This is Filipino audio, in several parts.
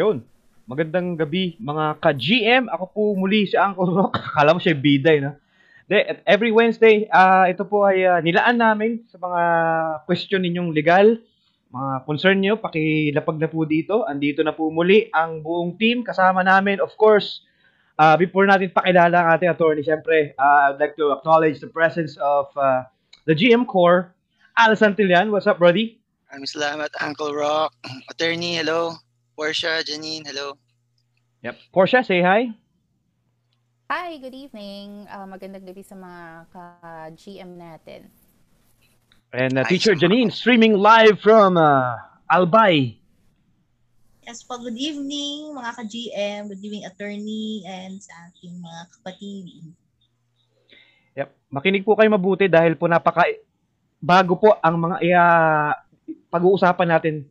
Yun. Magandang gabi mga ka-GM. Ako po muli si Uncle Rock. Akala mo siya biday, no? De, every Wednesday, ah ito po ay ah, nilaan namin sa mga question ninyong legal, mga concern nyo, pakilapag na po dito. Andito na po muli ang buong team kasama namin. Of course, ah before natin pakilala ang ating attorney, syempre, ah, I'd like to acknowledge the presence of ah, the GM Core, Al Santillan. What's up, Brody? Salamat, Uncle Rock. Attorney, hello. Portia, Janine, hello. Yep. Portia, say hi. Hi, good evening. Uh, magandang gabi sa mga ka-GM natin. And uh, Teacher. Janine streaming live from uh, Albay. Yes po, good evening mga ka-GM, good evening attorney, and sa ating mga kapatid. Yep. Makinig po kayo mabuti dahil po napaka bago po ang mga iya- pag-uusapan natin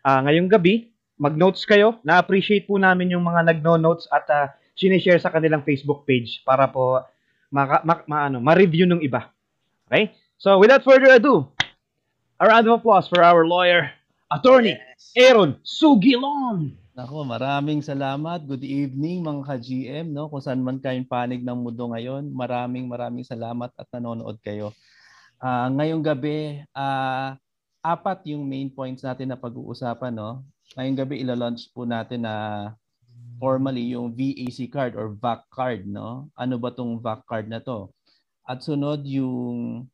ah, ngayong gabi. Mag-notes kayo. Na-appreciate po namin yung mga nagno-notes at uh, sinishare sa kanilang Facebook page para po maka, ma, ma- ano, ma-review ng iba. Okay? So, without further ado, a round of applause for our lawyer, attorney Yes. Aaron Sugilon. Nako, maraming salamat. Good evening mga ka-GM, no? Kung saan man kayong panig ng mundo ngayon, maraming maraming salamat at nanonood kayo. Ah, ngayong gabi, ah, apat yung main points natin na pag-uusapan, no? Ngayong gabi ilo-launch po natin na formally yung VAC card or VAC card, no? Ano ba tong VAC card na to? At sunod yung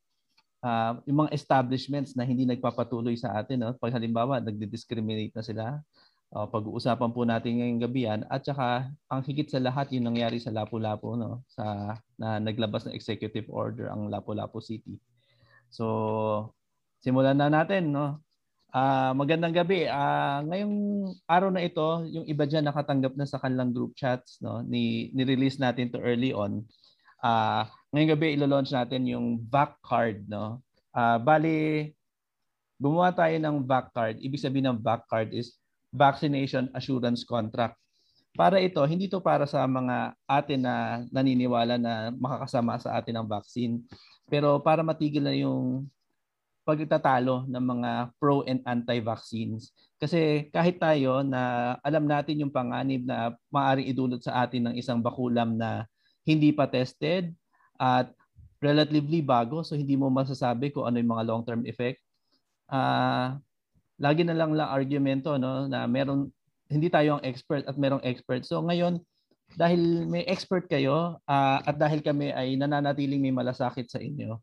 ah, yung mga establishments na hindi nagpapatuloy sa atin, no? Pag halimbawa, nagdi-discriminate na sila, Uh, pag-uusapan po natin ngayong gabi yan at saka ang higit sa lahat yung nangyari sa Lapu-Lapu no sa na naglabas ng executive order ang Lapu-Lapu City. So simulan na natin no. Ah magandang gabi. Ah ngayong araw na ito, yung iba diyan nakatanggap na sa kanilang group chats no ni ni-release natin to early on. Ah ngayong gabi ilo-launch natin yung VAC card no. Ah bali gumawa tayo ng VAC card. Ibig sabihin ng VAC card is vaccination assurance contract. Para ito, hindi to para sa mga atin na naniniwala na makakasama sa atin ang vaccine. Pero para matigil na yung pagtatalo ng mga pro and anti-vaccines. Kasi kahit tayo na alam natin yung panganib na maaaring idulot sa atin ng isang bakulam na hindi pa tested at relatively bago so hindi mo masasabi kung ano yung mga long-term effect. Ah, lagi na lang lang argumento no na meron hindi tayo ang expert at merong expert. So ngayon dahil may expert kayo ah, at dahil kami ay nananatiling may malasakit sa inyo.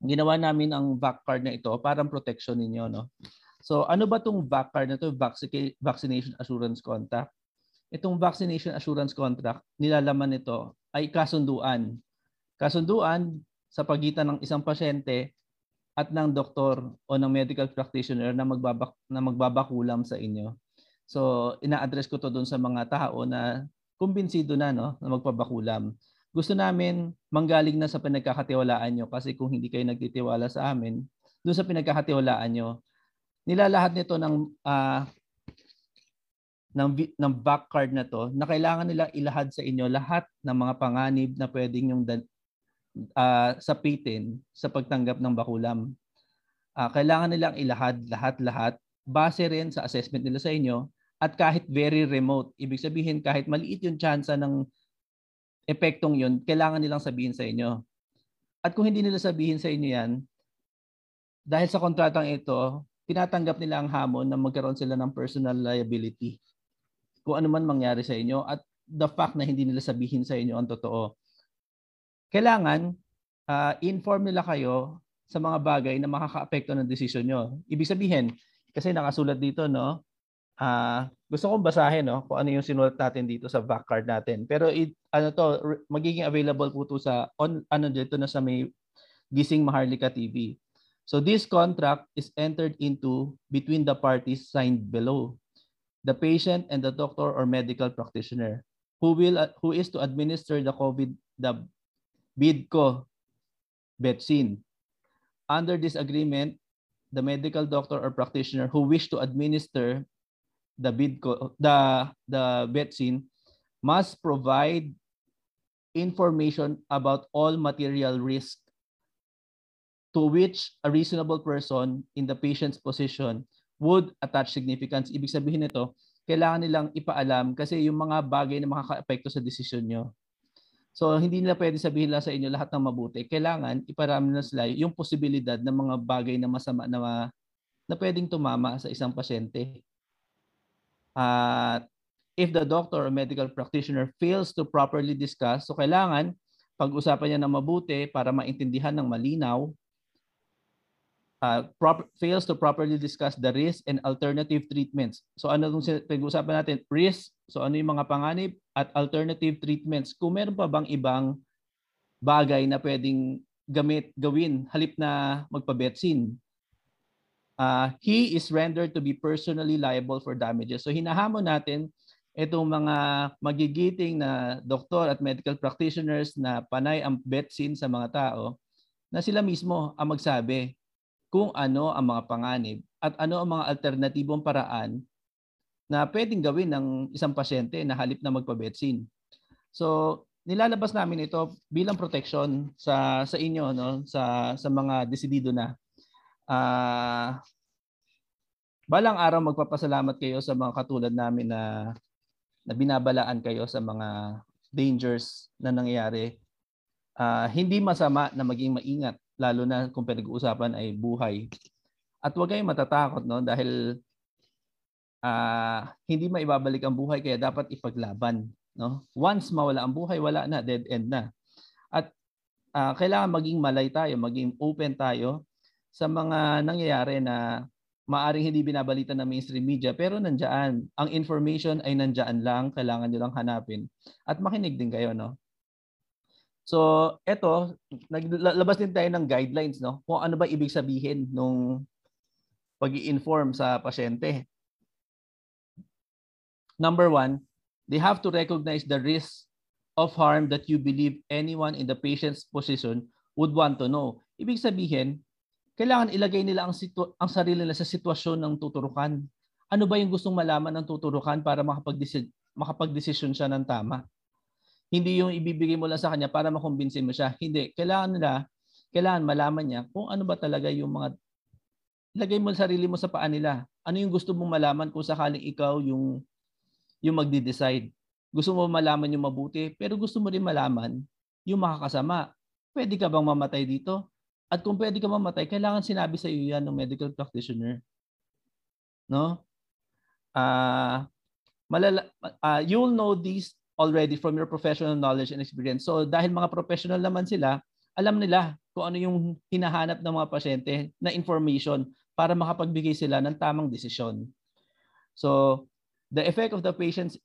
Ginawa namin ang VAC card na ito para protection ninyo no. So ano ba tong VAC card na to? Vacci- Vaccination Assurance Contract. Itong Vaccination Assurance Contract, nilalaman nito ay kasunduan. Kasunduan sa pagitan ng isang pasyente at ng doktor o ng medical practitioner na magbabak na magbabakulam sa inyo. So, ina-address ko to doon sa mga tao na kumbinsido na no na magpabakulam. Gusto namin manggaling na sa pinagkakatiwalaan nyo kasi kung hindi kayo nagtitiwala sa amin, doon sa pinagkakatiwalaan nyo, nilalahat nito ng ah, ng ng back card na to na kailangan nila ilahad sa inyo lahat ng mga panganib na pwedeng yung dan- ah, sapitin sa pagtanggap ng bakulam. Ah, kailangan nilang ilahad lahat-lahat base rin sa assessment nila sa inyo at kahit very remote. Ibig sabihin kahit maliit yung tsansa ng epektong yun, kailangan nilang sabihin sa inyo. At kung hindi nila sabihin sa inyo yan, dahil sa kontratang ito, tinatanggap nila ang hamon na magkaroon sila ng personal liability. Kung ano man mangyari sa inyo at the fact na hindi nila sabihin sa inyo ang totoo kailangan ah, inform nila kayo sa mga bagay na makakaapekto ng desisyon nyo. Ibig sabihin, kasi nakasulat dito, no? ah gusto kong basahin, no? Kung ano yung sinulat natin dito sa back card natin. Pero it, ano to, magiging available po to sa, on, ano dito na sa may Gising Maharlika TV. So this contract is entered into between the parties signed below. The patient and the doctor or medical practitioner who will who is to administer the COVID the BIDCO vaccine. Under this agreement, the medical doctor or practitioner who wish to administer the BIDCO the the vaccine must provide information about all material risk to which a reasonable person in the patient's position would attach significance. Ibig sabihin nito, kailangan nilang ipaalam kasi yung mga bagay na makaka-apekto sa desisyon nyo. So hindi nila pwede sabihin lang sa inyo lahat ng mabuti. Kailangan iparami na sila yung posibilidad ng mga bagay na masama na, na pwedeng tumama sa isang pasyente. At if the doctor or medical practitioner fails to properly discuss, so kailangan pag-usapan niya ng mabuti para maintindihan ng malinaw, uh, prop- fails to properly discuss the risk and alternative treatments. So ano itong pag-usapan natin? Risk, so ano yung mga panganib at alternative treatments. Kung meron pa bang ibang bagay na pwedeng gamit, gawin halip na magpabetsin. Uh, he is rendered to be personally liable for damages. So hinahamon natin itong mga magigiting na doktor at medical practitioners na panay ang betsin sa mga tao na sila mismo ang magsabi kung ano ang mga panganib at ano ang mga alternatibong paraan na pwedeng gawin ng isang pasyente na halip na magpabetsin. So, nilalabas namin ito bilang protection sa sa inyo no sa sa mga desidido na uh, balang araw magpapasalamat kayo sa mga katulad namin na na binabalaan kayo sa mga dangers na nangyayari. Uh, hindi masama na maging maingat lalo na kung pinag-uusapan ay buhay. At huwag kayong matatakot no dahil uh, hindi maibabalik ang buhay kaya dapat ipaglaban no. Once mawala ang buhay, wala na, dead end na. At uh, kailangan maging malay tayo, maging open tayo sa mga nangyayari na maaring hindi binabalita ng mainstream media pero nandiyan. Ang information ay nandiyan lang, kailangan niyo lang hanapin at makinig din kayo no. So, eto, naglabas din tayo ng guidelines, no? Kung ano ba ibig sabihin nung pag inform sa pasyente. Number one, they have to recognize the risk of harm that you believe anyone in the patient's position would want to know. Ibig sabihin, kailangan ilagay nila ang, situ- ang sarili nila sa sitwasyon ng tuturukan. Ano ba yung gustong malaman ng tuturukan para makapag-desi- makapag-desisyon siya ng tama? Hindi yung ibibigay mo lang sa kanya para makumbinsin mo siya. Hindi. Kailangan nila, kailangan malaman niya kung ano ba talaga yung mga lagay mo sarili mo sa paa nila. Ano yung gusto mong malaman kung sakaling ikaw yung yung magde-decide. Gusto mo malaman yung mabuti, pero gusto mo rin malaman yung makakasama. Pwede ka bang mamatay dito? At kung pwede ka mamatay, kailangan sinabi sa iyo yan ng medical practitioner. No? Uh, malala, uh, you'll know these already from your professional knowledge and experience. So dahil mga professional naman sila, alam nila kung ano yung hinahanap ng mga pasyente na information para makapagbigay sila ng tamang desisyon. So the effect of the patient's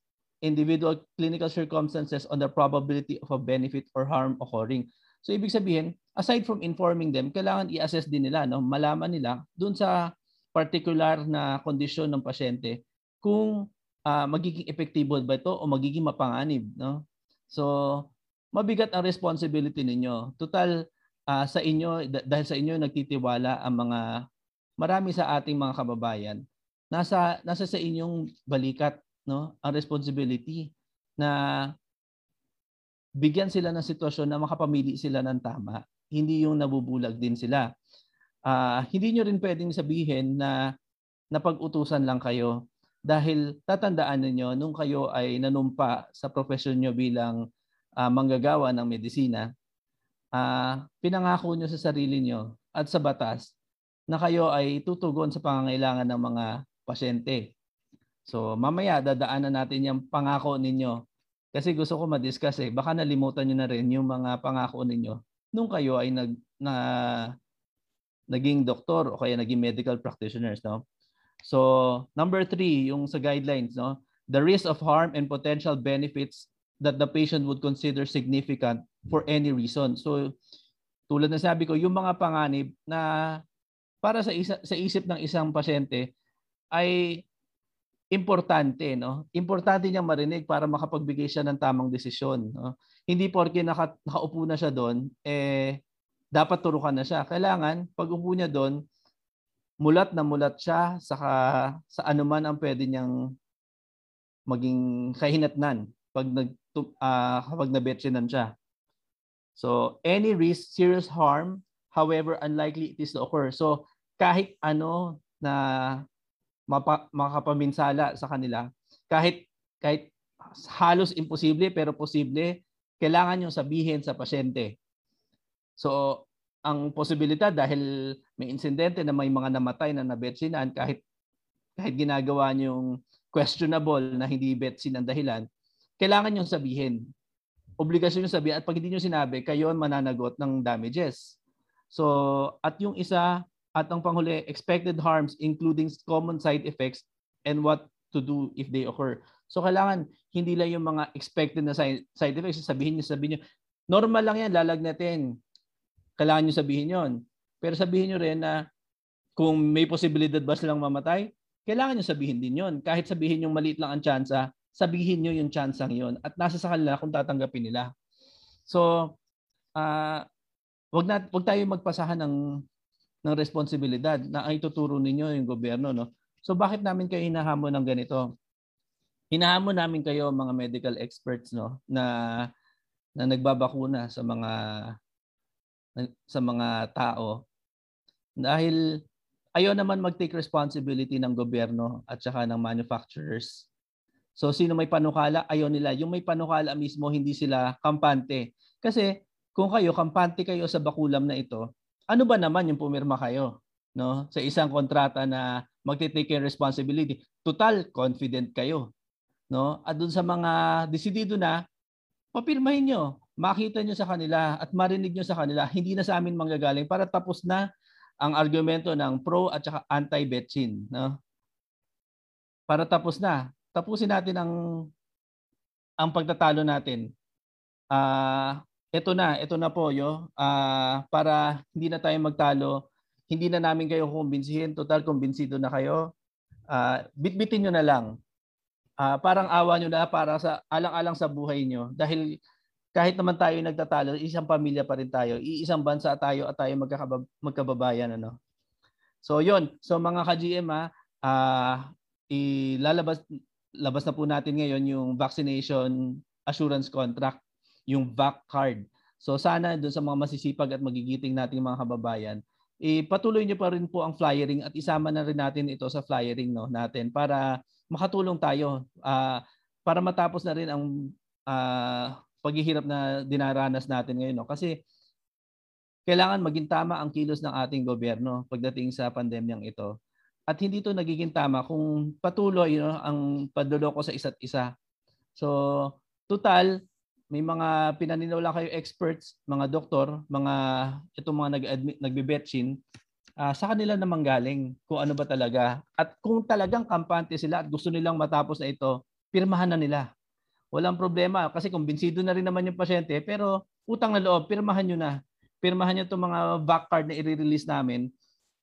individual clinical circumstances on the probability of a benefit or harm occurring. So ibig sabihin, aside from informing them, kailangan i-assess din nila, no? malaman nila dun sa particular na kondisyon ng pasyente kung uh, magiging epektibo ba ito o magiging mapanganib. No? So mabigat ang responsibility ninyo. Total uh, sa inyo, dahil sa inyo nagtitiwala ang mga marami sa ating mga kababayan nasa nasa sa inyong balikat no ang responsibility na bigyan sila ng sitwasyon na makapamili sila ng tama hindi yung nabubulag din sila uh, hindi nyo rin pwedeng sabihin na napag-utusan lang kayo dahil tatandaan niyo nung kayo ay nanumpa sa profesyon nyo bilang uh, manggagawa ng medisina uh, pinangako nyo sa sarili nyo at sa batas na kayo ay tutugon sa pangangailangan ng mga pasyente. So mamaya dadaanan natin yung pangako ninyo. Kasi gusto ko ma-discuss eh. Baka nalimutan nyo na rin yung mga pangako ninyo nung kayo ay nag, na, naging doktor o kaya naging medical practitioners. No? So number three, yung sa guidelines, no? the risk of harm and potential benefits that the patient would consider significant for any reason. So tulad na sabi ko, yung mga panganib na para sa isa, sa isip ng isang pasyente ay importante, no? Importante niyang marinig para makapagbigay siya ng tamang desisyon, no? Hindi porke naka, nakaupo na siya doon, eh dapat turukan na siya. Kailangan pag upo niya doon, mulat na mulat siya sa sa anuman ang pwede niyang maging kahinatnan pag nag uh, kapag nabetchinan siya. So, any risk, serious harm, however unlikely it is to occur. So, kahit ano na mapa, makapaminsala sa kanila, kahit kahit halos imposible pero posible, kailangan yung sabihin sa pasyente. So, ang posibilidad dahil may insidente na may mga namatay na nabetsinan kahit kahit ginagawa niyong questionable na hindi betsin ang dahilan, kailangan niyong sabihin. Obligasyon niyong sabihin at pag hindi niyo sinabi, kayo ang mananagot ng damages. So, at yung isa, at ang panghuli, expected harms including common side effects and what to do if they occur. So, kailangan hindi lang yung mga expected na side, effects, sabihin niyo, sabihin niyo, normal lang yan, lalagnatin. Kailangan niyo sabihin yon. Pero sabihin niyo rin na kung may posibilidad ba silang mamatay, kailangan niyo sabihin din yon. Kahit sabihin yung maliit lang ang tsansa, sabihin niyo yung tsansang yon at nasa sa kanila kung tatanggapin nila. So, uh, wag na wag tayo magpasahan ng ng responsibilidad na ay tuturo ninyo yung gobyerno, no? So bakit namin kayo hinahamon ng ganito? Hinahamon namin kayo mga medical experts, no, na na nagbabakuna sa mga sa mga tao dahil ayaw naman mag-take responsibility ng gobyerno at saka ng manufacturers. So sino may panukala, ayaw nila. Yung may panukala mismo, hindi sila kampante. Kasi kung kayo, kampante kayo sa bakulam na ito, ano ba naman yung pumirma kayo? No? Sa isang kontrata na magte-take responsibility. Total, confident kayo. No? At dun sa mga desidido na, papirmahin nyo. Makita nyo sa kanila at marinig nyo sa kanila, hindi na sa amin manggagaling para tapos na ang argumento ng pro at saka anti-betchin. No? Para tapos na. Tapusin natin ang ang pagtatalo natin. Ah, uh, ito na, ito na po yo. Uh, para hindi na tayo magtalo, hindi na namin kayo kumbinsihin, total kumbinsido na kayo. Uh, bitbitin nyo na lang. Uh, parang awa nyo na para sa alang-alang sa buhay nyo dahil kahit naman tayo nagtatalo, isang pamilya pa rin tayo, iisang bansa tayo at tayo magkakabab- magkababayan ano. So 'yon. So mga ka-GM ha, uh, ilalabas labas na po natin ngayon yung vaccination assurance contract, yung VAC card. So sana doon sa mga masisipag at magigiting nating mga kababayan, ipatuloy niyo pa rin po ang flyering at isama na rin natin ito sa flyering no natin para makatulong tayo uh, para matapos na rin ang uh, paghihirap na dinaranas natin ngayon. No? Kasi kailangan maging tama ang kilos ng ating gobyerno pagdating sa pandemyang ito. At hindi ito nagiging tama kung patuloy you know, ang paduloko sa isa't isa. So, total, may mga pinaniniwala kayo experts, mga doktor, mga itong mga nag-admit, nagbe-betchin, uh, sa kanila namang galing kung ano ba talaga. At kung talagang kampante sila at gusto nilang matapos na ito, pirmahan na nila. Walang problema kasi kumbinsido na rin naman yung pasyente pero utang na loob, pirmahan nyo na. Pirmahan nyo itong mga VAC card na i-release namin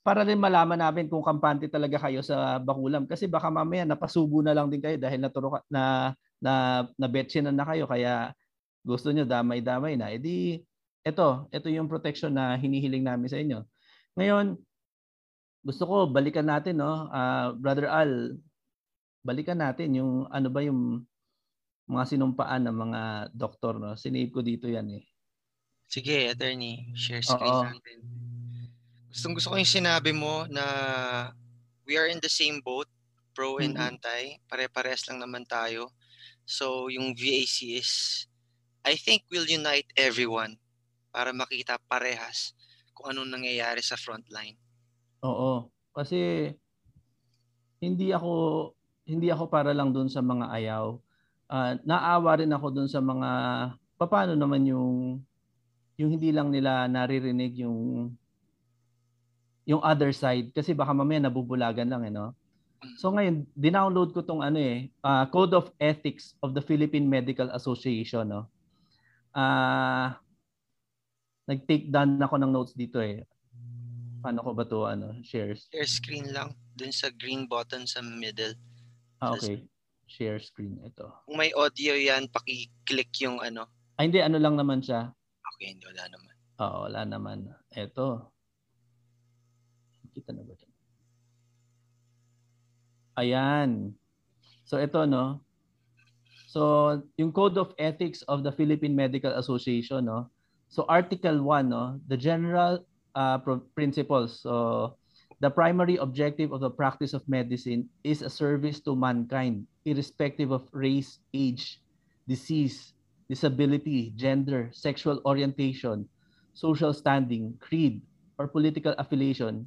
para rin malaman namin kung kampante talaga kayo sa Bakulam kasi baka mamaya napasubo na lang din kayo dahil naturo na na na na na kayo kaya gusto niyo damay-damay na edi ito ito yung protection na hinihiling namin sa inyo ngayon gusto ko balikan natin no uh, brother Al balikan natin yung ano ba yung mga sinumpaan ng mga doktor. No? Sinave ko dito yan eh. Sige, attorney. Share screen Oo. natin. Gustong gusto ko yung sinabi mo na we are in the same boat, pro and mm-hmm. anti. Pare-pares lang naman tayo. So, yung VAC is, I think will unite everyone para makita parehas kung anong nangyayari sa frontline. Oo. Kasi hindi ako hindi ako para lang doon sa mga ayaw uh, naawa rin ako dun sa mga paano naman yung yung hindi lang nila naririnig yung yung other side kasi baka mamaya nabubulagan lang eh no. So ngayon, dinownload ko tong ano eh, uh, Code of Ethics of the Philippine Medical Association no. Ah uh, nag-take down ako ng notes dito eh. Paano ko ba to ano, shares? Share screen lang dun sa green button sa middle. Ah, okay share screen ito. Kung may audio yan, paki-click yung ano. Ay, hindi. Ano lang naman siya. Okay, hindi. Wala naman. Oo, wala naman. Ito. Kita na ba dyan? Ayan. So, ito, no? So, yung Code of Ethics of the Philippine Medical Association, no? So, Article 1, no? The general uh, principles. So, The primary objective of the practice of medicine is a service to mankind, irrespective of race, age, disease, disability, gender, sexual orientation, social standing, creed, or political affiliation.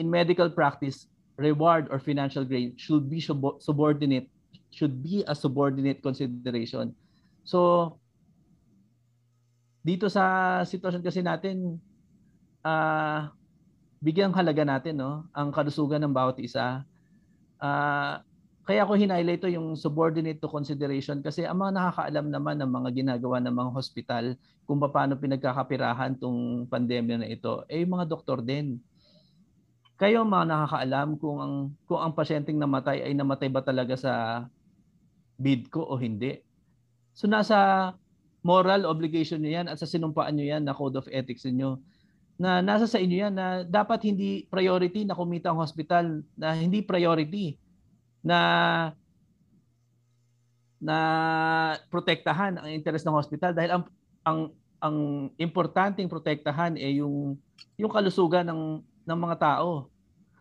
In medical practice, reward or financial gain should be subo- subordinate should be a subordinate consideration. So dito sa sitwasyon kasi natin ah bigyan halaga natin no ang kalusugan ng bawat isa. Ah kaya ko hinighlight ito yung subordinate to consideration kasi ang mga nakakaalam naman ng mga ginagawa ng mga hospital kung paano pinagkakapirahan tong pandemya na ito eh mga doktor din. Kayo mga nakakaalam kung ang kung ang pasyenteng namatay ay namatay ba talaga sa bid ko o hindi. So nasa moral obligation niyo yan at sa sinumpaan niyo yan na code of ethics niyo na nasa sa inyo yan na dapat hindi priority na kumita ang hospital na hindi priority na na protektahan ang interes ng hospital dahil ang ang ang importanteng protektahan ay yung yung kalusugan ng ng mga tao.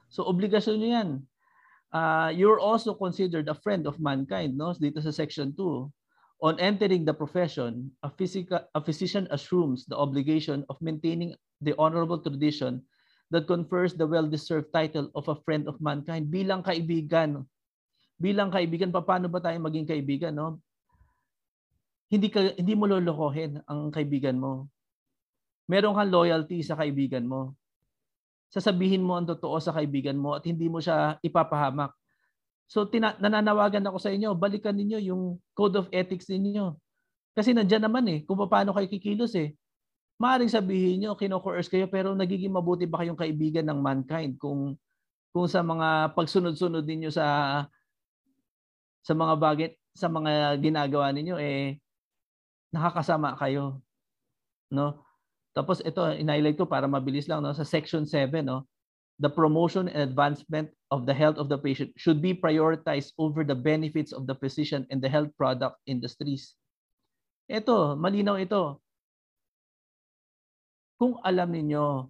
So obligasyon niyo 'yan. Uh, you're also considered a friend of mankind, no? Dito sa section 2. On entering the profession, a, physical, a physician assumes the obligation of maintaining the honorable tradition that confers the well-deserved title of a friend of mankind bilang kaibigan. Bilang kaibigan, paano ba tayo maging kaibigan, no? Hindi ka hindi mo lolokohin ang kaibigan mo. Meron kang loyalty sa kaibigan mo. Sasabihin mo ang totoo sa kaibigan mo at hindi mo siya ipapahamak. So tina- nananawagan ako sa inyo, balikan ninyo yung code of ethics ninyo. Kasi nandiyan naman eh, kung paano kayo kikilos eh. Maaring sabihin nyo, kino-coerce kayo, pero nagiging mabuti ba kayong kaibigan ng mankind kung kung sa mga pagsunod-sunod ninyo sa sa mga bagay, sa mga ginagawa ninyo eh nakakasama kayo. No? Tapos ito, in-highlight ko para mabilis lang no sa section 7 no. The promotion and advancement of the health of the patient should be prioritized over the benefits of the physician and the health product industries. Ito, malinaw ito. Kung alam ninyo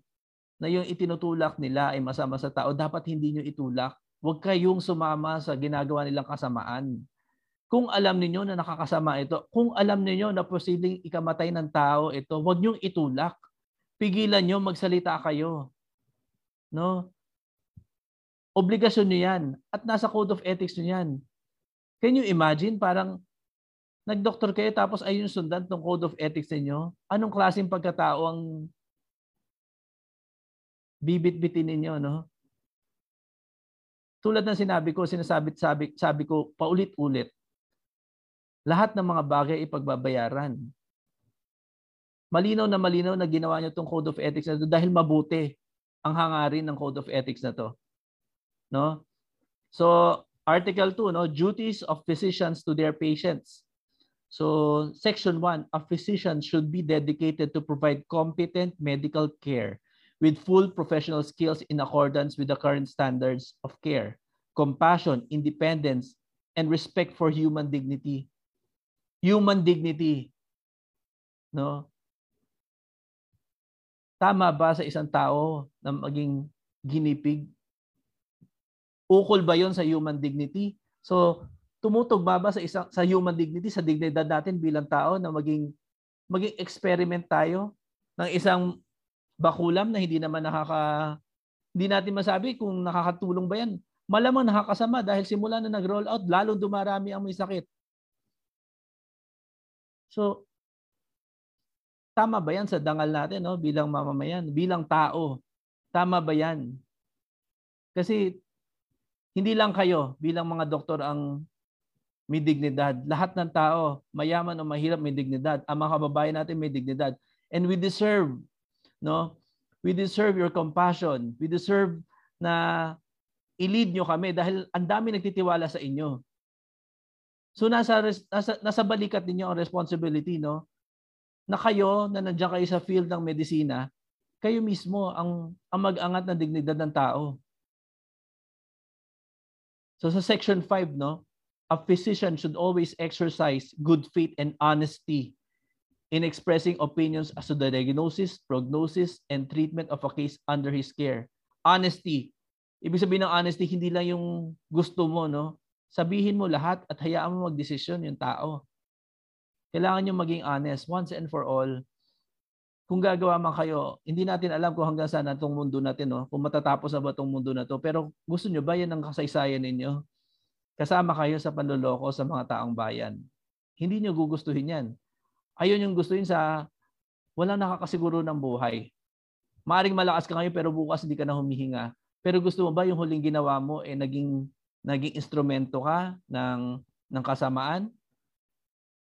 na yung itinutulak nila ay masama sa tao, dapat hindi nyo itulak. Huwag kayong sumama sa ginagawa nilang kasamaan. Kung alam niyo na nakakasama ito, kung alam niyo na posibleng ikamatay ng tao ito, huwag niyong itulak. Pigilan niyo magsalita kayo. No? Obligasyon niyo 'yan at nasa code of ethics niyo 'yan. Can you imagine parang nagdoktor kayo tapos ayun sundan tong code of ethics niyo? Anong klaseng pagkatao ang bibit-bitin ninyo, no? Tulad ng sinabi ko, sinasabi sabi, sabi ko paulit-ulit. Lahat ng mga bagay ipagbabayaran. Malinaw na malinaw na ginawa niyo tong code of ethics na to dahil mabuti ang hangarin ng code of ethics na to. No? So, article 2, no, duties of physicians to their patients. So, section 1, a physician should be dedicated to provide competent medical care with full professional skills in accordance with the current standards of care, compassion, independence, and respect for human dignity. Human dignity. No? Tama ba sa isang tao na maging ginipig? Ukol ba 'yon sa human dignity? So, tumutugma ba sa isang sa human dignity sa dignidad natin bilang tao na maging maging experiment tayo ng isang bakulam na hindi naman nakaka hindi natin masabi kung nakakatulong ba yan. Malamang nakakasama dahil simula na nag-roll out, lalong dumarami ang may sakit. So, tama ba yan sa dangal natin no? bilang mamamayan, bilang tao? Tama ba yan? Kasi hindi lang kayo bilang mga doktor ang may dignidad. Lahat ng tao, mayaman o mahirap may dignidad. Ang mga kababayan natin may dignidad. And we deserve no? We deserve your compassion. We deserve na i-lead nyo kami dahil ang dami nagtitiwala sa inyo. So nasa nasa, nasa balikat ninyo ang responsibility, no? Na kayo na nandiyan kayo sa field ng medisina, kayo mismo ang ang mag-angat ng dignidad ng tao. So sa section 5, no, a physician should always exercise good faith and honesty in expressing opinions as to the diagnosis, prognosis, and treatment of a case under his care. honesty. Ibig sabihin ng honesty, hindi lang yung gusto mo, no? Sabihin mo lahat at hayaan mo magdesisyon yung tao. Kailangan nyo maging honest once and for all. Kung gagawa man kayo, hindi natin alam kung hanggang saan itong mundo natin, no? kung matatapos na ba itong mundo na to. Pero gusto nyo ba yan ang kasaysayan ninyo? Kasama kayo sa panloloko sa mga taong bayan. Hindi nyo gugustuhin yan. Ayun yung gustuhin sa walang nakakasiguro ng buhay. Maaring malakas ka ngayon pero bukas hindi ka na humihinga. Pero gusto mo ba yung huling ginawa mo eh naging naging instrumento ka ng ng kasamaan?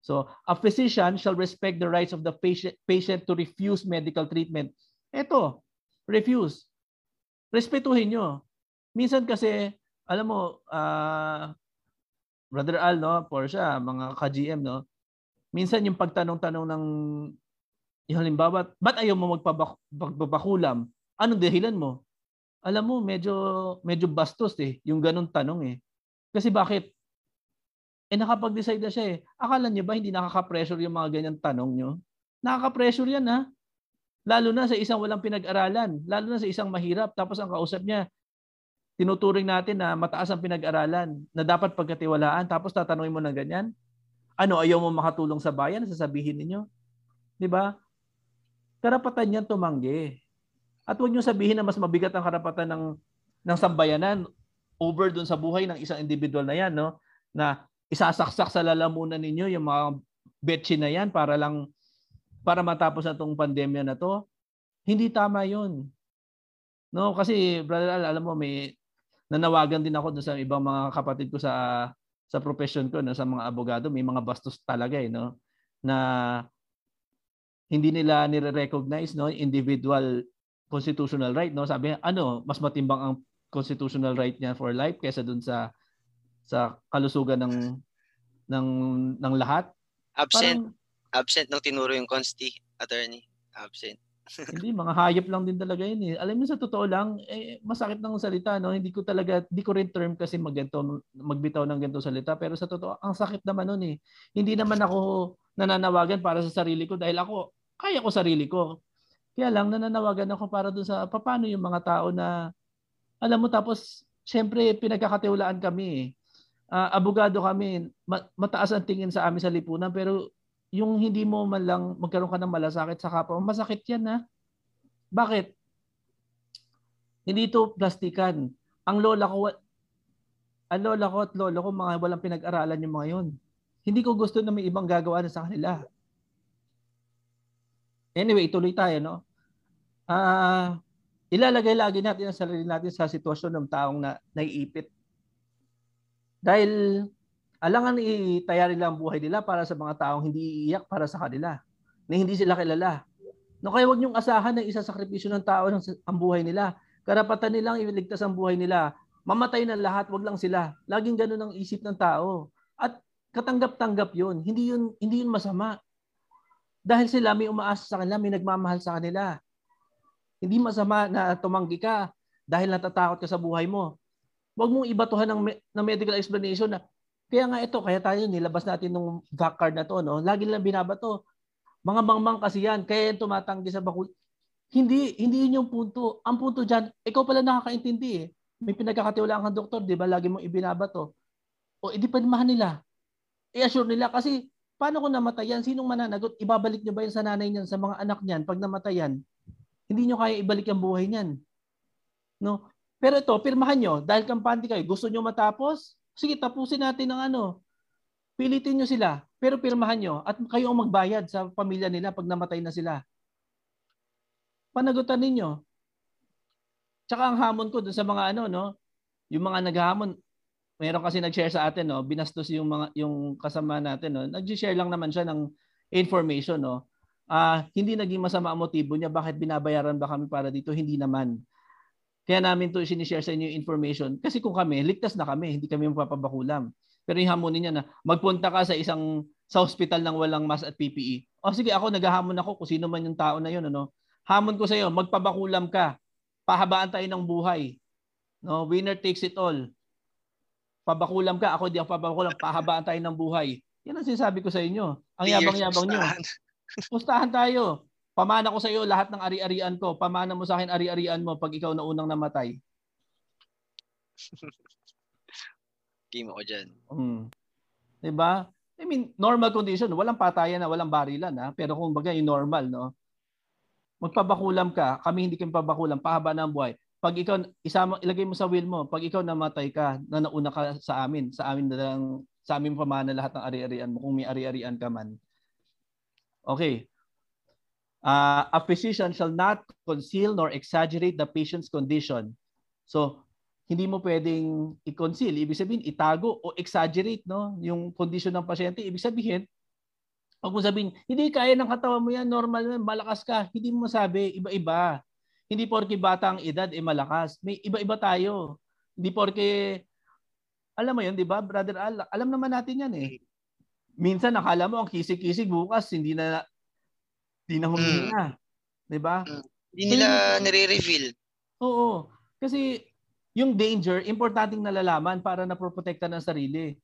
So, a physician shall respect the rights of the patient, patient to refuse medical treatment. Ito, refuse. Respetuhin nyo. Minsan kasi, alam mo, uh, Brother Al, no, Porsche, mga ka-GM, no, minsan yung pagtanong-tanong ng, yung halimbawa, ba't ayaw mo magpabakulam? Anong dahilan mo? Alam mo, medyo, medyo bastos eh, yung ganong tanong eh. Kasi bakit? Eh nakapag-decide na siya eh. Akala niyo ba hindi nakaka-pressure yung mga ganyan tanong niyo? Nakaka-pressure yan ha. Lalo na sa isang walang pinag-aralan. Lalo na sa isang mahirap. Tapos ang kausap niya, tinuturing natin na mataas ang pinag-aralan, na dapat pagkatiwalaan. Tapos tatanungin mo ng ganyan. Ano, ayaw mo makatulong sa bayan? Sasabihin ninyo. Di ba? Karapatan niyan tumanggi. At huwag niyo sabihin na mas mabigat ang karapatan ng, ng sambayanan over dun sa buhay ng isang individual na yan. No? Na isasaksak sa lalamunan ninyo yung mga betchi na yan para lang para matapos na tong pandemya na to. Hindi tama 'yon. No, kasi brother Al, alam mo may nanawagan din ako sa ibang mga kapatid ko sa sa profession ko no, sa mga abogado, may mga bastos talaga eh no na hindi nila nire-recognize no individual constitutional right no sabi ano mas matimbang ang constitutional right niya for life kaysa dun sa sa kalusugan ng ng ng lahat. Absent. Parang, absent nung tinuro yung consti attorney. Absent. hindi, mga hayop lang din talaga yun eh. Alam mo sa totoo lang, eh, masakit ng salita, no? Hindi ko talaga, hindi ko rin term kasi magganto, magbitaw ng ganito salita. Pero sa totoo, ang sakit naman nun eh. Hindi naman ako nananawagan para sa sarili ko dahil ako, kaya ko sarili ko. Kaya lang, nananawagan ako para dun sa, paano yung mga tao na, alam mo, tapos, syempre, pinagkakatiwalaan kami uh, abogado kami, mataas ang tingin sa amin sa lipunan pero yung hindi mo man lang magkaroon ka ng malasakit sa kapwa, masakit yan ha. Bakit? Hindi ito plastikan. Ang lola ko, ang lola ko at lolo ko, mga walang pinag-aralan yung mga yun. Hindi ko gusto na may ibang gagawa na sa kanila. Anyway, tuloy tayo, no? Ah, uh, ilalagay lagi natin ang sarili natin sa sitwasyon ng taong na naiipit dahil alangan itaya nila ang buhay nila para sa mga taong hindi iiyak para sa kanila, na hindi sila kilala. No, kaya wag niyong asahan na isasakripisyo ng tao ng ang buhay nila. Karapatan nilang iligtas ang buhay nila. Mamatay na lahat, wag lang sila. Laging ganun ang isip ng tao. At katanggap-tanggap 'yun. Hindi 'yun hindi 'yun masama. Dahil sila may umaasa sa kanila, may nagmamahal sa kanila. Hindi masama na tumanggi ka dahil natatakot ka sa buhay mo. Huwag mong ibatuhan ng, ng medical explanation na kaya nga ito, kaya tayo nilabas natin nung VAC card na to, no? Lagi nilang binabato. Mga mangmang kasi yan, kaya yan tumatanggi sa bakul. Hindi, hindi yun yung punto. Ang punto diyan, ikaw pala nakakaintindi eh. May pinagkakatiwalaan kang doktor, di ba? Lagi mong ibinabato. O, edi panmahan nila. I-assure nila kasi paano kung namatayan? Sinong mananagot? Ibabalik niyo ba yan sa nanay niyan, sa mga anak niyan pag namatayan? Hindi niyo kaya ibalik ang buhay niyan. No? Pero ito, pirmahan nyo. Dahil kampante kayo, gusto nyo matapos? Sige, tapusin natin ng ano. Pilitin nyo sila. Pero pirmahan nyo. At kayo ang magbayad sa pamilya nila pag namatay na sila. Panagutan ninyo. Tsaka ang hamon ko dun sa mga ano, no? Yung mga naghahamon, meron kasi nag-share sa atin, no? Binastos yung mga yung kasama natin, no? Nag-share lang naman siya ng information, no? Ah, uh, hindi naging masama ang motibo niya bakit binabayaran ba kami para dito? Hindi naman. Kaya namin to sinishare sa inyo yung information. Kasi kung kami, ligtas na kami, hindi kami mapapabakulam. Pero yung hamonin niya na magpunta ka sa isang sa hospital ng walang mask at PPE. O sige, ako naghahamon ako kung sino man yung tao na yun. Ano? Hamon ko sa iyo, magpabakulam ka. Pahabaan tayo ng buhay. No, winner takes it all. Pabakulam ka, ako di ako pabakulam, pahabaan tayo ng buhay. Yan ang sinasabi ko sa inyo. Ang yabang-yabang niyo. Pustahan tayo. pamana ko sa iyo lahat ng ari-arian ko. Pamana mo sa akin ari-arian mo pag ikaw na unang namatay. Game ako dyan. Mm. 'Di ba? I mean, normal condition, walang patayan na, walang barilan ha. Pero kung bagay yung normal, no. Magpabakulam ka, kami hindi kami pabakulam, pahaba ng buhay. Pag ikaw isama ilagay mo sa will mo, pag ikaw namatay ka, na nauna ka sa amin, sa amin na lang sa amin pamana lahat ng ari-arian mo kung may ari-arian ka man. Okay. Uh, a physician shall not conceal nor exaggerate the patient's condition. So, hindi mo pwedeng i-conceal. Ibig sabihin, itago o exaggerate no? yung condition ng pasyente. Ibig sabihin, pag mo sabihin, hindi kaya ng katawan mo yan, normal yan, malakas ka. Hindi mo masabi, iba-iba. Hindi porke bata ang edad, eh malakas. May iba-iba tayo. Hindi porke, alam mo yun, di ba, brother Al? Alam naman natin yan eh. Minsan, nakala mo, ang kisig-kisig, bukas, hindi na, hindi na humihinga. Di ba? Hindi nila nire-reveal. Oo. Kasi yung danger, importanteng nalalaman para na protekta ng sarili.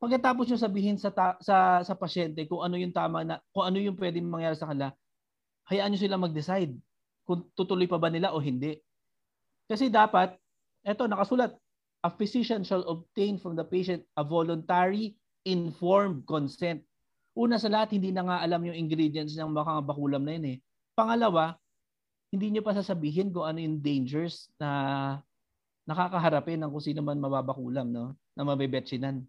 Pagkatapos nyo sabihin sa ta- sa sa pasyente kung ano yung tama na kung ano yung pwedeng mangyari sa kanila, hayaan niyo sila mag-decide kung tutuloy pa ba nila o hindi. Kasi dapat eto nakasulat, a physician shall obtain from the patient a voluntary informed consent. Una sa lahat, hindi na nga alam yung ingredients ng mga bakulam na yun eh. Pangalawa, hindi niyo pa sasabihin kung ano yung dangers na nakakaharapin ng kung sino man mababakulam, no? Na mabebetsinan.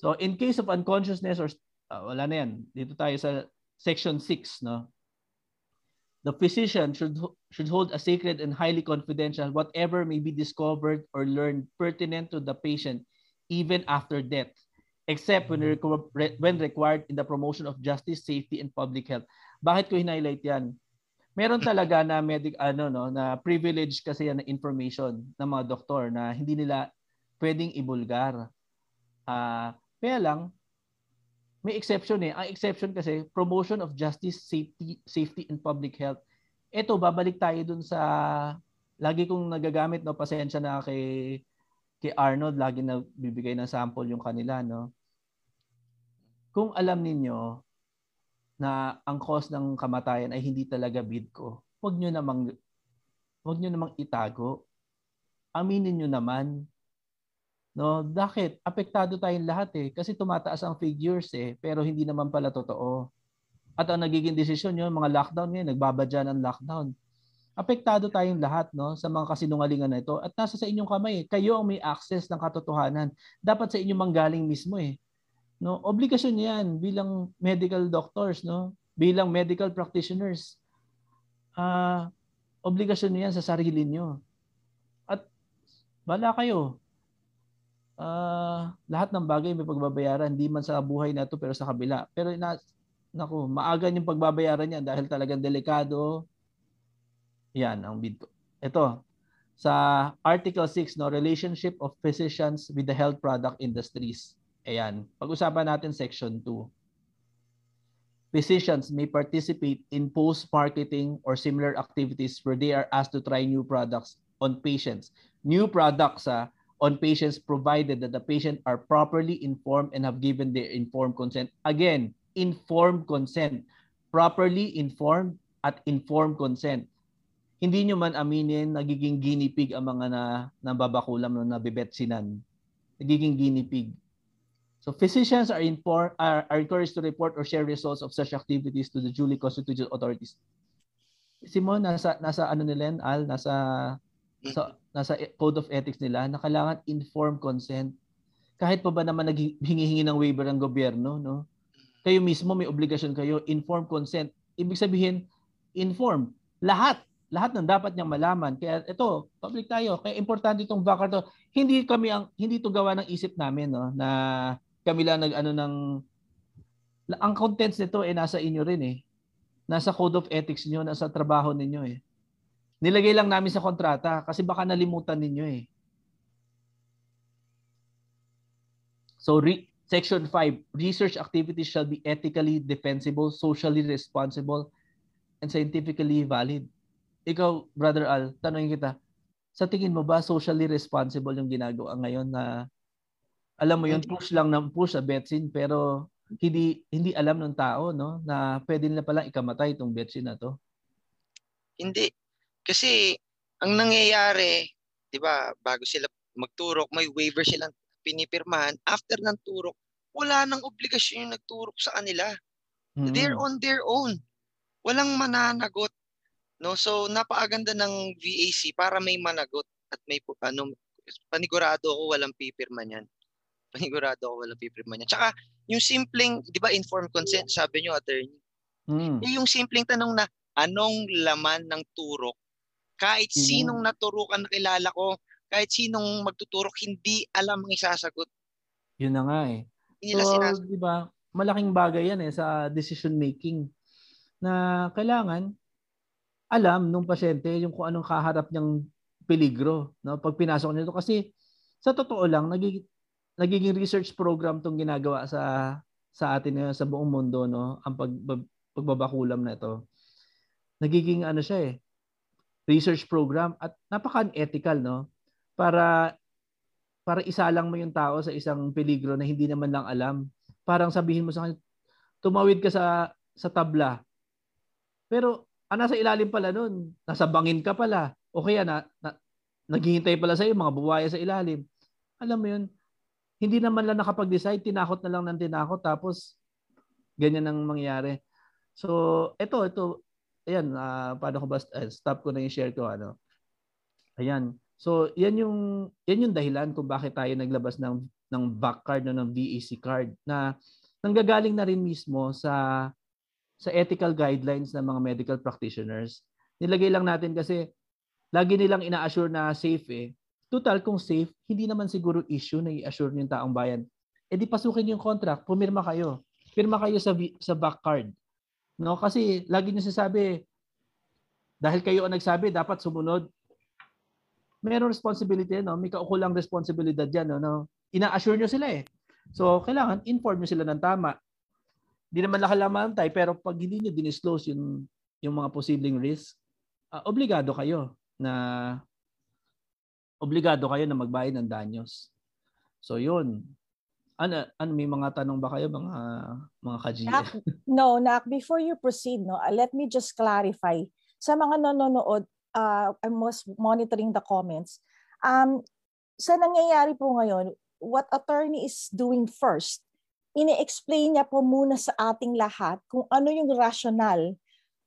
So, in case of unconsciousness or uh, wala na yan. Dito tayo sa section 6, no? The physician should should hold a sacred and highly confidential whatever may be discovered or learned pertinent to the patient even after death, except when, when required in the promotion of justice, safety, and public health. Bakit ko highlight yan? meron talaga na medic ano no na privilege kasi yan na information ng mga doktor na hindi nila pwedeng ibulgar. Ah, uh, kaya lang may exception eh. Ang exception kasi promotion of justice, safety, safety and public health. Ito babalik tayo dun sa lagi kong nagagamit no pasensya na kay kay Arnold lagi na bibigay ng sample yung kanila no. Kung alam ninyo na ang cause ng kamatayan ay hindi talaga bid ko, huwag nyo namang, huwag nyo namang itago. Aminin nyo naman. No, bakit? Apektado tayong lahat eh. Kasi tumataas ang figures eh, pero hindi naman pala totoo. At ang nagiging desisyon nyo, mga lockdown ngayon, nagbabadya ng lockdown. Apektado tayong lahat no, sa mga kasinungalingan na ito. At nasa sa inyong kamay, eh. kayo ang may access ng katotohanan. Dapat sa inyo manggaling mismo eh. No, obligasyon 'yan bilang medical doctors, no? Bilang medical practitioners. Ah, uh, obligasyon niyan sa sarili niyo. At bala kayo. Ah, uh, lahat ng bagay may pagbabayaran, hindi man sa buhay na to pero sa kabila. Pero na nako, maaga yung pagbabayaran niyan dahil talagang delikado. Yan ang bid ko. Ito, sa Article 6, no, relationship of physicians with the health product industries. Ayan. Pag-usapan natin section 2. Physicians may participate in post-marketing or similar activities where they are asked to try new products on patients. New products uh, on patients provided that the patient are properly informed and have given their informed consent. Again, informed consent. Properly informed at informed consent. Hindi nyo man aminin, nagiging guinea pig ang mga na, nababakulam na nabibetsinan. Nagiging guinea pig So physicians are, informed, are, are encouraged to report or share results of such activities to the duly constituted authorities. Simon, nasa nasa ano nila Al, nasa sa, nasa code of ethics nila na kailangan informed consent. Kahit pa ba naman naghingi-hingi ng waiver ng gobyerno, no? Kayo mismo may obligasyon kayo, informed consent. Ibig sabihin, informed. Lahat, lahat ng dapat niyang malaman. Kaya ito, public tayo. Kaya importante itong VACAR to. Hindi kami ang hindi to gawa ng isip namin no na kami lang nag ano ng ang contents nito eh nasa inyo rin eh. Nasa code of ethics niyo, nasa trabaho ninyo eh. Nilagay lang namin sa kontrata kasi baka nalimutan ninyo eh. So re- section 5, research activities shall be ethically defensible, socially responsible, and scientifically valid. Ikaw, Brother Al, tanongin kita, sa tingin mo ba socially responsible yung ginagawa ngayon na alam mo yun, push lang ng push sa Betsin, pero hindi hindi alam ng tao no na pwede nila pala ikamatay itong betsi na to. Hindi. Kasi ang nangyayari, 'di ba, bago sila magturok, may waiver silang pinipirmahan. After ng turok, wala nang obligasyon yung nagturok sa kanila. Mm. They're on their own. Walang mananagot. No, so napakaganda ng VAC para may managot at may ano panigurado ako walang pipirma niyan. Panigurado ako walang pipirma niyan. Tsaka yung simpleng, 'di ba, informed consent, sabi niyo attorney. Mm. Eh, yung simpleng tanong na anong laman ng turok? Kahit Mm. sinong naturukan na kilala ko, kahit sinong magtuturok, hindi alam ang isasagot. Yun na nga eh. Hindi So, sinasagot. di ba, malaking bagay yan eh sa decision making na kailangan alam nung pasyente yung kung anong kaharap niyang peligro no pag pinasok niya ito kasi sa totoo lang nagiging nagiging research program tong ginagawa sa sa atin ngayon sa buong mundo no ang pag, pagbabakulam na ito nagiging ano siya eh research program at napaka-unethical no? Para para isalang mo yung tao sa isang peligro na hindi naman lang alam. Parang sabihin mo sa kanya tumawid ka sa sa tabla. Pero ah, nasa ilalim pala nun nasa bangin ka pala o kaya na, na naghihintay pala sa iyo mga buwaya sa ilalim. Alam mo yun hindi naman lang nakapag-decide tinakot na lang ng tinakot tapos ganyan ang mangyayari so ito ito ayan ah, paano ko ba eh, stop ko na yung share ko ano ayan so yan yung yan yung dahilan kung bakit tayo naglabas ng ng back card no, ng VAC card na nanggagaling na rin mismo sa sa ethical guidelines ng mga medical practitioners. Nilagay lang natin kasi lagi nilang ina-assure na safe eh. Total kung safe, hindi naman siguro issue na i-assure yung taong bayan. E di pasukin yung contract, pumirma kayo. Pirma kayo sa sa back card. No, kasi lagi niyo sinasabi dahil kayo ang nagsabi dapat sumunod. Meron responsibility no, may kaukulang responsibilidad diyan no. no? Ina-assure niyo sila eh. So, kailangan inform nyo sila ng tama. Hindi naman nakalamantay, pero pag hindi nyo dinisclose yung, yung mga posibleng risk, ah, obligado kayo na obligado kayo na magbayad ng danyos. So, yun. Ano, ano may mga tanong ba kayo mga mga ka Nak, no, Nak, before you proceed, no, uh, let me just clarify. Sa mga nanonood, uh, I was monitoring the comments. Um, sa nangyayari po ngayon, what attorney is doing first, ini-explain niya po muna sa ating lahat kung ano yung rationale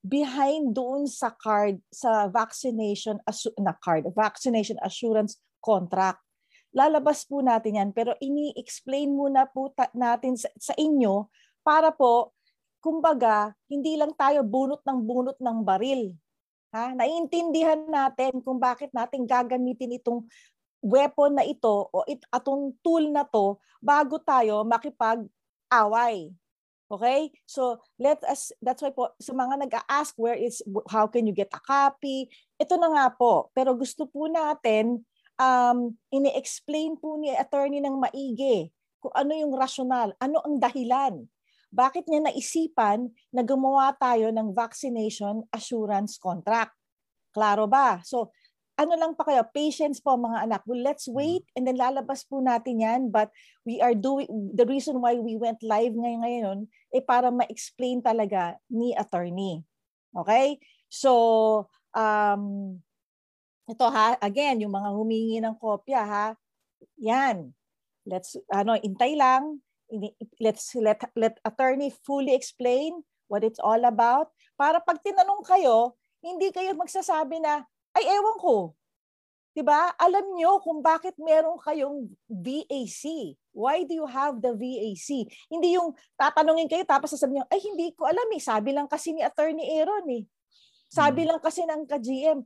behind doon sa card, sa vaccination, assu- na card, vaccination assurance contract. Lalabas po natin yan, pero ini-explain muna po ta- natin sa, sa inyo para po, kumbaga, hindi lang tayo bunot ng bunot ng baril. Ha? Naiintindihan natin kung bakit natin gagamitin itong weapon na ito o it, atong tool na to bago tayo makipag-away. Okay? So, let us, that's why po, sa mga nag-a-ask where is, how can you get a copy? Ito na nga po. Pero gusto po natin, um, ini-explain po ni attorney ng maigi kung ano yung rational, ano ang dahilan. Bakit niya naisipan na gumawa tayo ng vaccination assurance contract? Klaro ba? So, ano lang pa kayo, patience po mga anak. Well, let's wait and then lalabas po natin yan. But we are doing, the reason why we went live ngayon, ngayon eh para ma-explain talaga ni attorney. Okay? So, um, ito ha, again, yung mga humingi ng kopya ha, yan. Let's, ano, intay lang. Let's let, let attorney fully explain what it's all about. Para pag tinanong kayo, hindi kayo magsasabi na, ay ewan ko. 'Di ba? Alam nyo kung bakit meron kayong VAC. Why do you have the VAC? Hindi yung tatanungin kayo tapos sasabihin nyo, ay hindi ko alam eh. Sabi lang kasi ni Attorney Aaron eh. Sabi lang kasi ng ka-GM.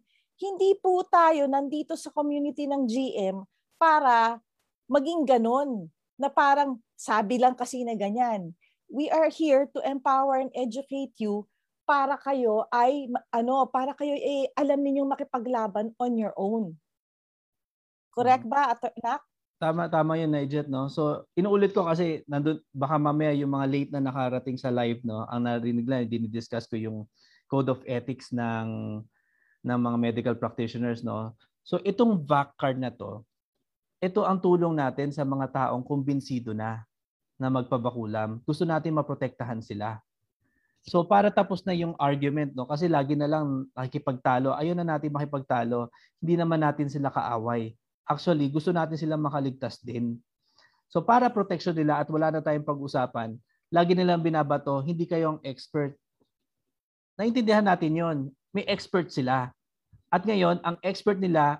Hindi po tayo nandito sa community ng GM para maging ganon. Na parang sabi lang kasi na ganyan. We are here to empower and educate you para kayo ay ano, para kayo eh, alam ninyong makipaglaban on your own. Correct ba, Ato- Nak? Tama tama 'yun, Nijet, no. So, inuulit ko kasi nandun baka mamaya yung mga late na nakarating sa live, no, ang narinig lang dinidiscuss ko yung code of ethics ng ng mga medical practitioners, no. So, itong VAC card na to, ito ang tulong natin sa mga taong kumbinsido na na magpabakulam. Gusto natin maprotektahan sila. So para tapos na yung argument, no? Kasi lagi na lang nakikipagtalo. Ayaw na natin makipagtalo. Hindi naman natin sila kaaway. Actually, gusto natin sila makaligtas din. So para protection nila at wala na tayong pag-usapan, lagi nilang binabato, hindi kayo expert. Naintindihan natin yon. May expert sila. At ngayon, ang expert nila,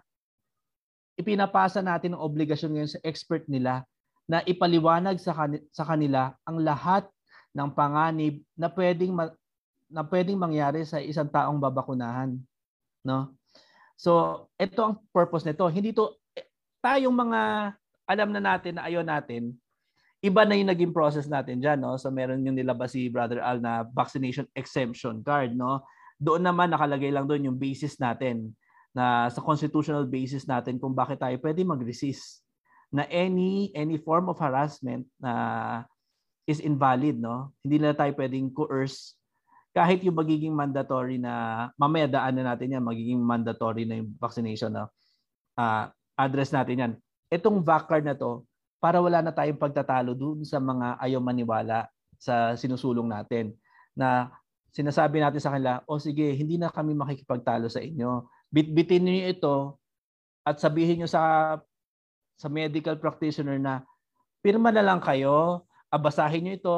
ipinapasa natin ang obligasyon ngayon sa expert nila na ipaliwanag sa, kan- sa kanila ang lahat ng panganib na pwedeng ma- na pwedeng mangyari sa isang taong babakunahan, no? So, ito ang purpose nito. Hindi to tayong mga alam na natin na ayaw natin, iba na yung naging process natin diyan, no? So, meron yung nilabas si Brother Al na vaccination exemption card, no? Doon naman nakalagay lang doon yung basis natin na sa constitutional basis natin kung bakit tayo pwede mag-resist na any any form of harassment na is invalid, no? Hindi na tayo pwedeng coerce kahit yung magiging mandatory na mamaya daan na natin yan, magiging mandatory na yung vaccination, no? Uh, address natin yan. Itong VAC card na to, para wala na tayong pagtatalo dun sa mga ayaw maniwala sa sinusulong natin na sinasabi natin sa kanila, o sige, hindi na kami makikipagtalo sa inyo. Bitbitin niyo ito at sabihin niyo sa sa medical practitioner na pirma na lang kayo, abasahin niyo ito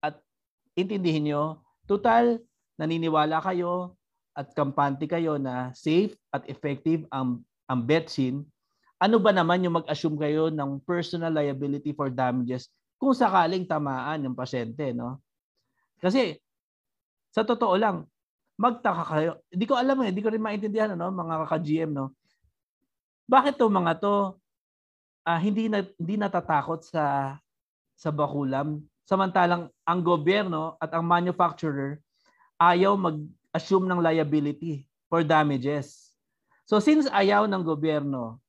at intindihin niyo Total, naniniwala kayo at kampante kayo na safe at effective ang, ang vaccine, ano ba naman yung mag-assume kayo ng personal liability for damages kung sakaling tamaan yung pasyente, no? Kasi, sa totoo lang, magtaka kayo. Hindi ko alam eh, hindi ko rin maintindihan, no, mga kaka-GM, no? Bakit to mga to uh, hindi na hindi natatakot sa sa bakulam Samantalang ang gobyerno at ang manufacturer ayaw mag-assume ng liability for damages. So since ayaw ng gobyerno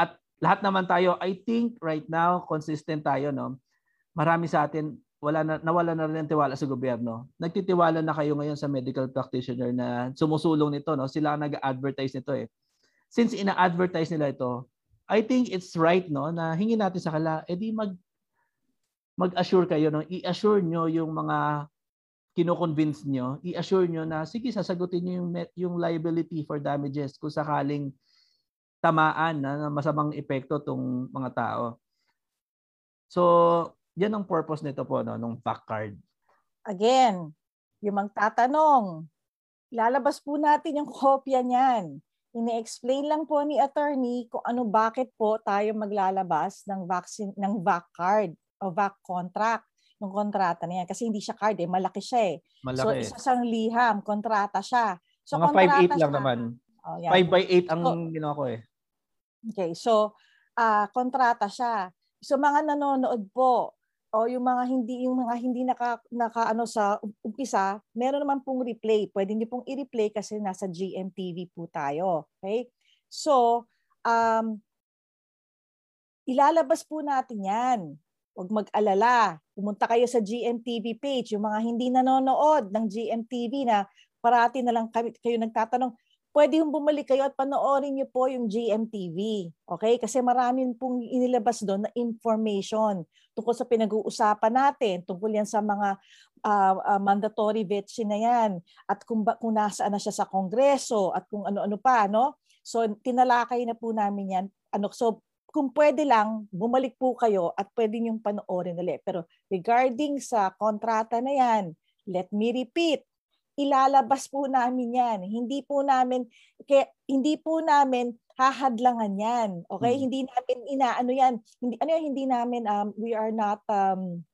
at lahat naman tayo, I think right now consistent tayo no. Marami sa atin wala na nawala na rin tiwala sa gobyerno. Nagtitiwala na kayo ngayon sa medical practitioner na sumusulong nito no. Sila ang nag-advertise nito eh. Since ina-advertise nila ito, I think it's right no na hingin natin sa kala edi mag mag-assure kayo, no? i-assure nyo yung mga kino-convince nyo, i-assure nyo na sige, sasagutin nyo yung, yung liability for damages kung sakaling tamaan na masamang epekto tong mga tao. So, yan ang purpose nito po, no, nung fact card. Again, yung magtatanong, lalabas po natin yung kopya niyan. Ini-explain lang po ni attorney kung ano bakit po tayo maglalabas ng vaccine ng VAC card o VAC contract, yung kontrata niya. Kasi hindi siya card eh, malaki siya eh. Malaki. So isa siyang liham, kontrata siya. So Mga 5'8 lang naman. Oh, yeah. 5 by 8 ang so, ginawa ko eh. Okay, so uh, kontrata siya. So mga nanonood po, o yung mga hindi yung mga hindi naka, naka ano sa umpisa, meron naman pong replay. Pwede niyo pong i-replay kasi nasa GMTV po tayo. Okay? So, um, ilalabas po natin 'yan. Huwag mag-alala. Pumunta kayo sa GMTV page. Yung mga hindi nanonood ng GMTV na parati na lang kayo nagtatanong, pwede yung bumalik kayo at panoorin niyo po yung GMTV. Okay? Kasi marami pong inilabas doon na information tungkol sa pinag-uusapan natin, tungkol yan sa mga uh, uh, mandatory vaccine na yan, at kung, ba, kung nasaan na siya sa kongreso, at kung ano-ano pa, no? So, tinalakay na po namin yan. Ano, so, kung pwede lang, bumalik po kayo at pwede niyong panoorin ulit. Pero regarding sa kontrata na yan, let me repeat, ilalabas po namin yan. Hindi po namin, kaya, hindi po namin hahadlangan yan. Okay? Hmm. Hindi namin inaano yan. Hindi ano yan, hindi namin um we are not um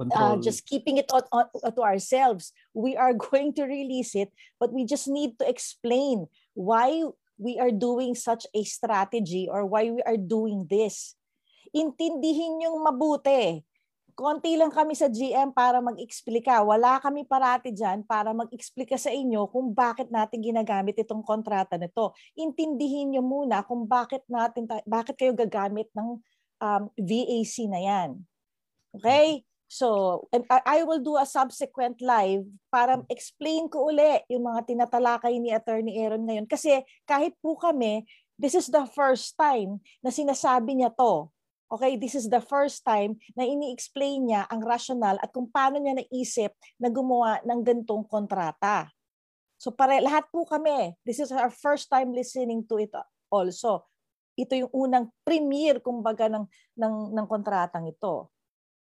uh, just keeping it on, on, to ourselves. We are going to release it, but we just need to explain why we are doing such a strategy or why we are doing this. Intindihin yung mabuti. Konti lang kami sa GM para mag-explika. Wala kami parati dyan para mag-explika sa inyo kung bakit natin ginagamit itong kontrata nito. Intindihin nyo muna kung bakit natin bakit kayo gagamit ng um, VAC na yan. Okay? So, and I will do a subsequent live para explain ko uli yung mga tinatalakay ni Attorney Aaron ngayon. Kasi kahit po kami, this is the first time na sinasabi niya to. Okay, this is the first time na ini-explain niya ang rational at kung paano niya naisip na gumawa ng gantong kontrata. So pare lahat po kami, this is our first time listening to it also. Ito yung unang premiere kumbaga ng ng ng kontratang ito.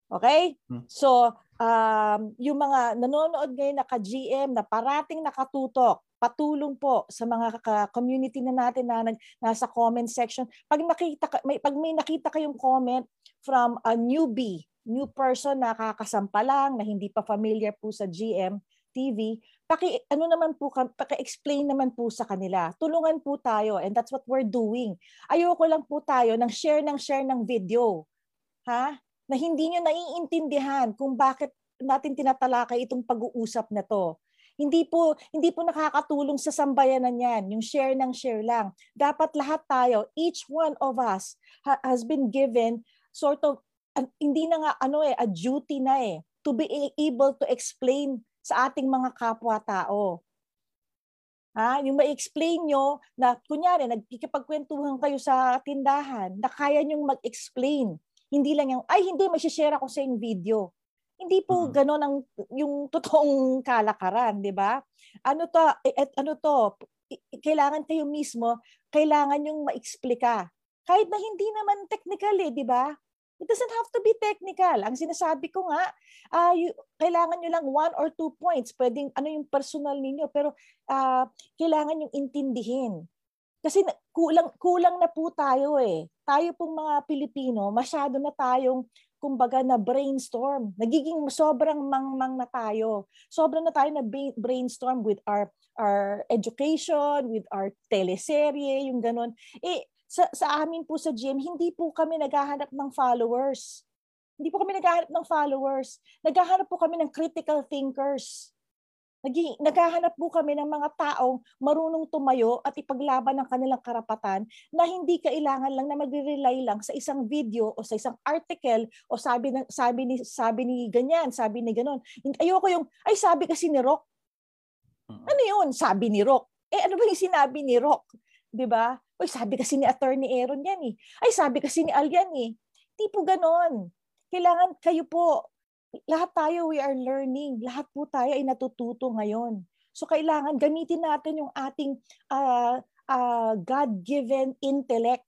Okay? Hmm. So, um, yung mga nanonood ngayon na ka-GM na parating nakatutok, patulong po sa mga community na natin na nag, nasa comment section. Pag nakita may pag may nakita kayong comment from a newbie, new person na kakasampa lang na hindi pa familiar po sa GM TV, paki ano naman po paki-explain naman po sa kanila. Tulungan po tayo and that's what we're doing. Ayoko lang po tayo ng share ng share ng video. Ha? Na hindi nyo naiintindihan kung bakit natin tinatalakay itong pag-uusap na to. Hindi po hindi po nakakatulong sa sambayanan yan, yung share ng share lang. Dapat lahat tayo, each one of us ha- has been given sort of an- hindi na nga ano eh, a duty na eh to be able to explain sa ating mga kapwa-tao. Ha, yung ma-explain nyo na kunyari nagkikipagkwentuhan kayo sa tindahan, na kaya nyong mag-explain. Hindi lang yung, ay hindi, may share ako sa yung video. Hindi po Mhm. gano'n ang yung totoong kalakaran, di ba? Ano to, eh, et, ano to, kailangan kayo mismo, kailangan yung ma-explika. Kahit na hindi naman technical eh, di ba? It doesn't have to be technical. Ang sinasabi ko nga, ah, you- kailangan nyo lang one or two points. Pwedeng ano yung personal ninyo, pero ah, kailangan yung intindihin. Kasi kulang kulang na po tayo eh. Tayo pong mga Pilipino, masyado na tayong kumbaga na brainstorm. Nagiging sobrang mangmang na tayo. Sobrang na tayo na brainstorm with our our education, with our teleserye, yung ganun. Eh, sa, sa amin po sa gym, hindi po kami naghahanap ng followers. Hindi po kami naghahanap ng followers. Naghahanap po kami ng critical thinkers. Naging, naghahanap po kami ng mga taong marunong tumayo at ipaglaban ang kanilang karapatan na hindi kailangan lang na magre-rely lang sa isang video o sa isang article o sabi ng sabi ni sabi ni ganyan, sabi ni ganon. Ayoko yung ay sabi kasi ni Rock. Ano 'yun? Sabi ni Rock. Eh ano ba yung sinabi ni Rock? 'Di ba? Oy, sabi kasi ni Attorney Aaron yan eh. Ay sabi kasi ni Al yan eh. Di po ganon. Kailangan kayo po lahat tayo we are learning. Lahat po tayo ay natututo ngayon. So kailangan gamitin natin yung ating ah, ah, God-given intellect.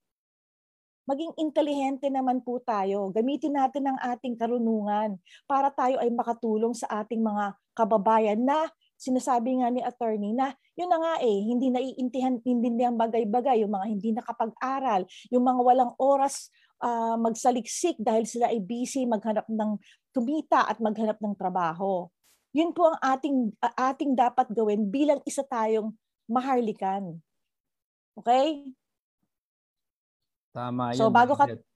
Maging intelihente naman po tayo. Gamitin natin ang ating karunungan para tayo ay makatulong sa ating mga kababayan na sinasabi nga ni attorney na yun na nga eh, hindi naiintindihan hindi ang bagay-bagay, yung mga hindi nakapag-aral, yung mga walang oras ah, magsaliksik dahil sila ay busy maghanap ng kumita at maghanap ng trabaho. Yun po ang ating a- ating dapat gawin bilang isa tayong maharlikan. Okay? Tama So, yun. bago ka- Bridget.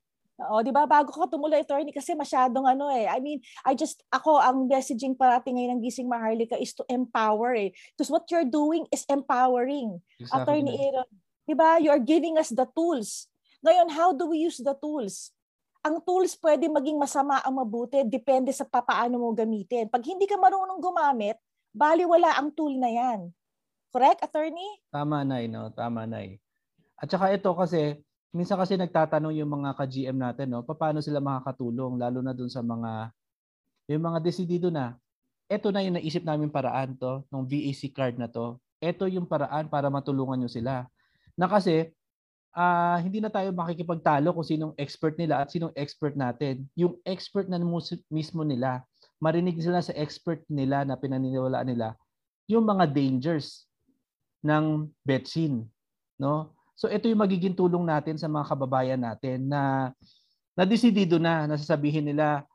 O, di ba? Bago ka tumuloy, attorney, kasi masyadong ano eh. I mean, I just, ako, ang messaging parati ngayon ng Gising Maharlika is to empower eh. Because what you're doing is empowering. Exactly. Attorney Aaron, di ba? You are giving us the tools. Ngayon, how do we use the tools? Ang tools pwede maging masama ang mabuti, depende sa papaano mo gamitin. Pag hindi ka marunong gumamit, baliwala ang tool na yan. Correct, attorney? Tama, Nay, no? Tama, Nay. At saka ito kasi, minsan kasi nagtatanong yung mga ka-GM natin, no? Paano sila makakatulong, lalo na dun sa mga, yung mga desidido na, ito na yung naisip namin paraan to, ng VAC card na to. Ito yung paraan para matulungan nyo sila. Na kasi, ah hindi na tayo makikipagtalo kung sinong expert nila at sinong expert natin. Yung expert na mismo nila, marinig sila sa expert nila na pinaniniwalaan nila, yung mga dangers ng betsin, no? So ito yung magiging tulong natin sa mga kababayan natin na nadesidido na nasasabihin nila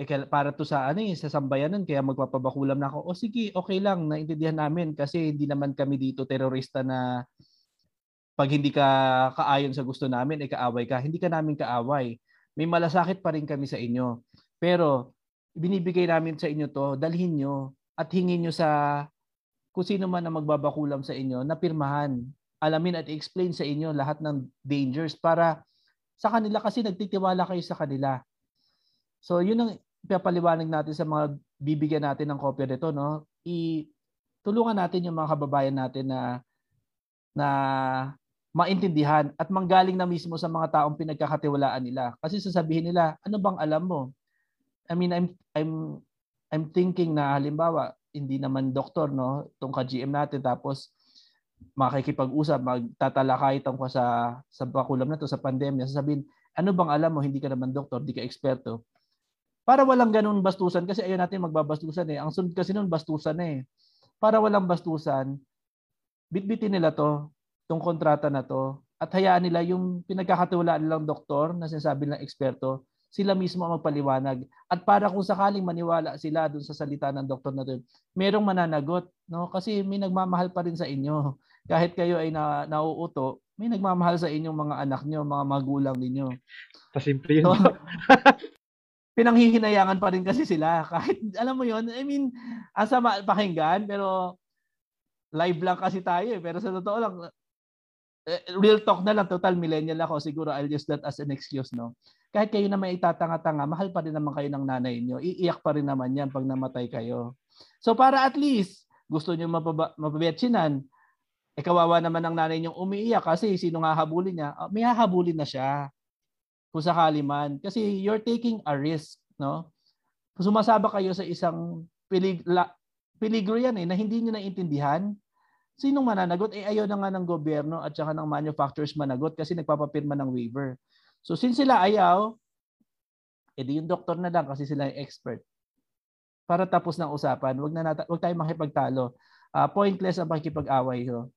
eh, para to sa ano eh, sa sambayanan kaya magpapabakulam na ako. O sige, okay lang, naintindihan namin kasi hindi naman kami dito terorista na pag hindi ka kaayon sa gusto namin, eh kaaway ka. Hindi ka namin kaaway. May malasakit pa rin kami sa inyo. Pero binibigay namin sa inyo to, dalhin nyo at hingin nyo sa kung sino man ang magbabakulam sa inyo na pirmahan. Alamin at explain sa inyo lahat ng dangers para sa kanila kasi nagtitiwala kayo sa kanila. So yun ang papaliwanag natin sa mga bibigyan natin ng kopya nito, no? I tulungan natin yung mga kababayan natin na na maintindihan at manggaling na mismo sa mga taong pinagkakatiwalaan nila. Kasi sasabihin nila, ano bang alam mo? I mean, I'm I'm I'm thinking na halimbawa, hindi naman doktor no, tong ka-GM natin tapos makikipag-usap, magtatalakay tungkol sa sa bakulam na to sa pandemya, sasabihin, ano bang alam mo, hindi ka naman doktor, hindi ka eksperto. Para walang ganun bastusan kasi ayaw natin magbabastusan eh. Ang sunod kasi nun bastusan eh. Para walang bastusan, bitbitin nila to, tong kontrata na to, at hayaan nila yung pinagkakatiwalaan nilang doktor na sinasabi ng eksperto, sila mismo ang magpaliwanag. At para kung sakaling maniwala sila dun sa salita ng doktor na doon, merong mananagot. No? Kasi may nagmamahal pa rin sa inyo. Kahit kayo ay na, nauuto, may nagmamahal sa inyong mga anak nyo, mga magulang ninyo. Pasimple yun. So, pinanghihinayangan pa rin kasi sila. Kahit, alam mo yon I mean, asa pakinggan, pero live lang kasi tayo eh. Pero sa totoo lang, real talk na lang, total millennial ako. Siguro I'll use that as an excuse, no? Kahit kayo na may itatanga-tanga, mahal pa rin naman kayo ng nanay niyo. Iiyak pa rin naman yan pag namatay kayo. So para at least, gusto niyo mapaba- mapabetsinan, eh kawawa naman ng nanay niyong umiiyak kasi sino nga habulin niya? Uh, may hahabulin na siya kung sakali man. Kasi you're taking a risk, no? Sumasaba kayo sa isang pilig, la, peligro yan eh, na hindi niyo naiintindihan. Sinong mananagot? Eh ayaw na nga ng gobyerno at saka ng manufacturers managot kasi nagpapapirma ng waiver. So since sila ayaw, edi yung doktor na lang kasi sila yung expert. Para tapos ng usapan, wag na nata- wag tayong makipagtalo. Uh, pointless ang pakikipag-away. So.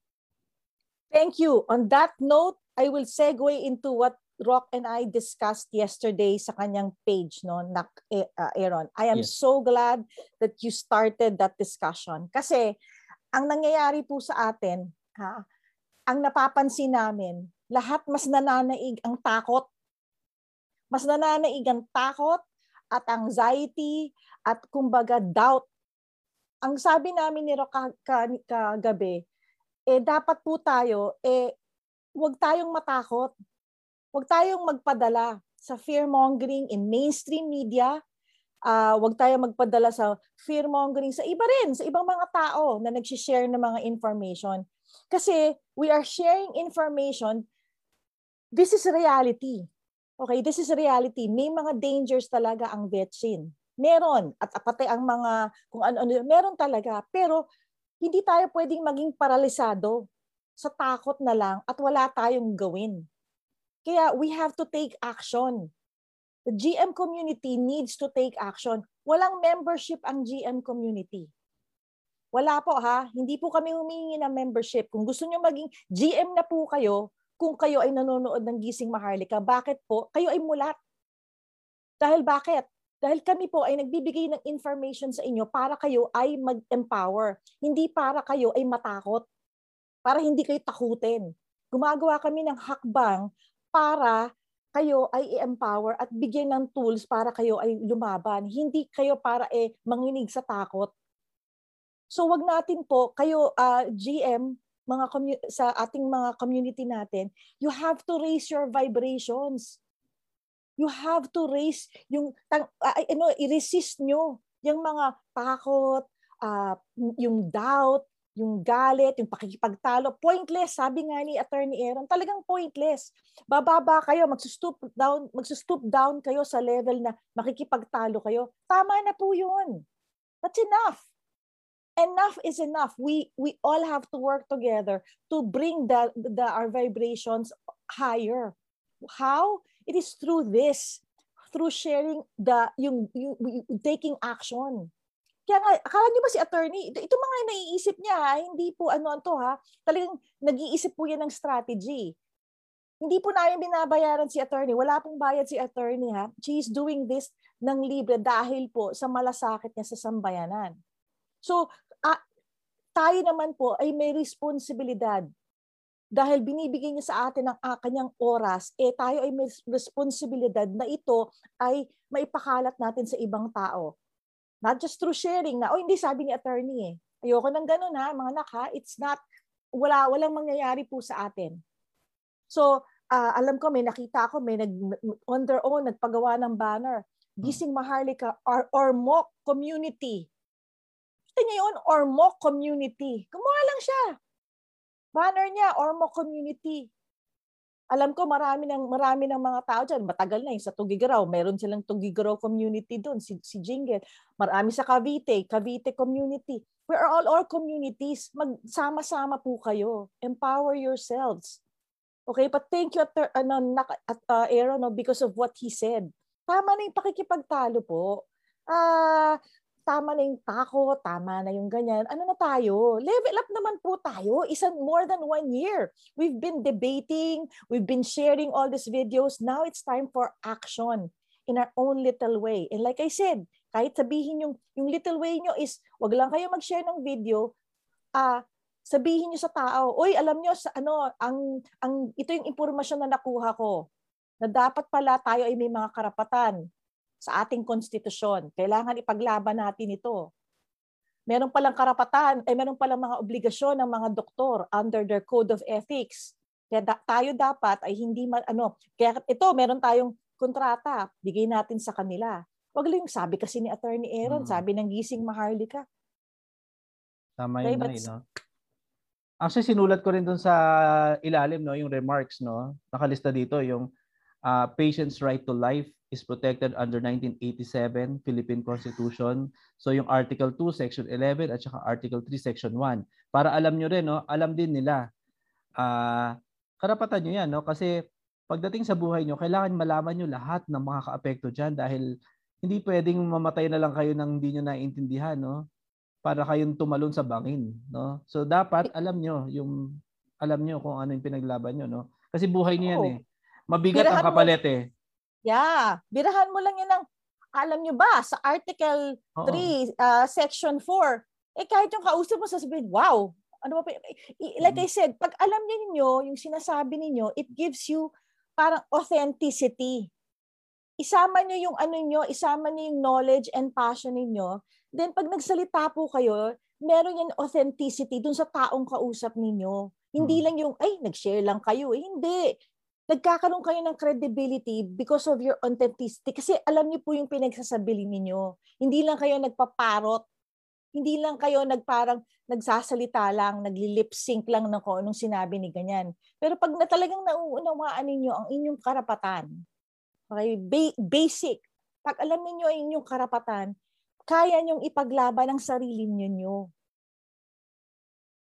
Thank you. On that note, I will segue into what Rock and I discussed yesterday sa kanyang page, no, na, uh, Aaron. I am Yes. so glad that you started that discussion. Kasi, ang nangyayari po sa atin, ha, ang napapansin namin, lahat mas nananaig ang takot. Mas nananaig ang takot at anxiety at kumbaga doubt. Ang sabi namin ni Rock kagabi, eh dapat po tayo, eh huwag tayong matakot Huwag tayong magpadala sa fear-mongering in mainstream media. Uh, huwag tayong magpadala sa fear-mongering sa iba rin, sa ibang mga tao na nag-share ng mga information. Kasi we are sharing information. This is reality. Okay, this is reality. May mga dangers talaga ang vaccine. Meron. At pati ang mga kung ano-ano, meron talaga. Pero hindi tayo pwedeng maging paralisado sa takot na lang at wala tayong gawin. Kaya we have to take action. The GM community needs to take action. Walang membership ang GM community. Wala po ha, hindi po kami humingi ng membership. Kung gusto niyo maging GM na po kayo, kung kayo ay nanonood ng Gising Maharlika, bakit po? Kayo ay mulat. Dahil bakit? Dahil kami po ay nagbibigay ng information sa inyo para kayo ay mag-empower. Hindi para kayo ay matakot. Para hindi kayo takutin. Gumagawa kami ng hakbang para kayo ay i-empower at bigyan ng tools para kayo ay lumaban. Hindi kayo para eh manginig sa takot. So wag natin po kayo uh, ah, GM mga sa ating mga community natin, you have to raise your vibrations. You have to raise yung tang, uh, ano, i-resist nyo yung mga takot, uh, yung doubt, yung galit, yung pakikipagtalo, pointless, sabi nga ni Attorney Aaron, talagang pointless. Bababa kayo, magsustoop down, magsustoop down kayo sa level na makikipagtalo kayo. Tama na po yun. That's enough. Enough is enough. We we all have to work together to bring the, the our vibrations higher. How? It is through this, through sharing the yung, yung, yung taking action kaya nga, akala niyo ba si attorney, ito, ito mga naiisip niya ha, hindi po ano to ha, talagang nag-iisip po yan ng strategy. Hindi po namin binabayaran si attorney, wala pong bayad si attorney ha. She is doing this ng libre dahil po sa malasakit niya sa sambayanan. So, uh, tayo naman po ay may responsibilidad dahil binibigay niya sa atin ang uh, kanyang oras, eh tayo ay may responsibilidad na ito ay maipakalat natin sa ibang tao. Not just through sharing na, oh hindi sabi ni attorney eh. Ayoko nang ganun ha, mga anak ha. It's not, wala, walang mangyayari po sa atin. So, uh, alam ko, may nakita ako, may nag, on their own, nagpagawa ng banner. Gising Maharlika or, or mock community. Kita niyo yun, or mock community. Kumuha lang siya. Banner niya, or mock community. Alam ko marami ng marami ng mga tao diyan, matagal na yung sa Tugigaraw, meron silang Tugigaraw community doon, si, si Jingle. Marami sa Cavite, Cavite community. We are all our communities. Magsama-sama po kayo. Empower yourselves. Okay, but thank you at, ano, at uh, Aaron no, because of what he said. Tama na yung pakikipagtalo po. Ah, tama na yung tako, tama na yung ganyan. Ano na tayo? Level up naman po tayo. Isa more than one year. We've been debating, we've been sharing all these videos. Now it's time for action in our own little way. And like I said, kahit sabihin yung, yung little way nyo is, wag lang kayo mag-share ng video, ah, sabihin nyo sa tao, oy, alam nyo, sa, ano, ang, ang, ito yung impormasyon na nakuha ko, na dapat pala tayo ay may mga karapatan sa ating konstitusyon. Kailangan ipaglaban natin ito. Meron palang karapatan, ay meron palang mga obligasyon ng mga doktor under their code of ethics. Kaya da- tayo dapat ay hindi ma- ano, kaya ito meron tayong kontrata, bigay natin sa kanila. Wag lang yung sabi kasi ni Attorney Aaron, Mm. sabi ng gising Maharlika. Tama Okay, yun, but Nay, no? Actually, sinulat ko rin dun sa ilalim, no, yung remarks, no? Nakalista dito yung uh, patient's right to life is protected under 1987 Philippine Constitution. So yung Article 2, Section 11 at saka Article 3, Section 1. Para alam nyo rin, no, alam din nila. ah karapatan nyo yan, no? Kasi pagdating sa buhay nyo, kailangan malaman nyo lahat ng mga kaapekto dyan dahil hindi pwedeng mamatay na lang kayo nang hindi nyo naiintindihan, no? Para kayong tumalon sa bangin, no? So dapat alam nyo yung alam nyo kung ano yung pinaglaban nyo, no? Kasi buhay niyo yan Oo. eh. Mabigat ang Birahan mo- kapalit eh. Yeah, birahan mo lang yun ng, alam nyo ba, sa Article Oo. 3, uh, Section 4, eh kahit yung kausap mo sasabihin, wow, ano ba, like I said, pag alam niyo yung sinasabi ninyo, it gives you parang authenticity. Isama niyo yung ano niyo, isama niyo yung knowledge and passion ninyo. Then pag nagsalita po kayo, meron yung authenticity dun sa taong kausap ninyo. Hindi Mm. lang yung, ay, nag-share lang kayo. Eh, hindi nagkakaroon kayo ng credibility because of your authenticity. Kasi alam niyo po yung pinagsasabi ninyo. Hindi lang kayo nagpaparot. Hindi lang kayo nagparang nagsasalita lang, nagli-lip sync lang ng kung anong sinabi ni ganyan. Pero pag na talagang nauunawaan ninyo ang inyong karapatan, okay, ba- basic, pag alam ninyo ang inyong karapatan, kaya niyong ipaglaban ang sarili ninyo.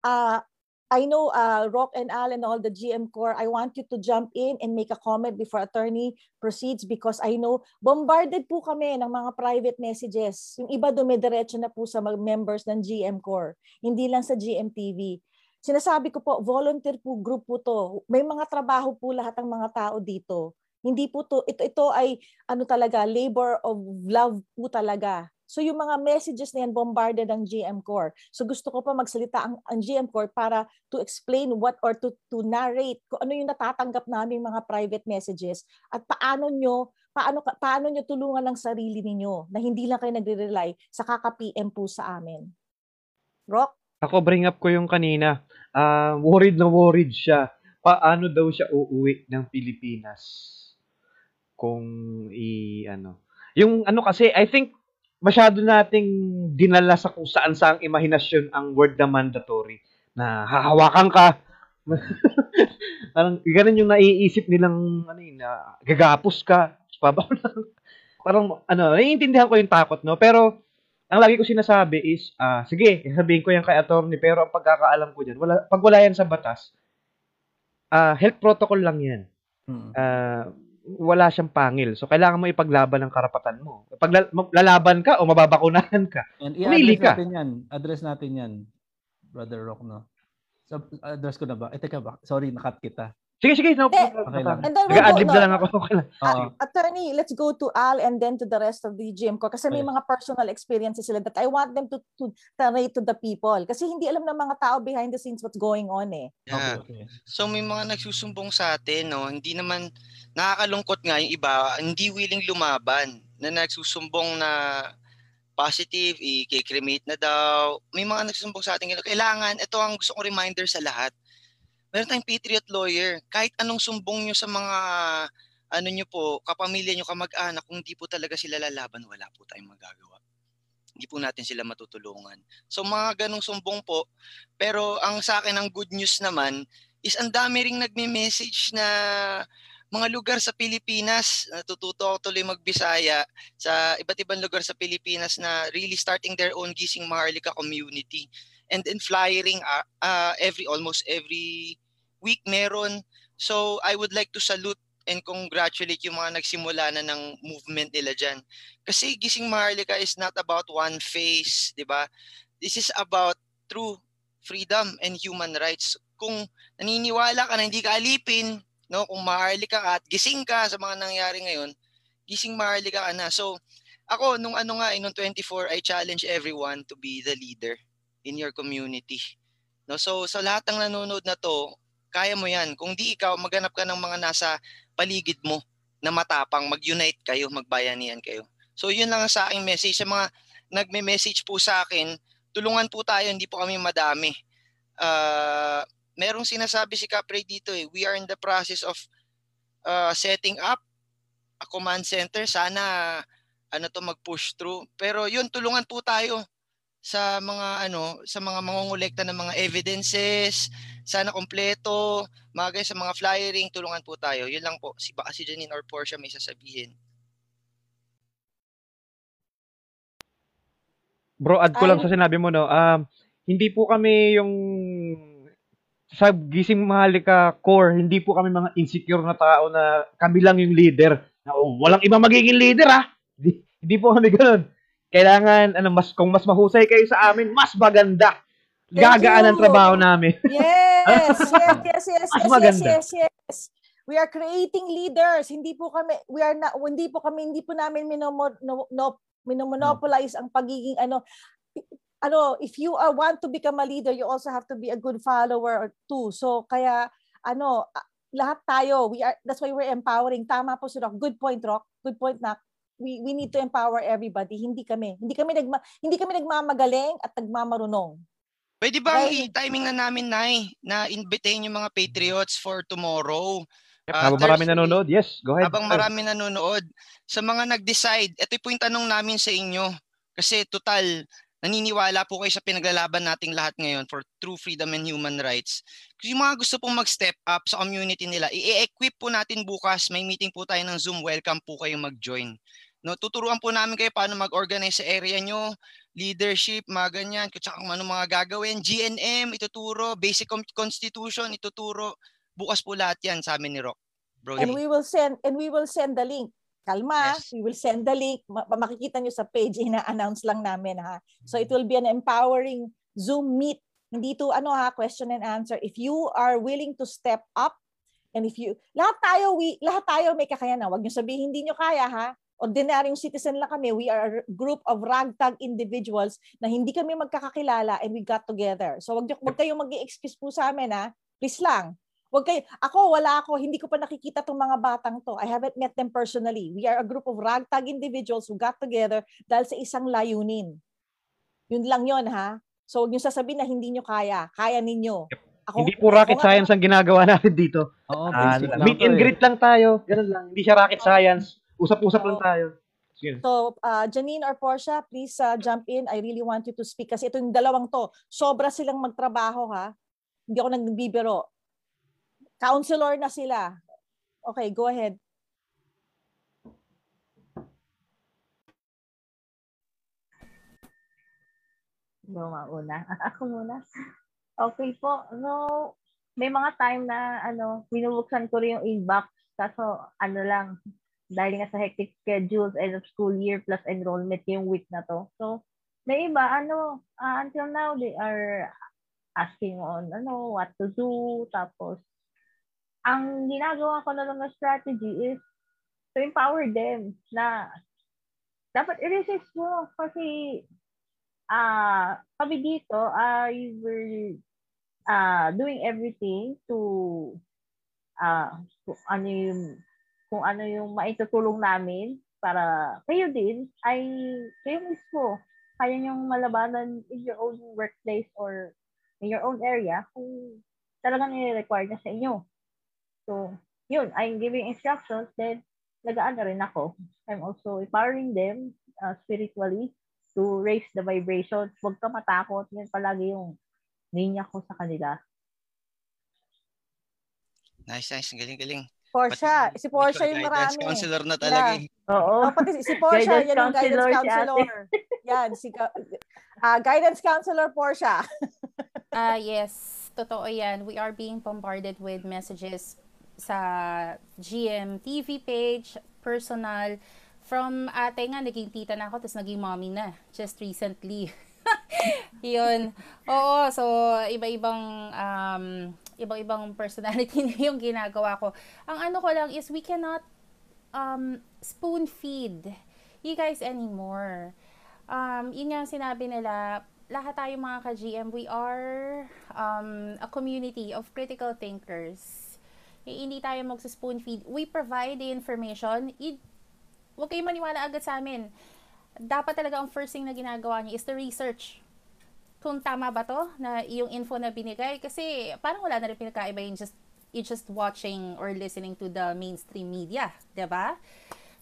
Ah, I know uh, Rock and Al and all the GM Core, I want you to jump in and make a comment before attorney proceeds because I know bombarded po kami ng mga private messages. Yung iba dumidiretso na po sa mga members ng GM Core, hindi lang sa GMTV. Sinasabi ko po, volunteer po group po to. May mga trabaho po lahat ng mga tao dito. Hindi po to, ito, ito ay ano talaga, labor of love po talaga. So yung mga messages na yan bombarded ang GM Core. So gusto ko pa magsalita ang, ang GM Core para to explain what or to, to narrate kung ano yung natatanggap naming mga private messages at paano nyo paano paano nyo tulungan ng sarili ninyo na hindi lang kayo nagre-rely sa kaka-PM po sa amin. Rock? Ako bring up ko yung kanina. Ah, worried na worried siya. Paano daw siya uuwi ng Pilipinas? Kung i ano. Yung ano kasi I think masyado nating dinala sa kung saan saang imahinasyon ang word na mandatory na hahawakan ka. parang ganun yung naiisip nilang ano yun, na gagapos ka. Parang ano, naiintindihan ko yung takot, no? Pero ang lagi ko sinasabi is, ah, sige, sabihin ko yan kay attorney, pero ang pagkakaalam ko dyan, wala, pag wala yan sa batas, ah, health protocol lang yan. Mm. Ah, wala siyang pangil. So, kailangan mo ipaglaban ang karapatan mo. Pag lalaban ka o mababakunahan ka, And Pumili ka. natin yan. Address natin yan, Brother Rock, no? So, address ko na ba? Eh, teka ba? Sorry, nakat kita. Sige, sige, no, Hindi. Okay lang. And then we'll go, Nag-adlib no, na lang ako. Okay lang. Oo. attorney, let's go to Al and then to the rest of the GM ko kasi may Okay. mga personal experiences sila that I want them to, to narrate to the people kasi hindi alam ng mga tao behind the scenes what's going on eh. Okay, Yeah. okay. So may mga nagsusumbong sa atin, no? Hindi naman nakakalungkot nga yung iba, hindi willing lumaban na nagsusumbong na positive, i-cremate na daw. May mga nagsusumbong sa atin, kailangan, ito ang gusto kong reminder sa lahat. Meron tayong Patriot lawyer. Kahit anong sumbong nyo sa mga ano nyo po, kapamilya nyo, kamag-anak, kung di po talaga sila lalaban, wala po tayong magagawa. Hindi po natin sila matutulungan. So mga ganong sumbong po, pero ang sa akin ang good news naman is ang dami ring nagme-message na mga lugar sa Pilipinas, natututo ako tuloy magbisaya sa iba't ibang lugar sa Pilipinas na really starting their own Gising Maharlika community. And then flyering uh, uh, every almost every week meron. So I would like to salute and congratulate yung mga nagsimula na ng movement nila dyan. Kasi Gising Maharlika is not about one face, di ba? This is about true freedom and human rights. Kung naniniwala ka na hindi ka alipin, no, kung maharlika ka at gising ka sa mga nangyari ngayon, gising maharlika ka na. So, ako, nung ano nga, eh, nung 24, I challenge everyone to be the leader in your community. No, so sa lahat ng nanonood na to, kaya mo 'yan. Kung di ikaw, maghanap ka ng mga nasa paligid mo na matapang, mag-unite kayo, magbayanihan kayo. So yun lang ang sa aking message sa mga nagme-message po sa akin, tulungan po tayo, hindi po kami madami. Uh, merong sinasabi si Capre dito eh, we are in the process of uh, setting up a command center. Sana ano to mag-push through. Pero yun, tulungan po tayo sa mga ano, sa mga mangongolekta ng mga evidences, sana kompleto, mga guys, sa mga flyering, tulungan po tayo. Yun lang po. Si baka si Janine or Portia may sasabihin. Bro, add ko lang sa sinabi mo no. Um, hindi po kami yung sa Gising Mahalika core, hindi po kami mga insecure na tao na kami lang yung leader. Na, oh, walang iba magiging leader ah. Hindi, hindi po kami ganoon. Kailangan ano mas kung mas mahusay kayo sa amin, mas maganda. Gagaan ang trabaho namin. Yes, yes, yes, yes, Mas yes, maganda. yes, yes, yes. We are creating leaders. Hindi po kami we are not hindi po kami hindi po namin minomo, no, no, minomonopolize ang pagiging ano ano, if you are want to become a leader, you also have to be a good follower or two. So kaya ano, ah, lahat tayo, we are that's why we're empowering. Tama po si Rock. Good point, Rock. Good point na we we need to empower everybody. Hindi kami. Hindi kami nagma, hindi kami nagmamagaling at nagmamarunong. Pwede ba Right. i-timing na namin, Nay, na invitahin yung mga Patriots for tomorrow? Yep, Ah, habang marami nanonood, yes, go ahead. Habang marami nanonood, sa mga nag-decide, ito po yung tanong namin sa inyo. Kasi total, naniniwala po kayo sa pinaglalaban nating lahat ngayon for true freedom and human rights. Kung yung mga gusto pong mag-step up sa community nila, i-equip po natin bukas. May meeting po tayo ng Zoom. Welcome po kayo mag-join. No, tuturuan po namin kayo paano mag-organize sa area nyo, leadership, mga ganyan, kung kung ano mga gagawin. GNM, ituturo. Basic Constitution, ituturo. Bukas po lahat yan sa amin ni Rock. Bro, And we will send and we will send the link. Kalma, Yes. we will send the link. Ma- makikita nyo sa page, ina-announce lang namin ha. So it will be an empowering Zoom meet. Hindi to ano ha, question and answer. If you are willing to step up and if you lahat tayo we lahat tayo may kakayanan. Huwag niyo sabihin hindi niyo kaya ha. Ordinaryong citizen lang kami. We are a group of ragtag individuals na hindi kami magkakakilala and we got together. So wag niyo wag kayong mag-excuse po sa amin ha. Please lang. Wag kayo, ako wala ako, hindi ko pa nakikita tong mga batang to. I haven't met them personally. We are a group of ragtag individuals who got together dahil sa isang layunin. Yun lang yun ha. So huwag niyo sasabihin na hindi niyo kaya. Kaya ninyo. Ako, Hindi po rocket ako science ang ginagawa natin dito. Oo, lang meet and eh. greet lang tayo. Ganun lang. Hindi siya rocket science. Usap-usap lang tayo. Yun. So, uh, Janine or Portia, please uh, jump in. I really want you to speak kasi ito yung dalawang to. Sobra silang magtrabaho ha. Hindi ako nagbibiro. Counselor na sila. Okay, go ahead. Go mauna. Ako muna. Okay po. No, may mga time na ano, binubuksan ko rin yung inbox. Kaso ano lang, dahil nga sa hectic schedules, end of school year plus enrollment yung week na to. So, may iba, ano, ah, until now, they are asking on ano, what to do. Tapos, ang ginagawa ko na lang na strategy is to empower them na dapat i-resist mo kasi ah kami dito I were uh, doing everything to ah kung ano yung kung ano yung maitutulong namin para kayo din ay kayo mismo kaya niyong malabanan in your own workplace or in your own area kung talagang nire-require na sa inyo. So, yun, I'm giving instructions, then nagaan na rin ako. I'm also empowering them uh, spiritually to raise the vibrations. Huwag ka matakot. Yan palagi yung linya ko sa kanila. Nice, nice. Galing, galing. Portia. Si Portia yung Guidance marami. counselor na talaga eh. Oo. Oh, pati si, si Portia, Guidance yan yung guidance counselor yan, si ah, guidance counselor Portia. Ah, yes. Totoo yan. We are being bombarded with messages sa GM TV page, personal. From ate nga, naging tita na ako, tapos naging mommy na. Just recently. Yun. Oo, so iba-ibang um, iba-ibang personality na yung ginagawa ko. Ang ano ko lang is we cannot um, spoon feed you guys anymore. Um, yun nga sinabi nila, lahat tayo mga ka-GM, we are um, a community of critical thinkers. Eh, hindi tayo mag-spoon feed. We provide the information. I- huwag kayong maniwala agad sa amin. Dapat talaga ang first thing na ginagawa niyo is the research. Kung tama ba to na yung info na binigay. Kasi parang wala na rin pinakaiba yung just, you just watching or listening to the mainstream media. 'di ba?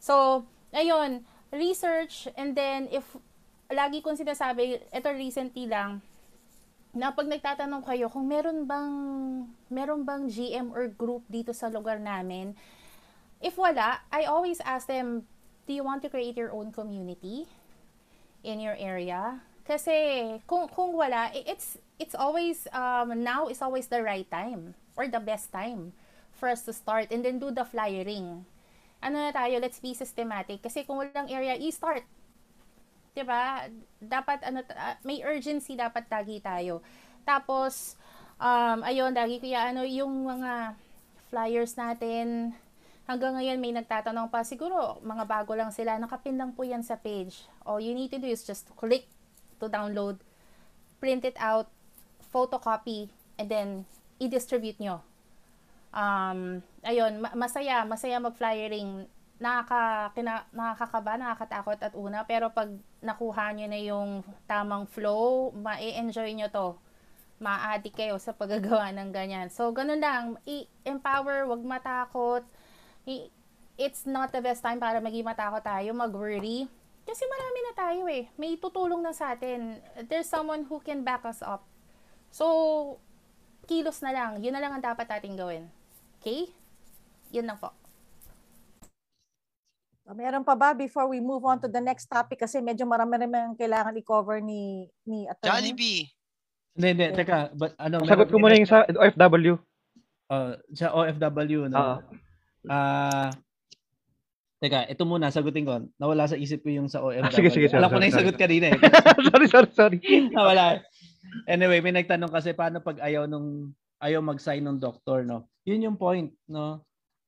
So, ayun, research and then if lagi kong sinasabi, ito recently lang, na pag nagtatanong kayo kung meron bang meron bang GM or group dito sa lugar namin, if wala, I always ask them, do you want to create your own community in your area? Kasi kung kung wala, it's it's always um now is always the right time or the best time for us to start and then do the flyering. Ano na tayo, let's be systematic kasi kung walang area, i-start 'di ba? Dapat ano ah, may urgency dapat tagi tayo. Tapos um ayun, lagi kuya ano yung mga flyers natin hanggang ngayon may nagtatanong pa siguro mga bago lang sila nakapin lang po yan sa page. All you need to do is just click to download, print it out, photocopy and then i-distribute nyo. Um, ayun, ma- masaya, masaya mag-flyering nakaka, kina, nakakakaba, nakakatakot at una, pero pag nakuha nyo na yung tamang flow, ma-enjoy nyo to. Ma-addict kayo sa paggagawa ng ganyan. So, ganun lang, i-empower, wag matakot. I- it's not the best time para maging matakot tayo, mag-worry. Kasi marami na tayo eh. May tutulong na sa atin. There's someone who can back us up. So, kilos na lang. Yun na lang ang dapat natin gawin. Okay? Yun lang po. Meron pa ba before we move on to the next topic kasi medyo marami rin ang kailangan i-cover ni ni attorney. Jollibee. Hindi, hindi. Teka, but, ano, Sagot ko muna yung sa OFW. Uh, sa OFW, no? Ah, teka, ito muna, sagutin ko. Nawala sa isip ko yung sa OFW. Ah, sige, sige, sorry, Alam ko na yung sagot kanina eh. sorry, sorry, sorry. Nawala. Anyway, may nagtanong kasi paano pag ayaw nung ayaw mag-sign ng doktor, no? Yun yung point, no?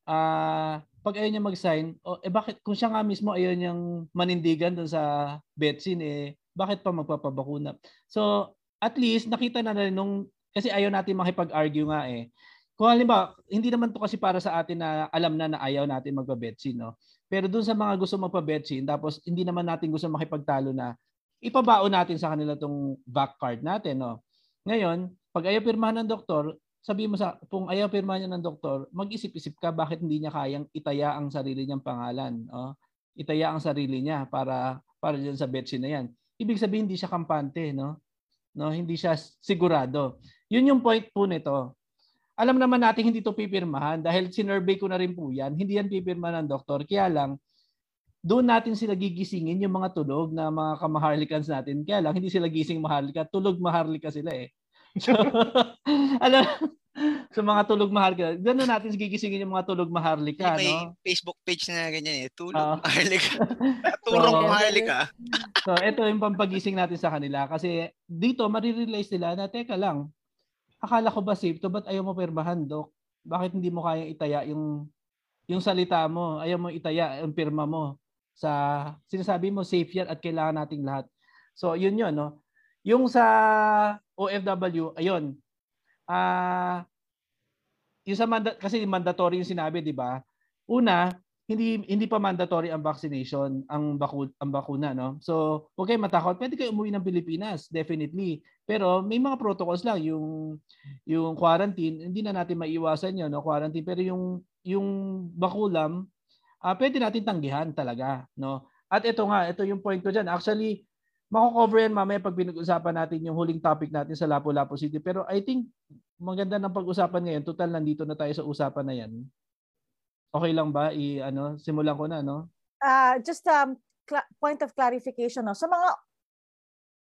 Ah, pag ayaw niya mag-sign, oh, eh bakit kung siya nga mismo ayaw niyang manindigan dun sa betsin eh bakit pa magpapabakuna? So, at least nakita na rin nung kasi ayaw natin makipag-argue nga eh. Kung halimbawa, hindi naman to kasi para sa atin na alam na na ayaw natin magpa-betsin, no? Pero dun sa mga gusto magpa-betsin, tapos hindi naman natin gusto makipagtalo na ipabaon natin sa kanila tong back card natin, no? Ngayon, pag ayaw pirmahan ng doktor, sabi mo sa kung ayaw pirmahan niya ng doktor, mag-isip-isip ka bakit hindi niya kayang itaya ang sarili niyang pangalan, no? Itaya ang sarili niya para para diyan sa betsin na 'yan. Ibig sabihin hindi siya kampante, no? No, hindi siya sigurado. 'Yun yung point po nito. Alam naman natin hindi to pipirmahan dahil sinurvey ko na rin po 'yan. Hindi yan pipirmahan ng doktor. Kaya lang doon natin sila gigisingin yung mga tulog na mga kamaharlikans natin. Kaya lang, hindi sila gising maharlika. Tulog maharlika sila eh. So, alam, sa mga tulog maharlika, gano'n natin gigisingin yung mga tulog maharlika, may no? Facebook page na ganyan eh. Tulog, Oo. maharlika. Turong Oo. maharlika. So, ito yung pampagising natin sa kanila kasi dito marirealize nila na teka lang, akala ko ba safe to, ba't ayaw mo pirmahan, Dok? Bakit hindi mo kayang itaya yung yung salita mo, ayaw mo itaya yung pirma mo sa sinasabi mo safe yan at kailangan nating lahat. So, yun yun, no? Yung sa OFW, ayun. Ah, yung sa manda- kasi mandatory yung sinabi, 'di ba? Una, hindi hindi pa mandatory ang vaccination, ang baku ang bakuna, no? So, huwag kayong matakot. Pwede kayo umuwi ng Pilipinas, definitely. Pero may mga protocols lang yung yung quarantine, hindi na natin maiwasan 'yon, no, quarantine. Pero yung yung bakulam, ah pwede natin tanggihan talaga, no? At ito nga, ito yung point ko diyan. Actually, mako-cover yan mamaya pag pinag-usapan natin yung huling topic natin sa Lapu-Lapu City. Pero I think maganda ng pag-usapan ngayon. Total, nandito na tayo sa usapan na yan. Okay lang ba? I, ano, simulan ko na, no? Ah, just um cla- point of clarification no. Sa mga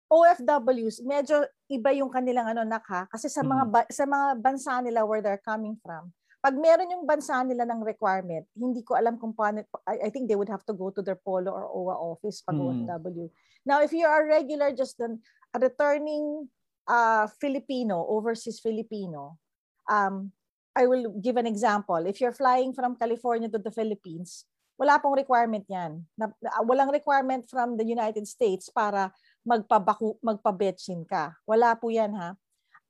OFWs, medyo iba yung kanilang ano nak ha kasi sa mga ba- sa mga bansa nila where they're coming from. Pag meron yung bansa nila ng requirement, hindi ko alam kung paano I, I think they would have to go to their polo or OWA office pag Mm. OFW. Now, if you are regular just an, a returning uh Filipino, overseas Filipino, um I will give an example. If you're flying from California to the Philippines, wala pong requirement yan. Na, na- walang requirement from the United States para magpabaku, magpabetsin ka. Wala po yan ha.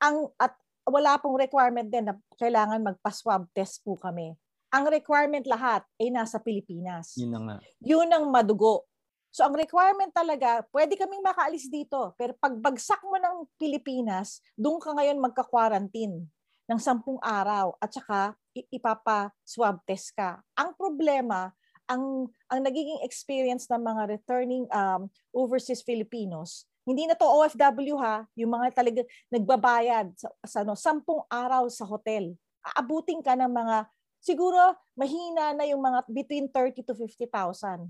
Ang, at wala pong requirement din na kailangan magpa-swab test po kami. Ang requirement lahat ay nasa Pilipinas. Yun na nga. Yun ang madugo. So ang requirement talaga, pwede kaming makaalis dito. Pero pagbagsak mo ng Pilipinas, doon ka ngayon magka-quarantine ng sampung araw at saka i- ipapa-swab test ka. Ang problema, ang ang nagiging experience ng mga returning um, overseas Filipinos, hindi na to OFW ha, yung mga talaga nagbabayad sa, sa ano, sampung araw sa hotel. Aabutin ka ng mga, siguro mahina na yung mga between 30 to 50,000.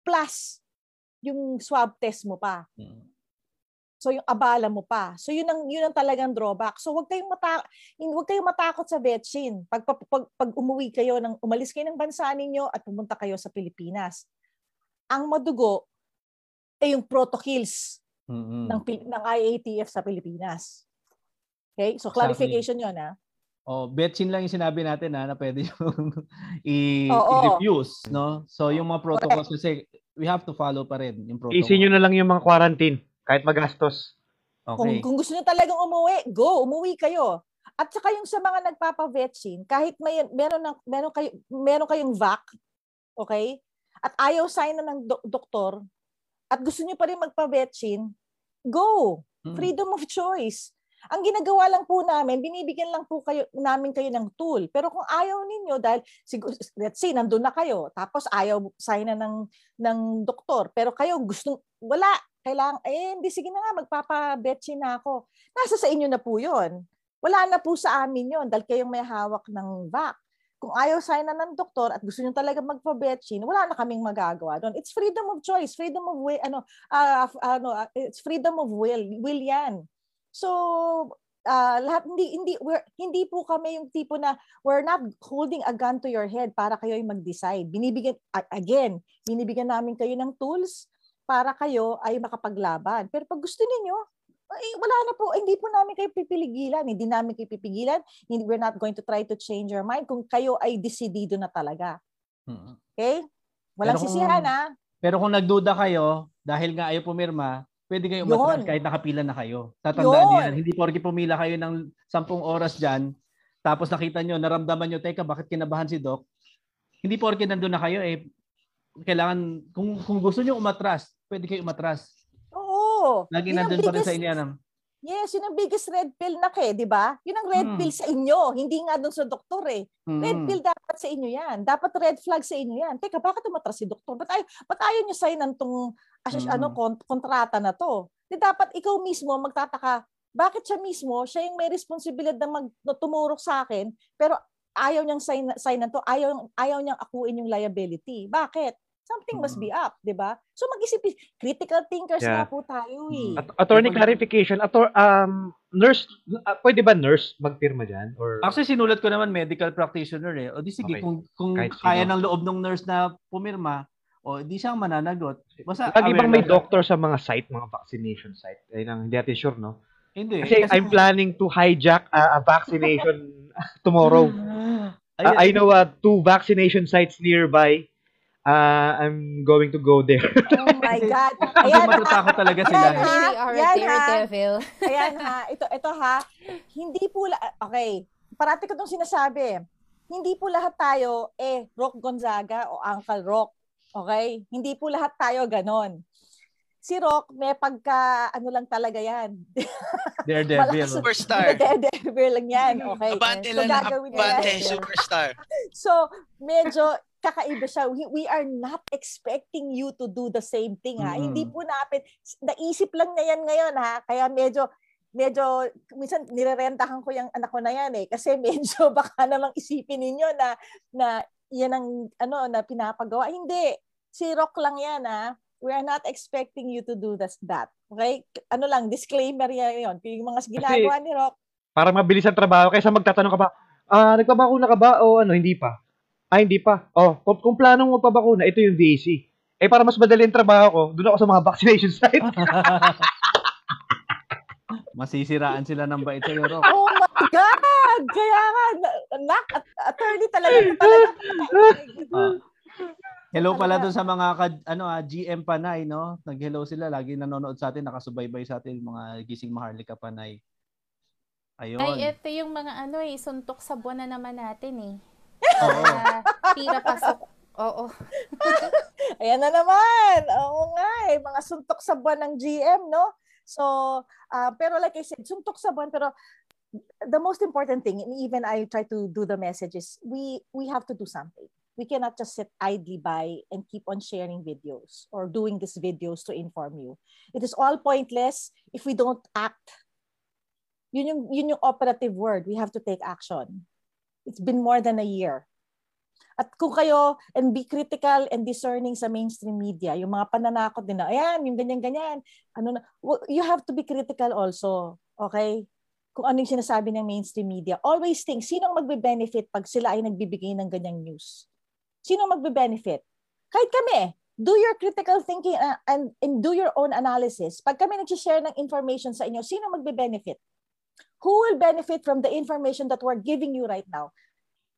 Plus, yung swab test mo pa. Mm. So yung abala mo pa. So yun ang yun ang talagang drawback. So wag kayong mata wag kayong matakot sa vetsin. Pag, pag, pag, pag umuwi kayo ng umalis kayo ng bansa ninyo at pumunta kayo sa Pilipinas. Ang madugo ay yung protocols Mm-mm. ng ng IATF sa Pilipinas. Okay? So Exactly. clarification 'yon ha. Oh, betsin lang yung sinabi natin ha, na pwede yung i- Oo. i-refuse, no? So yung mga protocols kasi we have to follow pa rin yung protocol. Isin nyo na lang yung mga quarantine. Kahit magastos. Kung, Okay. kung gusto niyo talagang umuwi, go, umuwi kayo. At saka yung sa mga nagpapa-vetsin, kahit may meron ng meron kayo meron kayong vac, okay? At ayaw sign na ng do- doktor at gusto niyo pa rin magpa-vetsin, go. Mm. Freedom of choice. Ang ginagawa lang po namin, binibigyan lang po kayo namin kayo ng tool. Pero kung ayaw ninyo dahil siguro let's say nandun na kayo, tapos ayaw sign na ng ng doktor, pero kayo gusto wala, kailangan eh hindi sige na nga magpapa-betchin na ako. Nasa sa inyo na po 'yon. Wala na po sa amin 'yon dahil kayong may hawak ng vac. Kung ayaw sign na ng doktor at gusto niyo talaga magpa-betchin, wala na kaming magagawa doon. It's freedom of choice, freedom of will, ano, f- ano, ah, it's freedom of will, will 'yan. So, ah, lahat hindi hindi we're, hindi po kami yung tipo na we're not holding a gun to your head para kayo ay mag-decide. Binibigyan again, binibigyan namin kayo ng tools para kayo ay makapaglaban. Pero pag gusto niyo ay, wala na po, hindi po namin kayo pipiligilan, hindi namin kayo pipigilan, we're not going to try to change your mind kung kayo ay desidido na talaga. Mm. Okay? Walang Pero kung- sisihan ha. Pero kung nagduda kayo, dahil nga ayaw pumirma, pwede kayo umatras kahit nakapila na kayo. Tatandaan Yun. yan. Hindi porke pumila kayo ng 10 oras dyan, tapos nakita nyo, naramdaman nyo, teka, bakit kinabahan si Doc? Hindi porke nandun na kayo, eh, kailangan, kung, kung gusto nyo umatras, pwede kayo umatras. Oo. Lagi nandun pa rin sa biggest- inyo yan. Yes, yun ang biggest red pill na ke, di ba? Yun ang red Hmm. pill sa inyo, hindi nga doon sa doktor eh. Red Mm. pill dapat sa inyo yan. Dapat red flag sa inyo yan. Teka, bakit umatras si doktor? Ba't, ay, ba't ayaw nyo signan tong as, Mm. ano, kont- kontrata na to? Di dapat ikaw mismo magtataka, bakit siya mismo, siya yung may responsibilidad na mag, tumurok sa akin, pero ayaw niyang sign, sign na to, ayaw, ayaw niyang akuin yung liability. Bakit? Something must be up, di ba? So mag-isip, critical thinkers Yeah. na po tayo eh. Mm. At- attorney clarification, ator, um, nurse, ah, pwede ba nurse magpirma dyan? Or, Actually, sinulat ko naman medical practitioner eh. O di sige, Okay. kung, kung Kahit sino. kaya ng loob ng nurse na pumirma, o di siyang mananagot. Basta lagi bang may doctor sa mga site, mga vaccination site? Ayun ang hindi natin sure, no? Hindi. Kasi I'm planning to hijack uh, a vaccination tomorrow. Uh, I know uh, two vaccination sites nearby. Uh, I'm going to go there. Oh my God. Kasi Ayan, matatakot talaga sila. Ayan, ha? Really are a Yan, ha? daredevil. Ayan ha, ito, ito ha, hindi po, la- okay, parati ko itong sinasabi, hindi po lahat tayo, eh, Rock Gonzaga o Uncle Rock, okay? Hindi po lahat tayo ganon. Si Rock, may pagka, ano lang talaga yan. Daredevil. Malakas- Superstar. Daredevil lang yan, okay? Abante So, lang abante, superstar. So, medyo kakaiba siya. We, we are not expecting you to do the same thing, ha? Mm. Hindi po natin, naisip lang na yan ngayon, ha? Kaya medyo, medyo, minsan nirerentahan ko yung anak ko na yan eh. Kasi medyo baka namang isipin ninyo na, na yan ang ano na pinapagawa. Hindi. Si Rock lang yan ah. We are not expecting you to do this, that. Okay? Ano lang, disclaimer yan yun. Yung mga ginagawa ni Rock, Para mabilis ang trabaho kaysa magtatanong ka pa, ah, nagpabakuna ka ba o ano, hindi pa? Ah, hindi pa. Oh, kung, kung planong magpabakuna, ito yung VAC. Eh, para mas madali ang trabaho ko, doon ako sa mga vaccination site. Masisiraan sila ng bait sa'yo, Rock. oh my God! Kaya nga, na- nak, at- attorney talaga. talaga. Ah. Hello pala doon sa mga ka- ano ah, GM Panay, no? Nag-hello sila, lagi nanonood sa atin, nakasubaybay sa atin mga gising Maharlika Panay. Ayun. Ay, ito yung mga ano eh, suntok sa buwan na naman natin eh. Oo. Ah, tira pasok. Oo. Ayan na naman. Oo nga eh. Mga suntok sa buwan ng GM, no? So, uh, pero like I said, suntok sa buwan, pero the most important thing, and even I try to do the message is we, we have to do something. We cannot just sit idly by and keep on sharing videos or doing these videos to inform you. It is all pointless if we don't act. Yun yung, yun yung operative word. We have to take action. It's been more than a year. At kung kayo, and be critical and discerning sa mainstream media, yung mga pananakot din na, ayan, yung ganyan-ganyan, ano na, well, you have to be critical also, okay? Kung ano yung sinasabi ng mainstream media. Always think, sino ang magbe-benefit pag sila ay nagbibigay ng ganyang news? Sino ang magbe-benefit? Kahit kami, do your critical thinking uh, and, and do your own analysis. Pag kami nag-share ng information sa inyo, sino magbe-benefit? Who will benefit from the information that we're giving you right now?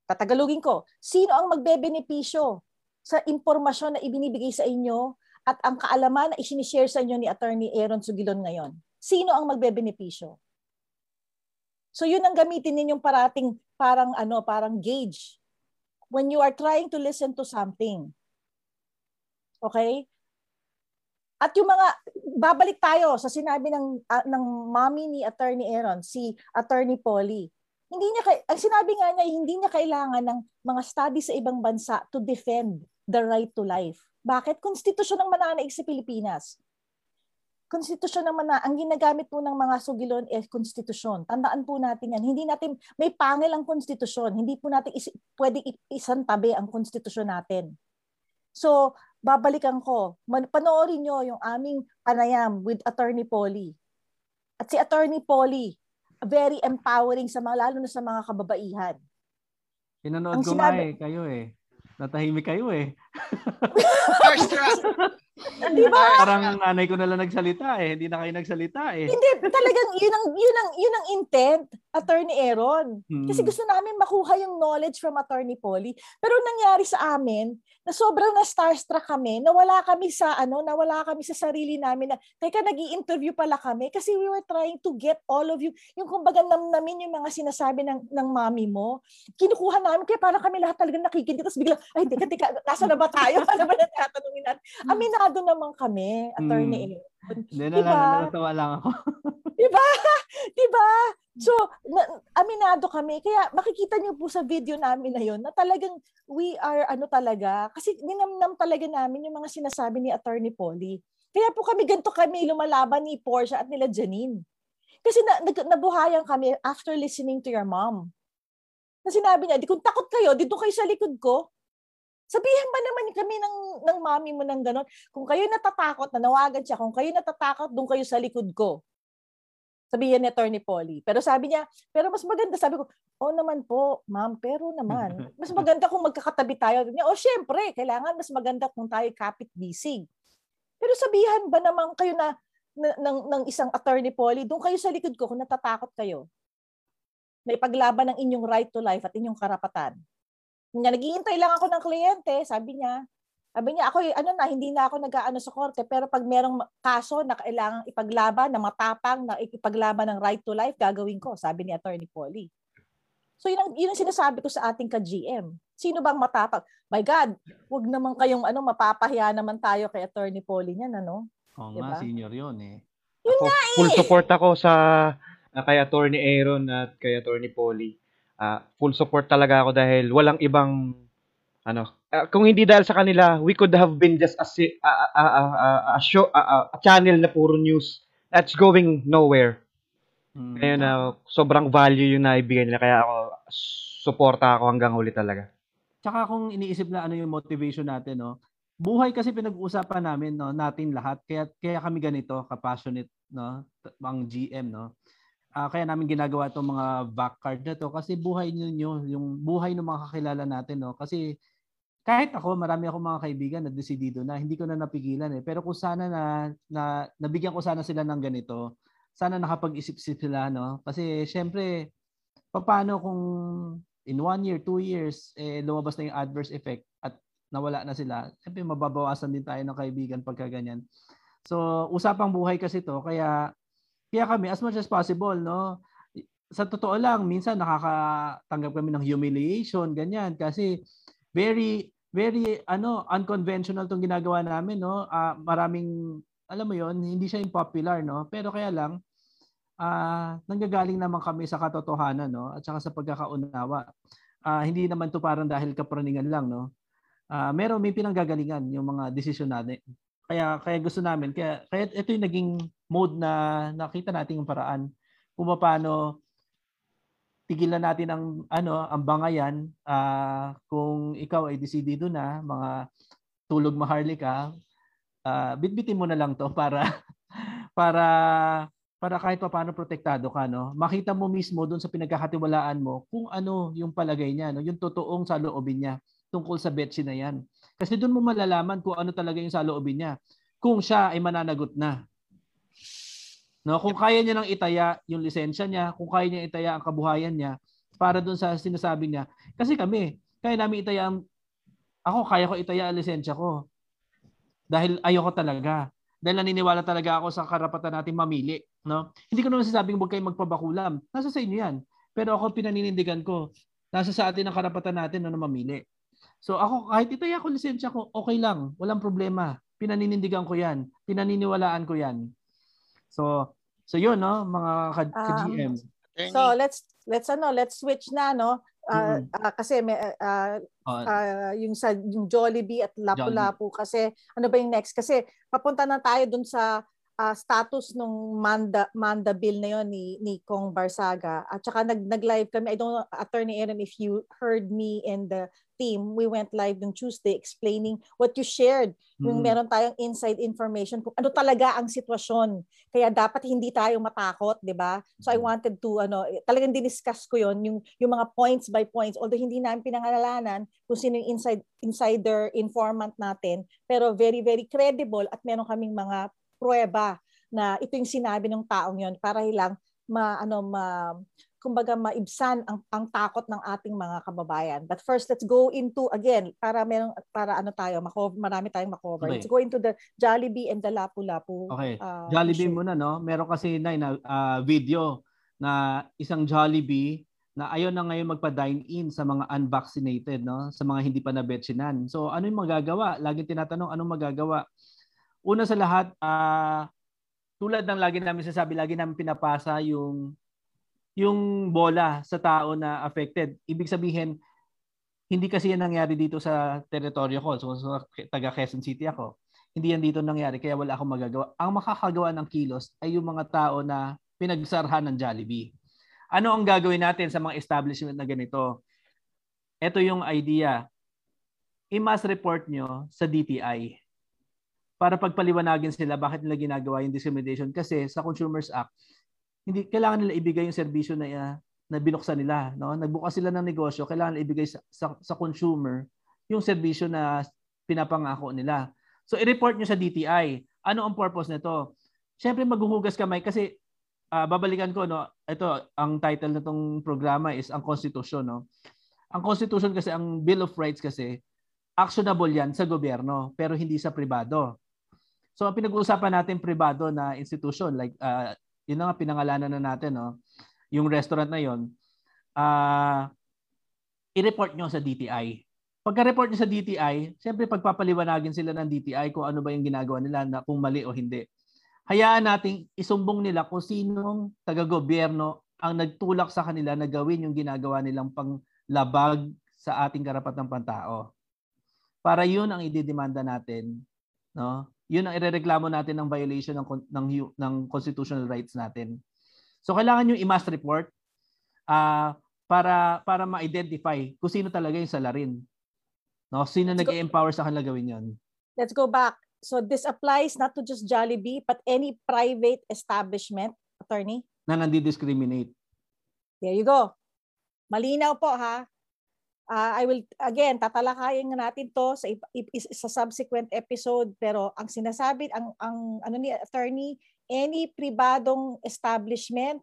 Tatagalugin ko, sino ang magbebenepisyo sa impormasyon na ibinibigay sa inyo at ang kaalaman na isinishare sa inyo ni Attorney Aaron Sugilon ngayon? Sino ang magbebenepisyo? So yun ang gamitin ninyong parating parang ano, parang gauge when you are trying to listen to something. Okay? At yung mga babalik tayo sa sinabi ng uh, ng mommy ni Attorney Aaron, si Attorney Polly. Hindi niya ang sinabi nga niya hindi niya kailangan ng mga study sa ibang bansa to defend the right to life. Bakit? Konstitusyon ng mananaig sa Pilipinas. Konstitusyon ng mana ang ginagamit po ng mga sugilon is konstitusyon. Tandaan po natin yan. Hindi natin may pangil ang konstitusyon. Hindi po natin is, pwedeng isang tabi ang konstitusyon natin. So, babalikan ko. Man, panoorin nyo yung aming panayam with Attorney Polly. At si Attorney Polly, very empowering sa mga, lalo na sa mga kababaihan. Pinanood Ang ko sinabi- nga eh, kayo eh. Natahimik kayo eh. Starstruck! Di ba? Parang nanay ko na lang nagsalita eh. Hindi na kayo nagsalita eh. Hindi, talagang yun ang, yun ang, yun ang intent, Attorney Aaron. Kasi Hmm. gusto namin makuha yung knowledge from Attorney Polly. Pero nangyari sa amin, na sobrang na starstruck kami, nawala kami sa ano, nawala kami sa sarili namin na, teka, nag interview pala kami kasi we were trying to get all of you, yung kumbaga namnamin yung mga sinasabi ng, ng mami mo, kinukuha namin, kaya parang kami lahat talaga nakikinig, tapos biglang, ay, teka, teka, nasa na ba tayo? Ano ba na tatanungin natin? Aminado naman kami, Attorney. Aaron. Hindi na Diba? lang, natawa lang ako. Diba? Diba? So, na, aminado kami. Kaya makikita niyo po sa video namin na yon na talagang we are ano talaga. Kasi ninamnam talaga namin yung mga sinasabi ni Attorney Polly. Kaya po kami ganito kami lumalaban ni Portia at nila Janine. Kasi na, nag, nabuhayan kami after listening to your mom. Na sinabi niya, di kung takot kayo, dito kayo sa likod ko. Sabihan ba naman kami ng, ng mami mo ng ganon? Kung kayo natatakot, nanawagan siya, kung kayo natatakot, doon kayo sa likod ko. Sabihin ni Attorney Polly. Pero sabi niya, pero mas maganda, sabi ko, oh naman po, ma'am, pero naman, mas maganda kung magkakatabi tayo. Niya, oh syempre, kailangan mas maganda kung tayo kapit-bisig. Pero sabihan ba naman kayo na, na ng, ng isang Attorney Polly, doon kayo sa likod ko kung natatakot kayo na ipaglaban ng inyong right to life at inyong karapatan. Nga, naghihintay lang ako ng kliyente, sabi niya. Sabi niya, ako, ano na, hindi na ako nag-aano sa korte, pero pag merong kaso na kailangang ipaglaban, na matapang, na ipaglaban ng right to life, gagawin ko, sabi ni Attorney Polly. So yun ang, yun ang sinasabi ko sa ating ka-GM. Sino bang matapang? My God, wag naman kayong ano, mapapahiya naman tayo kay Attorney Polly niyan, ano? Oo Diba? nga, senior yun eh. Ako, full support ako sa ah, kay Attorney Aaron at kay Attorney Polly. Ah, full support talaga ako dahil walang ibang ano, ah, kung hindi dahil sa kanila, we could have been just a si- a, a, a, a, a show a, a- a channel na puro news that's going nowhere. Mm. Ngayon na sobrang value yung naibigay nila kaya ako suporta ako hanggang huli talaga. Tsaka kung iniisip na ano yung motivation natin, no? Buhay kasi pinag-uusapan namin, no, natin lahat. Kaya kaya kami ganito, ka-passionate, no, t- ang GM, no. Ah, kaya namin ginagawa itong mga back card na to kasi buhay niyo yung buhay ng mga kakilala natin, no. Kasi kahit ako, marami akong mga kaibigan na desidido na hindi ko na napigilan eh. Pero kung sana na, na nabigyan ko sana sila ng ganito, sana nakapag-isip-isip sila, no? Kasi syempre, paano kung in one year, two years, eh, lumabas na yung adverse effect at nawala na sila, syempre mababawasan din tayo ng kaibigan pagka ganyan. So, usapang buhay kasi to, kaya kaya kami as much as possible, no? Sa totoo lang, minsan nakakatanggap kami ng humiliation, ganyan kasi very very ano unconventional tong ginagawa namin, no? Ah, maraming alam mo 'yon, hindi siya impopular, no? Pero kaya lang ah nanggagaling naman kami sa katotohanan, no? At saka sa pagkakaunawa. Ah, hindi naman to parang dahil kapraningan lang, no? Ah, meron may pinanggagalingan yung mga desisyon natin. Kaya kaya gusto namin. Kaya kaya ito yung naging mode na nakita natin yung paraan kung paano tigilan natin ang ano ang bangayan. Ah kung ikaw ay desidido na mga tulog maharlika ah bitbitin mo na lang to para para para kahit paano protektado ka no? Makita mo mismo doon sa pinagkakatiwalaan mo kung ano yung palagay niya no? Yung totoong saloobin niya tungkol sa betsi na yan kasi doon mo malalaman kung ano talaga yung saloobin niya kung siya ay mananagot na No, kung kaya niya nang itaya yung lisensya niya, kung kaya niya itaya ang kabuhayan niya para doon sa sinasabi niya. Kasi kami, kaya namin itaya ang ako kaya ko itaya ang lisensya ko. Dahil ayoko talaga. Dahil naniniwala talaga ako sa karapatan natin mamili, no? Hindi ko naman sasabing huwag kayong magpabakulam. Nasa sa inyo 'yan. Pero ako pinaninindigan ko, nasa sa atin ang karapatan natin na mamili. So ako kahit itaya ko lisensya ko, okay lang, walang problema. Pinaninindigan ko 'yan. Pinaniniwalaan ko 'yan. So, so yun no, mga ka- ka-GM. Attorney, So let's let's ano, let's switch na no. Ah, Mm. ah, kasi may ah, Oh, ah, yung sa yung Jollibee at Lapu-Lapu kasi ano ba yung next kasi papunta na tayo dun sa ah, status nung Manda Manda bill na yon ni ni Kong Barsaga at saka nag nag-live kami I don't know Attorney Aaron if you heard me and the team we went live on Tuesday explaining what you shared yung mm. meron tayong inside information kung ano talaga ang sitwasyon kaya dapat hindi tayo matakot, 'di ba? So I Mhm. wanted to ano, talagang diniscuss ko 'yon, yung yung mga points by points. Although hindi namin pinangalanan kung sino yung inside insider informant natin, pero very very credible at meron kaming mga pruweba na ito yung sinabi ng taong 'yon para lang ma ano ma kumbaga maibsan ang, ang takot ng ating mga kababayan. But first, let's go into again para meron para ano tayo, mako marami tayong makover. Okay. Let's go into the Jollibee and the Lapu-Lapu. Okay. ah, Jollibee issue. muna no. Meron kasi na, na ah, video na isang Jollibee na ayaw na ngayon magpa-dine in sa mga unvaccinated no, sa mga hindi pa nabetsinan. So ano yung magagawa? Laging tinatanong anong magagawa? Una sa lahat, ah tulad ng lagi namin sasabi, lagi namin pinapasa yung yung bola sa tao na affected. Ibig sabihin, hindi kasi yan nangyari dito sa teritoryo ko. So, sa taga Quezon City ako. Hindi yan dito nangyari kaya wala akong magagawa. Ang makakagawa ng kilos ay yung mga tao na pinagsarhan ng Jollibee. Ano ang gagawin natin sa mga establishment na ganito? Ito yung idea. I-mass report nyo sa DTI para pagpaliwanagin sila bakit nila ginagawa yung discrimination kasi sa Consumers Act hindi kailangan nila ibigay yung serbisyo na uh, na binuksan nila no? Nagbukas sila ng negosyo kailangan nila ibigay sa, sa, sa consumer yung serbisyo na pinapangako nila. So i-report nyo sa DTI ano ang purpose nito? Syempre maghuhugas kamay kasi uh, babalikan ko no? Ito ang title nitong programa is ang constitution no? Ang constitution kasi ang bill of rights kasi actionable yan sa gobyerno pero hindi sa pribado. So ang pinag-uusapan natin pribado na institution like uh, yun na nga pinangalanan na natin no yung restaurant na yon uh, i-report nyo sa DTI. Pagka-report nyo sa DTI, siyempre pagpapaliwanagin sila ng DTI kung ano ba yung ginagawa nila na kung mali o hindi. Hayaan nating isumbong nila kung sinong taga-gobyerno ang nagtulak sa kanila na gawin yung ginagawa nilang panglabag sa ating karapatang pantao. Para yun ang ididemanda natin, no? Yun ang irereklamo natin ng violation ng ng ng constitutional rights natin. So kailangan yung i-mass report ah para para ma-identify kung sino talaga yung salarin. No, sino nag-empower sa kanila gawin 'yon. Let's go back. So this applies not to just Jollibee, but any private establishment, attorney. Na nandi-discriminate. There you go. Malinaw po ha. Ah, I will again tatalakayin nga natin to sa sa subsequent episode pero ang sinasabi ang ang ano ni attorney any pribadong establishment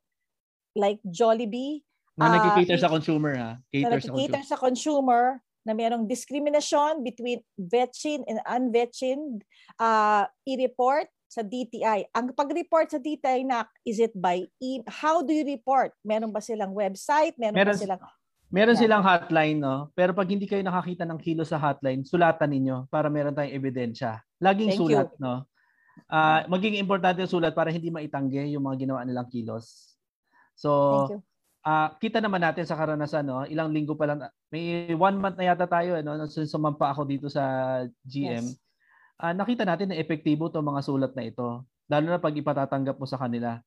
like Jollibee Na Ah, nagki-cater sa consumer ha. na Cater sa nakikita consumer. sa consumer na mayroong discrimination between vetchin and unvetchin, uh, i-report sa DTI. Ang pag-report sa DTI na is it by e- how do you report? Meron ba silang website? Meron, Meron- ba silang Meron Yeah. silang hotline, no? Pero pag hindi kayo nakakita ng kilo sa hotline, sulatan ninyo para meron tayong ebidensya. Laging Thank sulat, no? Ah, magiging importante yung sulat para hindi maitanggi yung mga ginawa nilang kilos. So, you. ah kita naman natin sa karanasan, no? Ilang linggo pa lang, may one month na yata tayo, no? Nung sumampa ako dito sa GM. Yes. Ah, nakita natin na epektibo itong mga sulat na ito. Lalo na pag ipatatanggap mo sa kanila.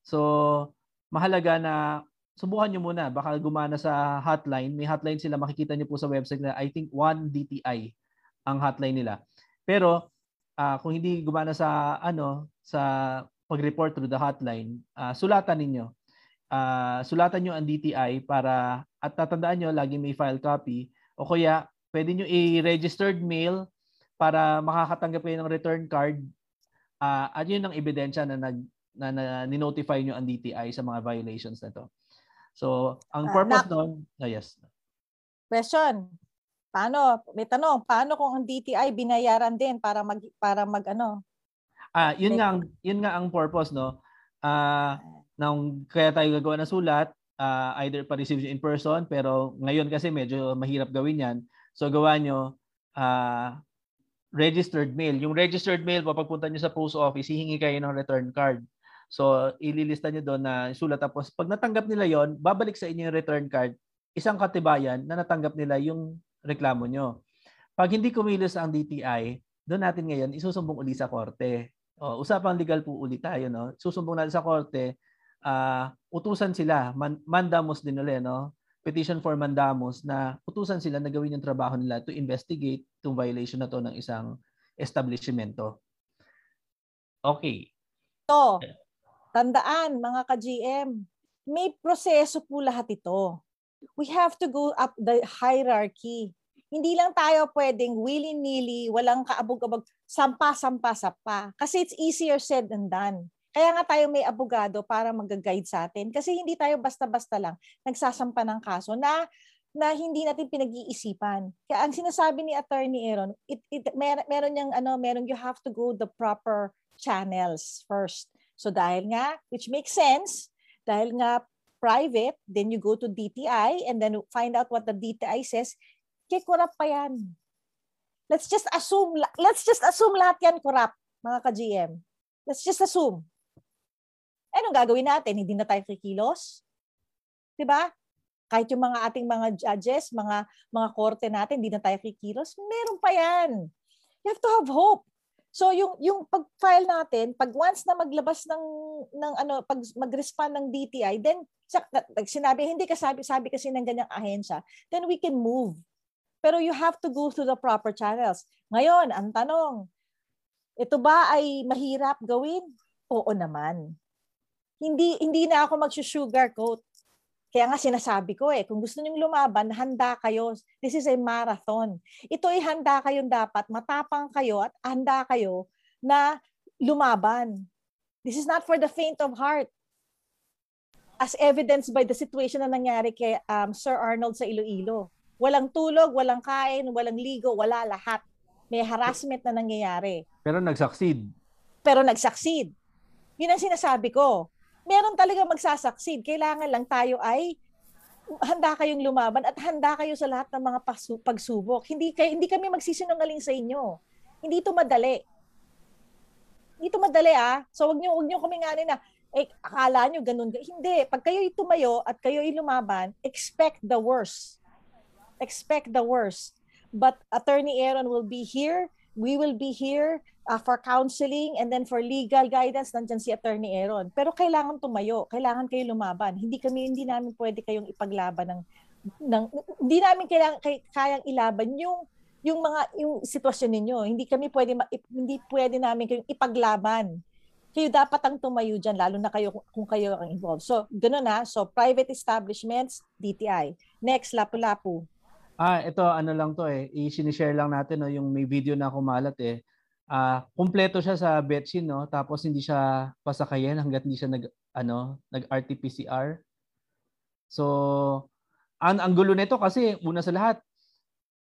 So, mahalaga na subukan nyo muna. Baka gumana sa hotline. May hotline sila. Makikita nyo po sa website na I think 1 DTI ang hotline nila. Pero ah, kung hindi gumana sa ano sa pag-report through the hotline, ah, sulatan ninyo. Ah, sulatan nyo ang DTI para at tatandaan nyo lagi may file copy o kaya pwede nyo i-registered mail para makakatanggap kayo ng return card ah at yun ang ebidensya na nag na, na ni-notify nyo ang DTI sa mga violations na to. So, ang Ah, purpose nak- nun, ah, yes. Question. Paano? May tanong, paano kung ang DTI binayaran din para mag para mag ano? Ah, yun May- nga ang yun nga ang purpose no. Ah, nang kaya tayo gagawa ng sulat, ah, either pa-receive in person, pero ngayon kasi medyo mahirap gawin 'yan. So gawa nyo ah registered mail. Yung registered mail, pagpunta nyo sa post office, hihingi kayo ng return card. So, ililista nyo doon na sulat. Tapos, pag natanggap nila yon babalik sa inyo yung return card, isang katibayan na natanggap nila yung reklamo nyo. Pag hindi kumilos ang DTI, doon natin ngayon isusumbong uli sa korte. O, usapang legal po ulit tayo. No? Susumbong natin sa korte, ah, utusan sila, man, mandamos din ulit, no? petition for mandamus na utusan sila na gawin yung trabaho nila to investigate itong violation na to ng isang establishmento. Okay. To, tandaan mga ka-GM, may proseso po lahat ito. We have to go up the hierarchy. Hindi lang tayo pwedeng willy-nilly, walang kaabog-abog, sampa-sampa-sapa. Kasi it's easier said than done. Kaya nga tayo may abogado para mag-guide sa atin. Kasi hindi tayo basta-basta lang nagsasampa ng kaso na na hindi natin pinag-iisipan. Kaya ang sinasabi ni Attorney Aaron, it, it, mer- meron yung ano, meron you have to go the proper channels first. So dahil nga, which makes sense, dahil nga private, then you go to DTI and then find out what the DTI says, kay corrupt pa yan. Let's just assume, let's just assume lahat yan corrupt, mga ka-GM. Let's just assume. Eh, Anong gagawin natin? Hindi na tayo kikilos? 'Di ba? Kahit yung mga ating mga judges, mga mga korte natin, hindi na tayo kikilos, meron pa yan. You have to have hope. So yung yung pag-file natin, pag once na maglabas ng ng ano, pag mag-respond ng DTI, then sinabi hindi ka sabi sabi kasi ng ganyang ahensya, then we can move. Pero you have to go through the proper channels. Ngayon, ang tanong, ito ba ay mahirap gawin? Oo naman. Hindi hindi na ako mag-sugarcoat. Kaya nga sinasabi ko eh, kung gusto niyo lumaban, handa kayo. This is a marathon. Ito ay handa kayong dapat, matapang kayo at handa kayo na lumaban. This is not for the faint of heart. As evidenced by the situation na nangyari kay um, Sir Arnold sa Iloilo. Walang tulog, walang kain, walang ligo, wala lahat. May harassment na nangyayari Pero nag-succeed. pero nag-succeed. Yun ang sinasabi ko. Meron talaga magsasucceed. Kailangan lang tayo ay handa kayong lumaban at handa kayo sa lahat ng mga pagsubok. Hindi kay hindi kami magsisinungaling sa inyo. Hindi ito madali. Hindi ito madali ah. So wag niyo wag niyo kami nganin na eh akala niyo ganun. Hindi, pag kayo tumayo at kayo lumaban, expect the worst. Expect the worst. But Attorney Aaron will be here. We will be here uh, for counseling and then for legal guidance nandiyan si Attorney Aaron. Pero kailangan tumayo, kailangan kayo lumaban. Hindi kami hindi namin pwede kayong ipaglaban ng ng hindi namin kailangan kay, kayang ilaban yung yung mga yung sitwasyon ninyo. Hindi kami pwede hindi pwede namin kayong ipaglaban. Kayo dapat ang tumayo diyan lalo na kayo kung kayo ang involved. So, ganoon na. So, private establishments, DTI. Next, Lapu-Lapu. Ah, ito ano lang to eh. I-share lang natin no yung may video na kumalat eh. Ah, kumpleto siya sa Betsin no, tapos hindi siya pasakayan hangga't hindi siya nag ano, nag RT-PCR. So, ang ang gulo nito kasi una sa lahat,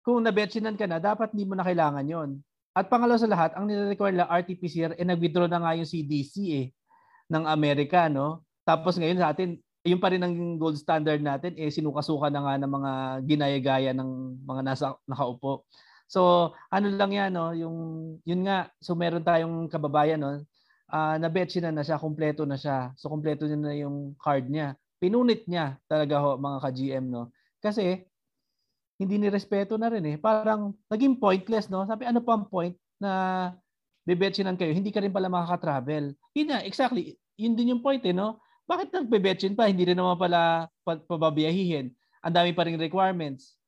kung na-betsinan ka na, dapat hindi mo na kailangan 'yon. At pangalawa sa lahat, ang nire-require lang RT-PCR eh nag-withdraw na nga yung CDC eh ng Amerika no. Tapos ngayon sa atin, yung pa rin ang gold standard natin eh sinukasuka na nga ng mga ginaya-gaya ng mga nasa nakaupo. So, ano lang 'yan no, yung yun nga, so meron tayong kababayan no, uh, na-betsinan na siya, kumpleto na siya. So kumpleto niya na yung card niya. Pinunit niya talaga ho mga ka-GM no. Kasi hindi ni respeto na rin eh. Parang naging pointless, no? Sabi, ano pa ang point na bebetsinan kayo? Hindi ka rin pala makaka-travel. Yun na, exactly. Yun din yung point eh, no? Bakit nagbebetsin pa? Hindi rin naman pala pababiyahihin. Ang dami pa ring requirements.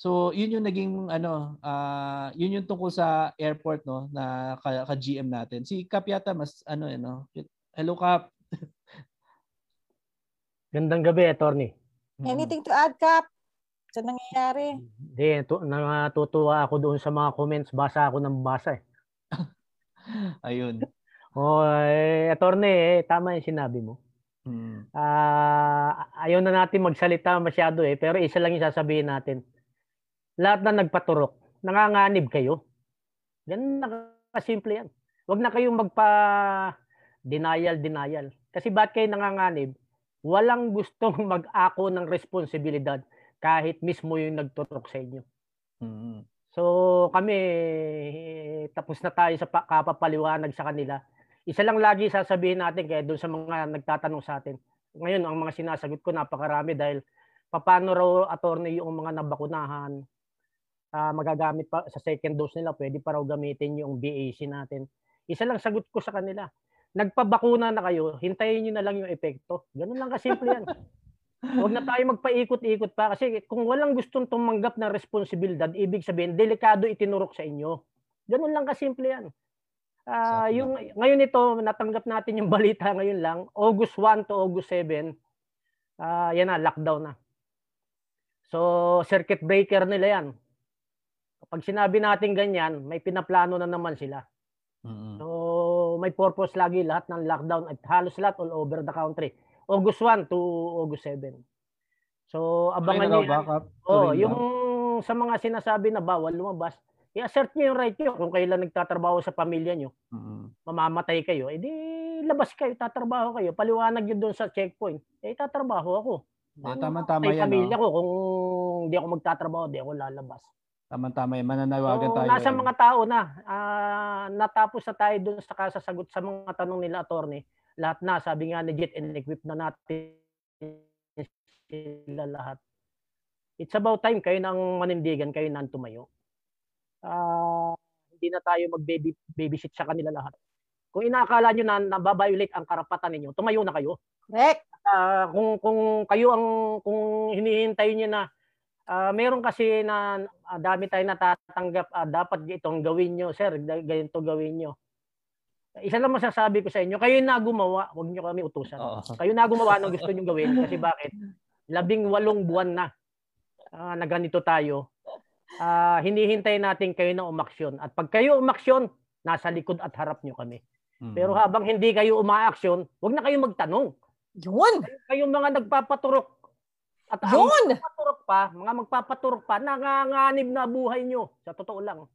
So, yun yung naging ano, uh, yun yung tungkol sa airport no na ka, ka GM natin. Si Kap yata mas ano eh no. Hello Kap. Gandang gabi, attorney. Anything to add, Kap? Sa nangyayari? Hindi, to, natutuwa ako doon sa mga comments. Basa ako ng basa eh. Ayun. oh, eh, attorney, eh, tama yung sinabi mo. Hmm. Uh, ayaw na natin magsalita masyado eh, pero isa lang yung sasabihin natin. Lahat na nagpaturok, nanganganib kayo. Ganun na kasimple yan. Huwag na kayong magpa denial, denial. Kasi ba't kayo nanganganib? Walang gustong mag-ako ng responsibilidad kahit mismo yung nagtutok sa inyo. Mm-hmm. So kami, tapos na tayo sa kapapaliwanag sa kanila. Isa lang lagi sasabihin natin kaya doon sa mga nagtatanong sa atin. Ngayon, ang mga sinasagot ko napakarami dahil paano raw attorney yung mga nabakunahan, uh, magagamit pa sa second dose nila, pwede pa raw gamitin yung BAC natin. Isa lang sagot ko sa kanila. Nagpabakuna na kayo, hintayin niyo na lang yung epekto. Ganun lang kasimple yan. Huwag na tayo magpaikot-ikot pa kasi kung walang gustong tumanggap ng responsibilidad, ibig sabihin delikado itinurok sa inyo. Ganun lang kasimple yan. Uh, yung ngayon ito natanggap natin yung balita ngayon lang, August 1 to August 7. Uh, ah, yan na lockdown na. So circuit breaker nila yan. Kapag sinabi natin ganyan, may pinaplano na naman sila. Mm-hmm. So may purpose lagi lahat ng lockdown at halos lahat all over the country. August 1 to August 7. So, abangan niyo. Oh, yung sa mga sinasabi na bawal lumabas, i-assert niyo yung right niyo kung kailan nagtatrabaho sa pamilya niyo. Mm-hmm. Mamamatay kayo, edi labas kayo, tatrabaho kayo. Paliwanag niyo doon sa checkpoint. Eh, tatrabaho ako. Ah, tama-tama yan. pamilya no? ko kung hindi ako magtatrabaho, hindi ako lalabas. Tama-tama yan. Mananawagan so, tayo. Nasa eh. mga tao na. Uh, natapos na tayo doon sa kasasagot sa mga tanong nila, attorney lahat na, sabi nga ni Jet, and-equip na natin sila lahat. It's about time kayo nang manindigan, kayo nang tumayo. Uh, hindi na tayo mag-babysit sa kanila lahat. Kung inaakala nyo na nababiolate ang karapatan ninyo, tumayo na kayo. Correct. Uh, kung kung kayo ang kung hinihintay niyo na uh, meron kasi na uh, dami tayong natatanggap uh, dapat itong gawin niyo sir ganito gawin niyo isa lang masasabi ko sa inyo, kayo na gumawa, huwag niyo kami utusan. Oo. Kayo na gumawa ng gusto niyo gawin kasi bakit? Labing walong buwan na uh, na ganito tayo. Uh, hinihintay natin kayo na umaksyon. At pag kayo umaksyon, nasa likod at harap niyo kami. Mm-hmm. Pero habang hindi kayo umaaksyon, huwag na kayo magtanong. Yun! Kayo mga nagpapaturok at Yun! ang magpapaturok pa, mga magpapaturok pa, nanganganib na buhay nyo. Sa totoo lang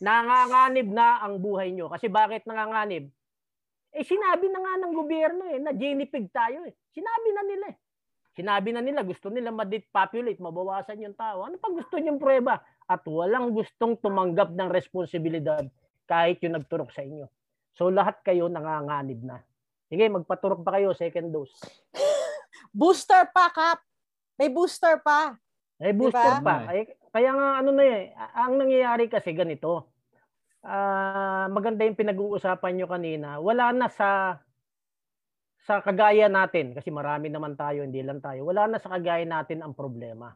nanganganib na ang buhay nyo. Kasi bakit nanganganib? Eh sinabi na nga ng gobyerno eh, na ginipig tayo eh. Sinabi na nila eh. Sinabi na nila, gusto nila ma-depopulate, mabawasan yung tao. Ano pang gusto niyong prueba? At walang gustong tumanggap ng responsibilidad kahit yung nagturok sa inyo. So lahat kayo nanganganib na. Sige, magpaturok pa kayo, second dose. booster pa, Kap. May booster pa. May booster diba? pa. Ay, kaya nga ano na eh, ang nangyayari kasi ganito. uh, maganda yung pinag-uusapan nyo kanina. Wala na sa sa kagaya natin, kasi marami naman tayo, hindi lang tayo, wala na sa kagaya natin ang problema.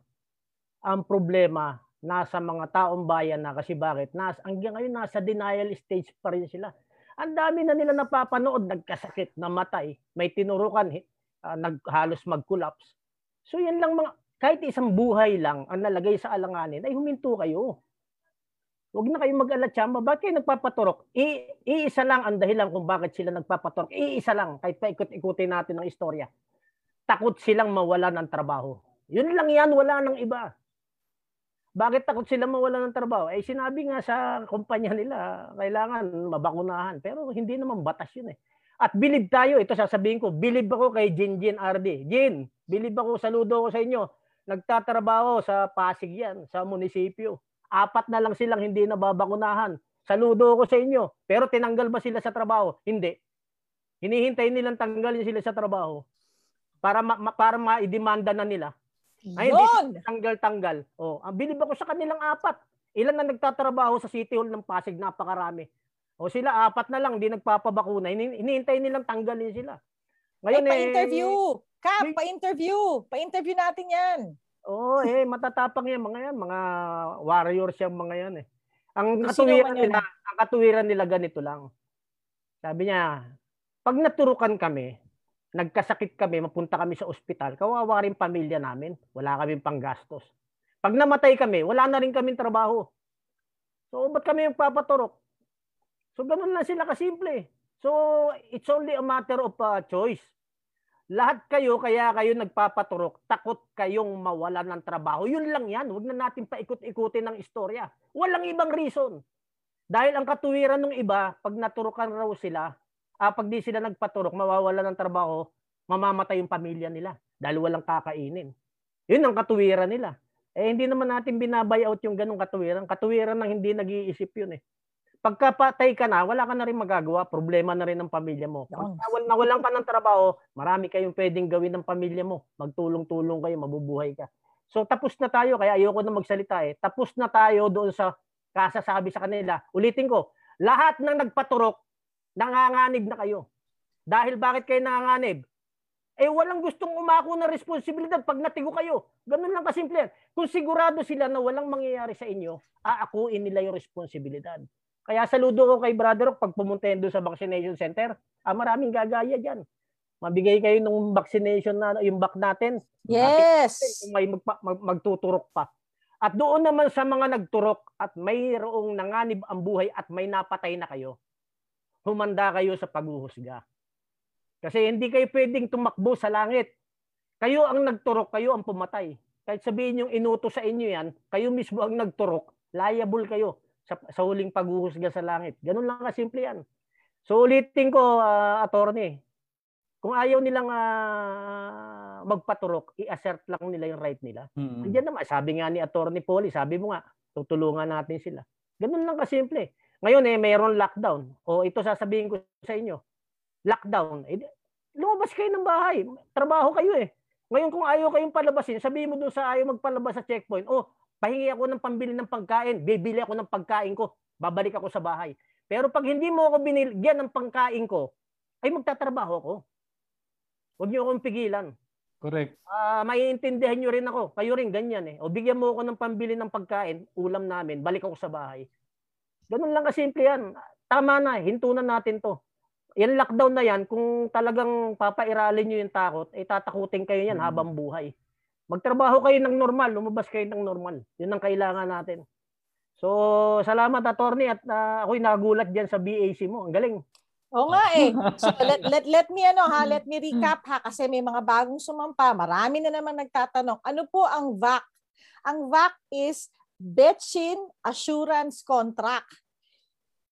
Ang problema, nasa mga taong bayan na kasi bakit? Nas, hanggang ngayon nasa denial stage pa rin sila. Ang dami na nila napapanood, nagkasakit, namatay, may tinurukan, uh, naghalos mag-collapse. So yan lang mga, kahit isang buhay lang ang nalagay sa alanganin, ay huminto kayo. Huwag na kayong mag-alatsamba. Bakit kayo nagpapaturok? I- iisa lang ang dahilan kung bakit sila nagpapaturok. Iisa lang. Kahit paikot-ikutin natin ang istorya. Takot silang mawala ng trabaho. Yun lang yan. Wala nang iba. Bakit takot sila mawala ng trabaho? Eh sinabi nga sa kumpanya nila, kailangan mabakunahan. Pero hindi naman batas yun eh. At bilib tayo, ito sasabihin ko, bilib ako kay Jin Jin RD. Jin, bilib ako, saludo ko sa inyo. Nagtatrabaho sa Pasig yan, sa munisipyo apat na lang silang hindi nababakunahan. Saludo ko sa inyo. Pero tinanggal ba sila sa trabaho? Hindi. Hinihintay nilang tanggalin sila sa trabaho para ma, ma, para ma-demanda na nila. Ay, hindi tanggal-tanggal. Oh, ang bilib ako sa kanilang apat. Ilan na nagtatrabaho sa City Hall ng Pasig? Napakarami. O sila, apat na lang, hindi nagpapabakuna. Hinihintay nilang tanggalin sila. Ngayon, Ay, pa-interview. Eh, Kap, pa-interview. Pa-interview natin yan. Oo, oh, eh matatapang 'yan mga 'yan, mga warriors yung mga 'yan eh. Ang katuwiran nila, ang katuwiran nila ganito lang. Sabi niya, pag naturukan kami, nagkasakit kami, mapunta kami sa ospital, kawawa rin pamilya namin. Wala kaming panggastos. Pag namatay kami, wala na rin kaming trabaho. So, ba't kami yung papaturok? So, ganun lang sila kasimple. So, it's only a matter of uh, choice. Lahat kayo, kaya kayo nagpapaturok, takot kayong mawalan ng trabaho. Yun lang yan. Huwag na natin paikot-ikutin ng istorya. Walang ibang reason. Dahil ang katuwiran ng iba, pag naturukan raw sila, ah, pag di sila nagpaturok, mawawala ng trabaho, mamamatay yung pamilya nila dahil walang kakainin. Yun ang katuwiran nila. Eh hindi naman natin binabay out yung ganong katuwiran. Katuwiran ng hindi nag-iisip yun eh. Pagkapatay ka na, wala ka na rin magagawa. Problema na rin ng pamilya mo. Pag nawalan ka ng trabaho, marami kayong pwedeng gawin ng pamilya mo. Magtulong-tulong kayo, mabubuhay ka. So tapos na tayo, kaya ayoko na magsalita eh. Tapos na tayo doon sa kasasabi sa kanila. Ulitin ko, lahat ng nagpaturok, nanganganib na kayo. Dahil bakit kayo nanganganib? Eh walang gustong umako ng responsibilidad pag natigo kayo. Ganun lang kasimple. Kung sigurado sila na walang mangyayari sa inyo, aakuin nila yung responsibilidad. Kaya saludo ko kay Brother Rock pag pumunta doon sa vaccination center. Ah, maraming gagaya diyan. Mabigay kayo ng vaccination na yung back natin. Yes. Kung may magpa, mag, magtuturok pa. At doon naman sa mga nagturok at mayroong nanganib ang buhay at may napatay na kayo, humanda kayo sa paghuhusga. Kasi hindi kayo pwedeng tumakbo sa langit. Kayo ang nagturok, kayo ang pumatay. Kahit sabihin yung inuto sa inyo yan, kayo mismo ang nagturok, liable kayo sa, sa huling paghuhusga sa langit. Ganun lang kasimple yan. So ulitin ko, uh, attorney, kung ayaw nilang uh, magpaturok, i-assert lang nila yung right nila. Mm-hmm. Andiyan naman, sabi nga ni attorney Polly, sabi mo nga, tutulungan natin sila. Ganun lang kasimple. Ngayon eh, mayroon lockdown. O ito sasabihin ko sa inyo, lockdown. Eh, lumabas kayo ng bahay. Trabaho kayo eh. Ngayon kung ayaw kayong palabasin, sabihin mo doon sa ayaw magpalabas sa checkpoint, oh, pahingi ako ng pambili ng pagkain, bibili ako ng pagkain ko, babalik ako sa bahay. Pero pag hindi mo ako binigyan ng pagkain ko, ay magtatrabaho ako. Huwag niyo akong pigilan. Correct. Uh, maiintindihan niyo rin ako. Kayo rin ganyan eh. O bigyan mo ako ng pambili ng pagkain, ulam namin, balik ako sa bahay. Ganun lang kasimple yan. Tama na, hinto na natin to. Yan lockdown na yan, kung talagang papairalin niyo yung takot, ay eh, tatakutin kayo yan hmm. habang buhay. Magtrabaho kayo ng normal, lumabas kayo ng normal. Yun ang kailangan natin. So, salamat attorney at uh, ako'y nagulat diyan sa BAC mo. Ang galing. Oo nga eh. So let, let, let me ano ha, let me recap ha kasi may mga bagong sumampa. Marami na naman nagtatanong. Ano po ang VAC? Ang VAC is Betchin Assurance Contract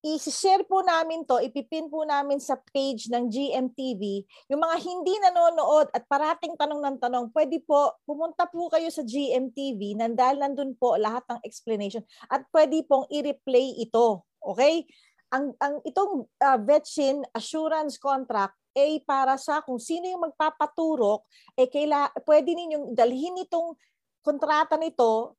i-share po namin to, ipipin po namin sa page ng GMTV. Yung mga hindi nanonood at parating tanong ng tanong, pwede po, pumunta po kayo sa GMTV, nandahil nandun po lahat ng explanation at pwede pong i-replay ito. Okay? Ang, ang itong uh, Vetchin Assurance Contract ay para sa kung sino yung magpapaturok, eh kaila, pwede ninyong dalhin itong kontrata nito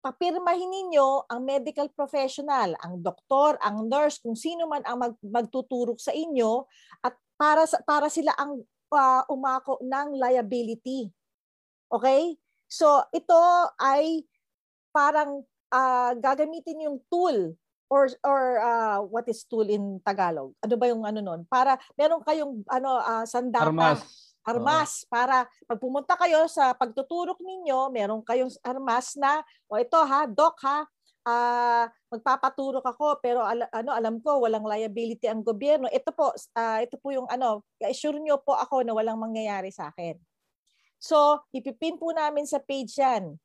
papirmahin ninyo ang medical professional, ang doktor, ang nurse, kung sino man ang mag, magtuturok sa inyo at para sa, para sila ang uh, umako ng liability. Okay? So ito ay parang uh, gagamitin yung tool or or uh, what is tool in Tagalog? Ano ba yung ano noon? Para meron kayong ano uh, sandata. Armas. Armas oh. para pag pumunta kayo sa pagtuturok ninyo, meron kayong armas na o ito ha, doc ha, uh, magpapaturok ako pero al- ano alam ko walang liability ang gobyerno. Ito po uh, ito po yung ano, assure niyo po ako na walang mangyayari sa akin. So, ipipin po namin sa page yan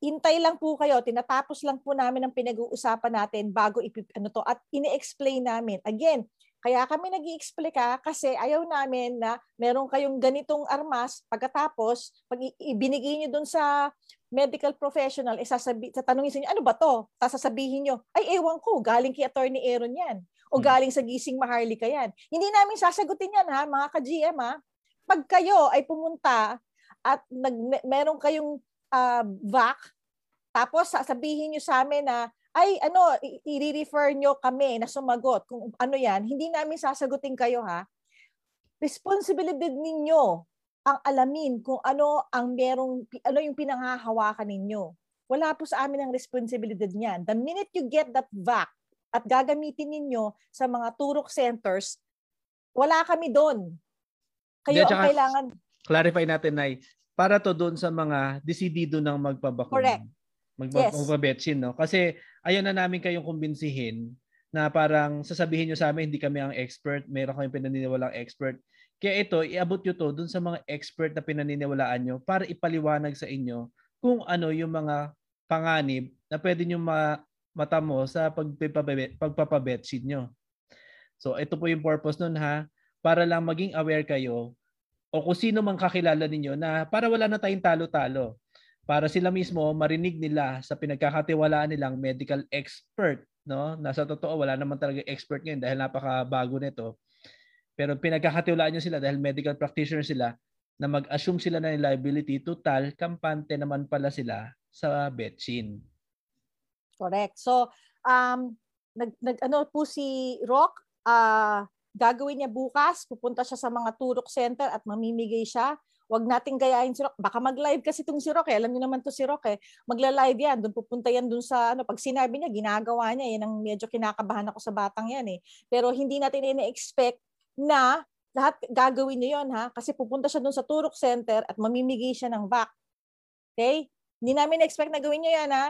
hintay lang po kayo, tinatapos lang po namin ang pinag-uusapan natin bago ipip, ano to, at ini-explain namin. Again, kaya kami nag explain ka kasi ayaw namin na meron kayong ganitong armas pagkatapos pag ibinigay niyo doon sa medical professional, eh sasabi, tatanungin sa inyo, ano ba to? Sasabihin niyo, ay ewan ko, galing kay Attorney Aaron yan. O hmm. galing sa Gising Maharlika yan. Hindi namin sasagutin yan ha, mga ka-GM ha. Pag kayo ay pumunta at nag, meron kayong uh, VAC, tapos sasabihin nyo sa amin na, ay ano, i-refer nyo kami na sumagot kung ano yan, hindi namin sasagutin kayo ha. Responsibilidad ninyo ang alamin kung ano ang merong, ano yung pinanghahawakan ninyo. Wala po sa amin ang responsibilidad niyan. The minute you get that VAC at gagamitin ninyo sa mga turok centers, wala kami doon. Kayo ang kailangan. Clarify natin, Nay para to doon sa mga desidido ng magpabakuna. Correct. Magpa- yes. No? Kasi ayaw na namin kayong kumbinsihin na parang sasabihin nyo sa amin, hindi kami ang expert, meron kami pinaniniwalang expert. Kaya ito, iabot nyo to doon sa mga expert na pinaniniwalaan nyo para ipaliwanag sa inyo kung ano yung mga panganib na pwede nyo ma- matamo sa pagpapabet, pagpapabetsin nyo. So ito po yung purpose nun ha, para lang maging aware kayo o kung sino mang kakilala ninyo na para wala na tayong talo-talo. Para sila mismo marinig nila sa pinagkakatiwalaan nilang medical expert, no? Nasa totoo wala naman talaga expert ngayon dahil napakabago nito. Pero pinagkakatiwalaan niyo sila dahil medical practitioner sila na mag-assume sila ng liability, total kampante naman pala sila sa betchin. Correct. So, um nag, nag ano po si Rock, uh, gagawin niya bukas, pupunta siya sa mga turok center at mamimigay siya. Huwag nating gayahin si Rock. Baka mag-live kasi itong si Rock. Eh. Alam niyo naman to si Rock eh. Magla-live yan. Doon pupunta yan doon sa ano. Pag sinabi niya, ginagawa niya. Yan ang medyo kinakabahan ako sa batang yan eh. Pero hindi natin ina-expect na lahat gagawin niyo yon ha. Kasi pupunta siya doon sa turok center at mamimigay siya ng VAC. Okay? Hindi namin expect na gawin niya yan ha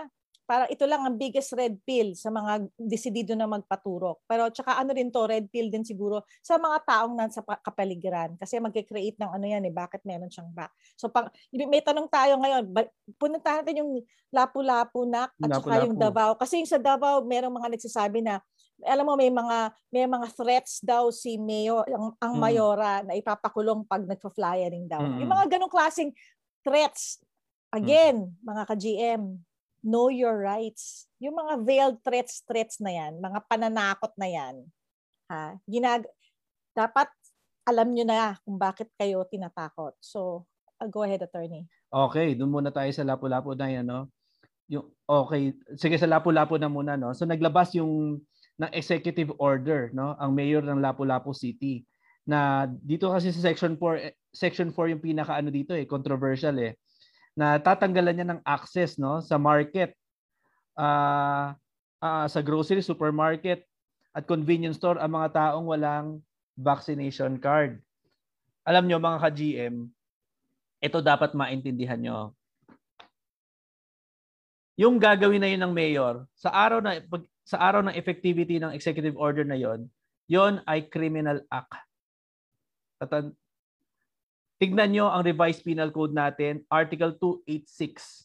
para ito lang ang biggest red pill sa mga desidido na magpaturok. Pero tsaka ano rin to, red pill din siguro sa mga taong nasa kapaligiran. Kasi magke-create ng ano yan eh, bakit meron siyang back. So pang, may tanong tayo ngayon, punta natin yung Lapu-Lapu na at Lapu-Lapu. saka yung Davao. Kasi yung sa Davao, merong mga nagsasabi na alam mo may mga may mga threats daw si Mayor ang, ang mm. mayora na ipapakulong pag nagfa-flyering daw. Mm. Yung mga ganong klaseng threats again, mm. mga ka-GM, know your rights. Yung mga veiled threats, threats na yan, mga pananakot na yan, ha, ginag dapat alam nyo na kung bakit kayo tinatakot. So, uh, go ahead, attorney. Okay, doon muna tayo sa lapu-lapu na yan, no? Yung, okay, sige sa lapu-lapu na muna, no? So, naglabas yung ng executive order, no? Ang mayor ng Lapu-Lapu City na dito kasi sa section 4 eh, section 4 yung pinaka ano dito eh controversial eh na tatanggalan niya ng access no sa market uh, uh, sa grocery supermarket at convenience store ang mga taong walang vaccination card. Alam nyo mga ka-GM, ito dapat maintindihan nyo. Yung gagawin na yun ng mayor, sa araw na sa araw ng effectivity ng executive order na yon, yon ay criminal act. Tignan nyo ang revised penal code natin, Article 286.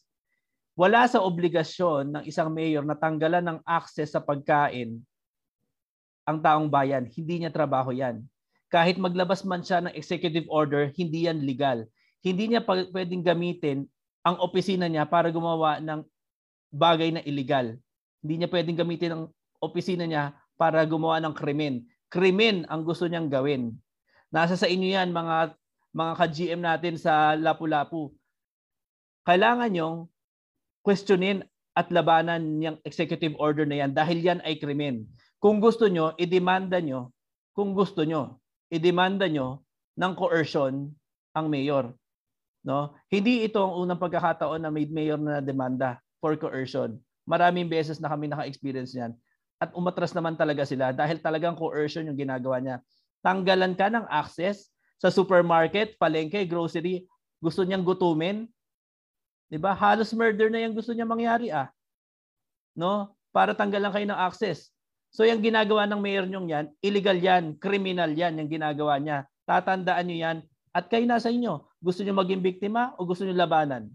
Wala sa obligasyon ng isang mayor na tanggalan ng access sa pagkain ang taong bayan. Hindi niya trabaho yan. Kahit maglabas man siya ng executive order, hindi yan legal. Hindi niya pwedeng gamitin ang opisina niya para gumawa ng bagay na illegal. Hindi niya pwedeng gamitin ang opisina niya para gumawa ng krimen. Krimen ang gusto niyang gawin. Nasa sa inyo yan mga mga ka-GM natin sa Lapu-Lapu. Kailangan yung questionin at labanan yung executive order na yan dahil yan ay krimen. Kung gusto nyo, idemanda nyo, kung gusto nyo, idemanda nyo ng coercion ang mayor. No? Hindi ito ang unang pagkakataon na may mayor na demanda for coercion. Maraming beses na kami naka-experience niyan. At umatras naman talaga sila dahil talagang coercion yung ginagawa niya. Tanggalan ka ng access sa supermarket, palengke, grocery, gusto niyang gutumin, 'Di ba? Halos murder na 'yang gusto niya mangyari ah. No? Para tanggalan kayo ng access. So yung ginagawa ng mayor nyong yan, illegal yan, criminal yan yung ginagawa niya. Tatandaan niyo yan at kayo nasa inyo. Gusto niyo maging biktima o gusto niyo labanan?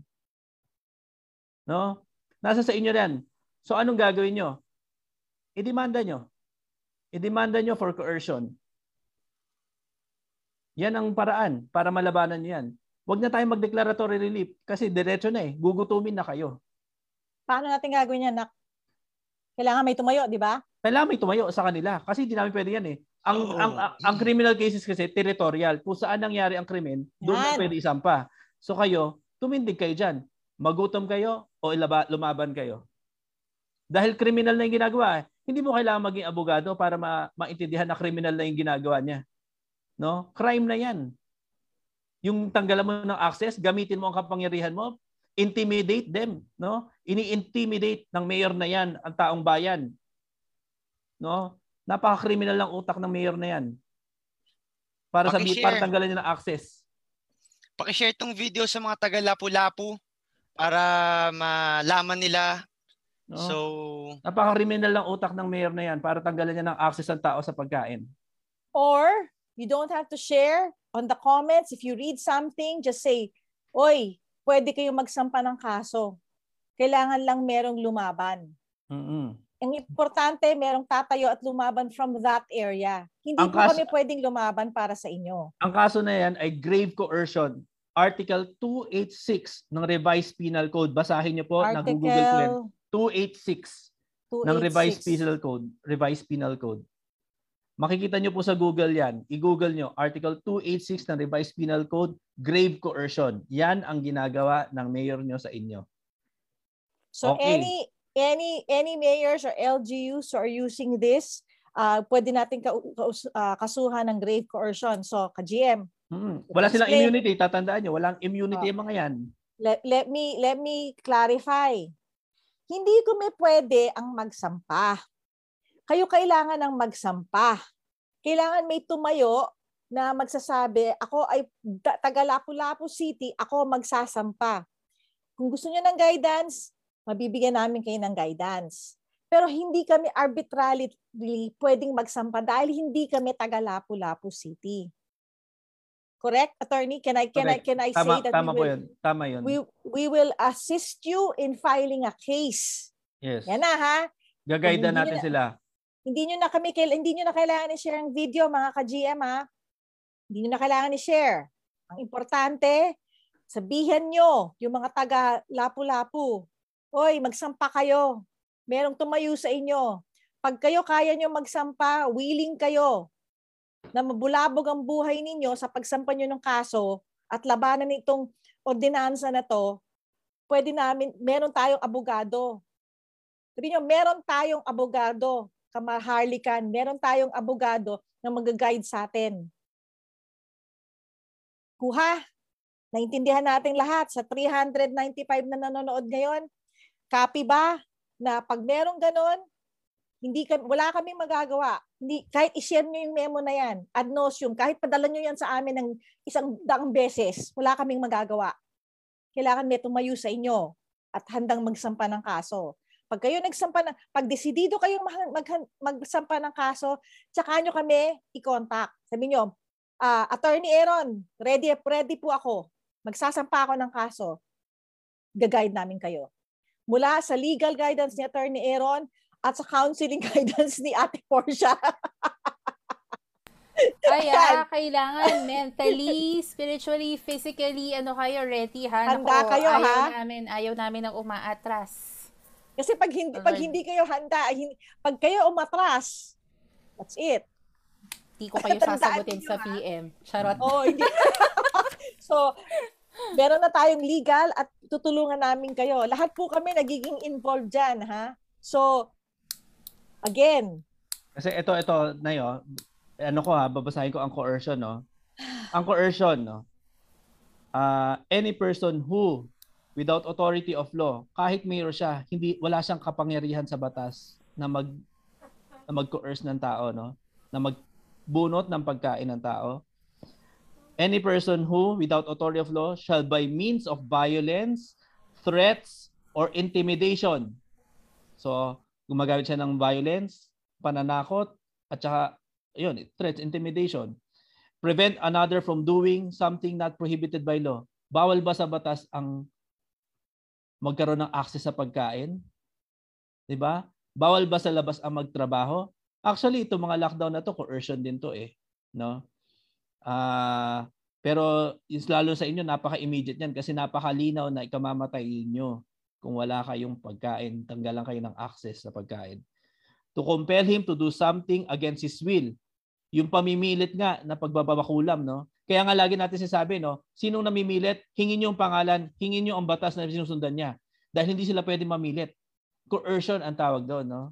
No? Nasa sa inyo yan. So anong gagawin niyo? Idemanda niyo. Idemanda niyo for coercion. Yan ang paraan para malabanan niyo yan. Huwag na tayong mag-declaratory relief kasi diretso na eh. Gugutumin na kayo. Paano natin gagawin yan, Nak? Kailangan may tumayo, di ba? Kailangan may tumayo sa kanila kasi hindi namin pwede yan eh. Ang, Oo. ang, ang, ang criminal cases kasi territorial. Kung saan nangyari ang krimen, doon na pwede isampa. So kayo, tumindig kayo dyan. Magutom kayo o ilaba, lumaban kayo. Dahil criminal na yung ginagawa, eh. hindi mo kailangan maging abogado para ma- maintindihan na criminal na yung ginagawa niya. No? Crime na yan. Yung tanggalan mo ng access, gamitin mo ang kapangyarihan mo, intimidate them, no? Ini-intimidate ng mayor na 'yan ang taong bayan. No? Napaka-criminal ng utak ng mayor na 'yan. Para sa para tanggalan niya ng access. Pakishare tong video sa mga taga Lapu-Lapu para malaman nila. No? So, Napaka-criminal ng utak ng mayor na 'yan para tanggalan niya ng access ang tao sa pagkain. Or you don't have to share on the comments. If you read something, just say, Oy, pwede kayong magsampa ng kaso. Kailangan lang merong lumaban. mm Ang importante, merong tatayo at lumaban from that area. Hindi Ang po kaso- kami pwedeng lumaban para sa inyo. Ang kaso na 'yan ay grave coercion. Article 286 ng Revised Penal Code. Basahin niyo po, nag-Google ko yan. Article 286 ng Revised 286. Penal Code, Revised Penal Code. Makikita nyo po sa Google yan. I-Google nyo, Article 286 ng Revised Penal Code, grave coercion. Yan ang ginagawa ng mayor nyo sa inyo. So Okay. any any any mayors or LGUs who are using this, uh, pwede natin ka, ah, kasuhan ng grave coercion. So, ka-GM, Hmm. Wala silang Explain. immunity. Tatandaan nyo, walang immunity Oh. yung mga yan. let, let me let me clarify. Hindi kami pwede ang magsampa. Kayo kailangan ng magsampa. Kailangan may tumayo na magsasabi, ako ay ta- taga Lapu-Lapu City, ako magsasampa. Kung gusto niyo ng guidance, mabibigyan namin kayo ng guidance. Pero hindi kami arbitrarily pwedeng magsampa dahil hindi kami taga Lapu-Lapu City. Correct, attorney? Can I can I Correct. can I Tama, say that tama we will yun. Tama yun. we we will assist you in filing a case. yes. Yan na ha. Gagayda natin na- sila. Hindi nyo na kami hindi nyo na kailangan i-share ang video mga ka-GM ha. Hindi nyo na kailangan i-share. Ang importante, sabihan nyo yung mga taga Lapu-Lapu. Hoy, magsampa kayo. Merong tumayo sa inyo. Pag kayo kaya nyo magsampa, willing kayo na mabulabog ang buhay ninyo sa pagsampa nyo ng kaso at labanan itong ordinansa na to, pwede namin, meron tayong abogado. Sabi nyo, meron tayong abogado, kamaharlikan, meron tayong abogado na mag-guide sa atin. Kuha, naintindihan natin lahat sa 395 na nanonood ngayon. Copy ba na pag merong ganon, hindi kami, wala kaming magagawa. Hindi, kahit i-share nyo yung memo na yan, ad nauseum, kahit padala nyo yan sa amin ng isang daang beses, wala kaming magagawa. Kailangan may tumayo sa inyo at handang magsampa ng kaso. Pag kayo nagsampa ng, pag desidido kayong mag, mag- magsampa ng kaso, tsaka nyo kami i-contact. Sabi nyo, ah, Attorney Aaron, ready, ready po ako. Magsasampa ako ng kaso. Ga-guide namin kayo. Mula sa legal guidance ni Attorney Aaron at sa counseling guidance ni Ate Portia. Ay, ah, kailangan mentally, spiritually, physically, ano kayo, ready ha? Handa Nako, kayo, ayaw ha? Namin, ayaw namin ng umaatras. Kasi pag hindi, pag hindi kayo handa, hin- pag kayo umatras, that's it. Di ko kayo sasagutin niyo, sa? PM. Charot. Oh, hindi. so, meron na tayong legal at tutulungan namin kayo. Lahat po kami nagiging involved dyan, ha? So, again, Kasi ito, ito, na yun, ano ko ha, babasahin ko ang coercion, no? Ang coercion, no? Uh, any person who, without authority of law, kahit mayroon siya, hindi, wala siyang kapangyarihan sa batas na mag na mag-coerce ng tao, no? Na magbunot ng pagkain ng tao. Any person who, without authority of law, shall by means of violence, threats, or intimidation. So, gumagamit siya ng violence, pananakot, at saka, yun, threats, intimidation. Prevent another from doing something not prohibited by law. Bawal ba sa batas ang magkaroon ng access sa pagkain? 'Di ba? Bawal ba sa labas ang magtrabaho? Actually, itong mga lockdown na to, coercion din to eh, no? Ah, uh, pero lalo sa inyo napaka-immediate niyan kasi napakalinaw na ikamamatay niyo kung wala kayong pagkain, tanggalan kayo ng access sa pagkain to compel him to do something against his will. Yung pamimilit nga na pagbabakulam, no? Kaya nga lagi natin sinasabi, no? Sinong namimilit, hingin niyo ang pangalan, hingin niyo ang batas na sinusundan niya. Dahil hindi sila pwede mamilit. Coercion ang tawag doon, no?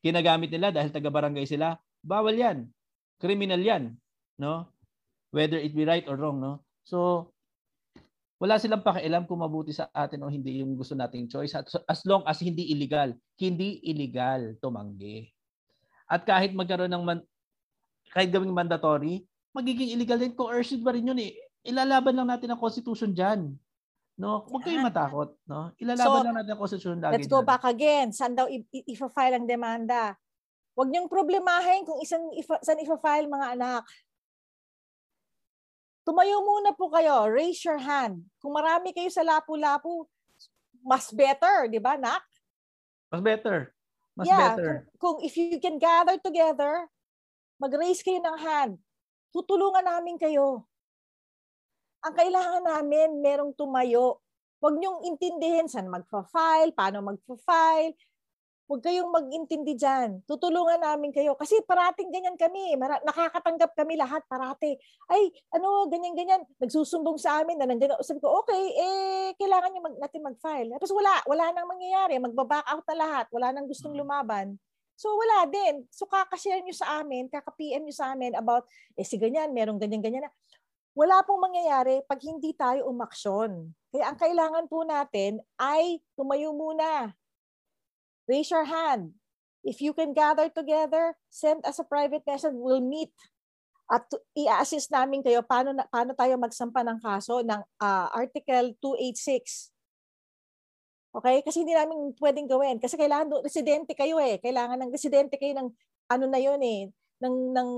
Kinagamit nila dahil taga-barangay sila, bawal yan. Criminal yan, no? Whether it be right or wrong, no? So, wala silang pakialam kung mabuti sa atin o hindi yung gusto nating choice as long as hindi illegal. Hindi illegal tumanggi. At kahit magkaroon ng man, kahit gawing mandatory, magiging illegal din coercive pa rin yun eh. Ilalaban lang natin ang constitution diyan. No, huwag kayong matakot, no? Ilalaban so, lang natin ang constitution lagi. Let's go dyan. back again. Saan daw i-file ang demanda? Huwag niyong problemahin kung isang ifa, saan i-file mga anak. Tumayo muna po kayo. Raise your hand. Kung marami kayo sa lapu-lapu, mas better, di ba, Nak? Mas better. Mas yeah, better. Kung, kung if you can gather together, mag-raise kayo ng hand. Tutulungan namin kayo. Ang kailangan namin, merong tumayo. Huwag niyong intindihin saan magpa-file, paano magpa-file, Huwag kayong mag-intindi dyan. Tutulungan namin kayo. Kasi parating ganyan kami. Mara- nakakatanggap kami lahat parati. Ay, ano, ganyan-ganyan. Nagsusumbong sa amin na nandiyan. Sabi ko, okay, eh, kailangan nyo mag, natin mag-file. Tapos wala, wala nang mangyayari. Magbaback out na lahat. Wala nang gustong mm. lumaban. So wala din. So kakashare nyo sa amin, kaka-PM nyo sa amin about, eh si ganyan, merong ganyan-ganyan na. Wala pong mangyayari pag hindi tayo umaksyon. Kaya ang kailangan po natin ay tumayo muna Raise your hand. If you can gather together, send us a private message. We'll meet at i-assist namin kayo paano paano tayo magsampa ng kaso ng uh, Article 286. Okay? Kasi hindi namin pwedeng gawin. Kasi kailangan residente kayo eh. Kailangan ng residente kayo ng ano na yun eh, ng, ng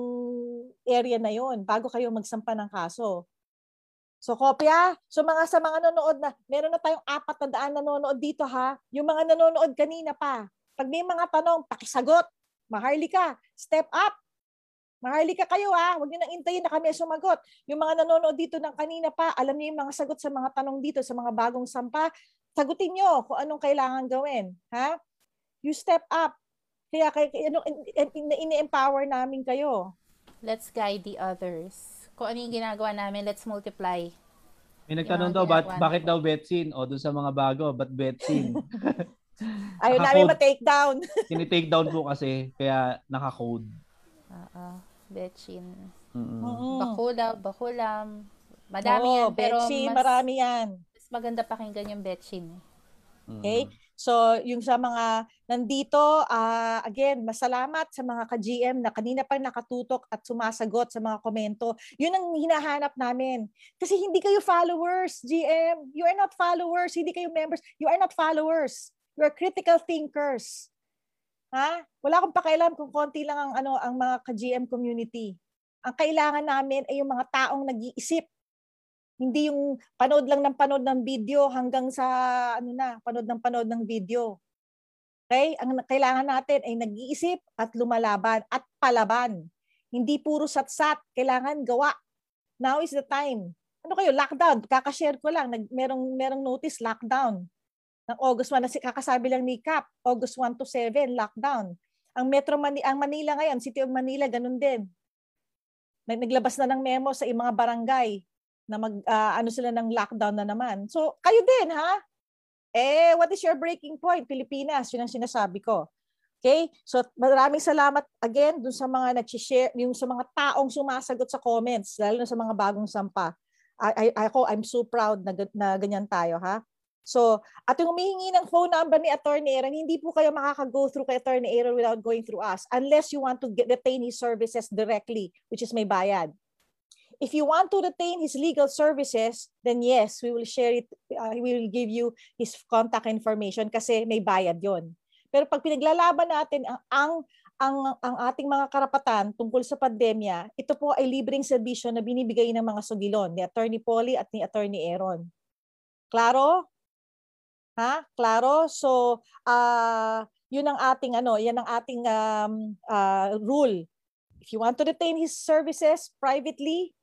area na yon bago kayo magsampa ng kaso. So kopya, so mga sa mga nanonood na, meron na tayong apat na daan nanonood dito ha. Yung mga nanonood kanina pa, pag may mga tanong, pakisagot. Maharlika, step up. Maharlika kayo ha, huwag niyo nang intayin na kami sumagot. Yung mga nanonood dito ng kanina pa, alam niyo yung mga sagot sa mga tanong dito, sa mga bagong sampa, sagutin niyo kung anong kailangan gawin. Ha? You step up. Kaya, kaya ano, ini-empower namin kayo. Let's guide the others kung ano yung ginagawa namin, let's multiply. May nagtanong daw, ba- bakit daw betsin? O, doon sa mga bago, ba't betsin? Ayaw namin ma-take down. Tini-take down po kasi, kaya naka-code. Oo, betsin. Mm-hmm. Bakula, bakulam. Madami Oo, yan, pero betsin, mas, marami yan. Maganda pakinggan yung betsin. Okay? So, yung sa mga nandito, uh, again, masalamat sa mga ka-GM na kanina pa nakatutok at sumasagot sa mga komento. Yun ang hinahanap namin. Kasi hindi kayo followers, GM. You are not followers. Hindi kayo members. You are not followers. You are critical thinkers. Ha? Wala akong pakialam kung konti lang ang ano ang mga ka-GM community. Ang kailangan namin ay yung mga taong nag-iisip hindi yung panood lang ng panood ng video hanggang sa ano na, panood ng panood ng video. Okay? Ang kailangan natin ay nag-iisip at lumalaban at palaban. Hindi puro satsat, kailangan gawa. Now is the time. Ano kayo, lockdown. Kakashare ko lang, nag, merong, merong notice, lockdown. Ng August 1, kakasabi lang ni Cap, August 1 to 7, lockdown. Ang Metro Manila, ang Manila ngayon, City of Manila, ganun din. Naglabas na ng memo sa mga barangay na mag uh, ano sila ng lockdown na naman. So kayo din ha? Eh what is your breaking point Pilipinas? Yun ang sinasabi ko. Okay? So maraming salamat again dun sa mga nag-share, yung sa mga taong sumasagot sa comments, lalo na sa mga bagong sampa. I, I, ako, I'm so proud na, na ganyan tayo, ha? So, at yung humihingi ng phone number ni Attorney Aaron, hindi po kayo makaka-go through kay Attorney Aaron without going through us unless you want to get, retain his services directly, which is may bayad. If you want to retain his legal services, then yes, we will share it. Uh, we will give you his contact information kasi may bayad yon. Pero pag pinaglalaban natin ang, ang ang ang ating mga karapatan tungkol sa pandemya, ito po ay libreng serbisyo na binibigay ng mga sugilon ni Attorney Polly at ni Attorney Aaron. Klaro? Ha? Klaro? So, uh, yun ang ating ano, yan ang ating um, uh, rule. If you want to retain his services privately,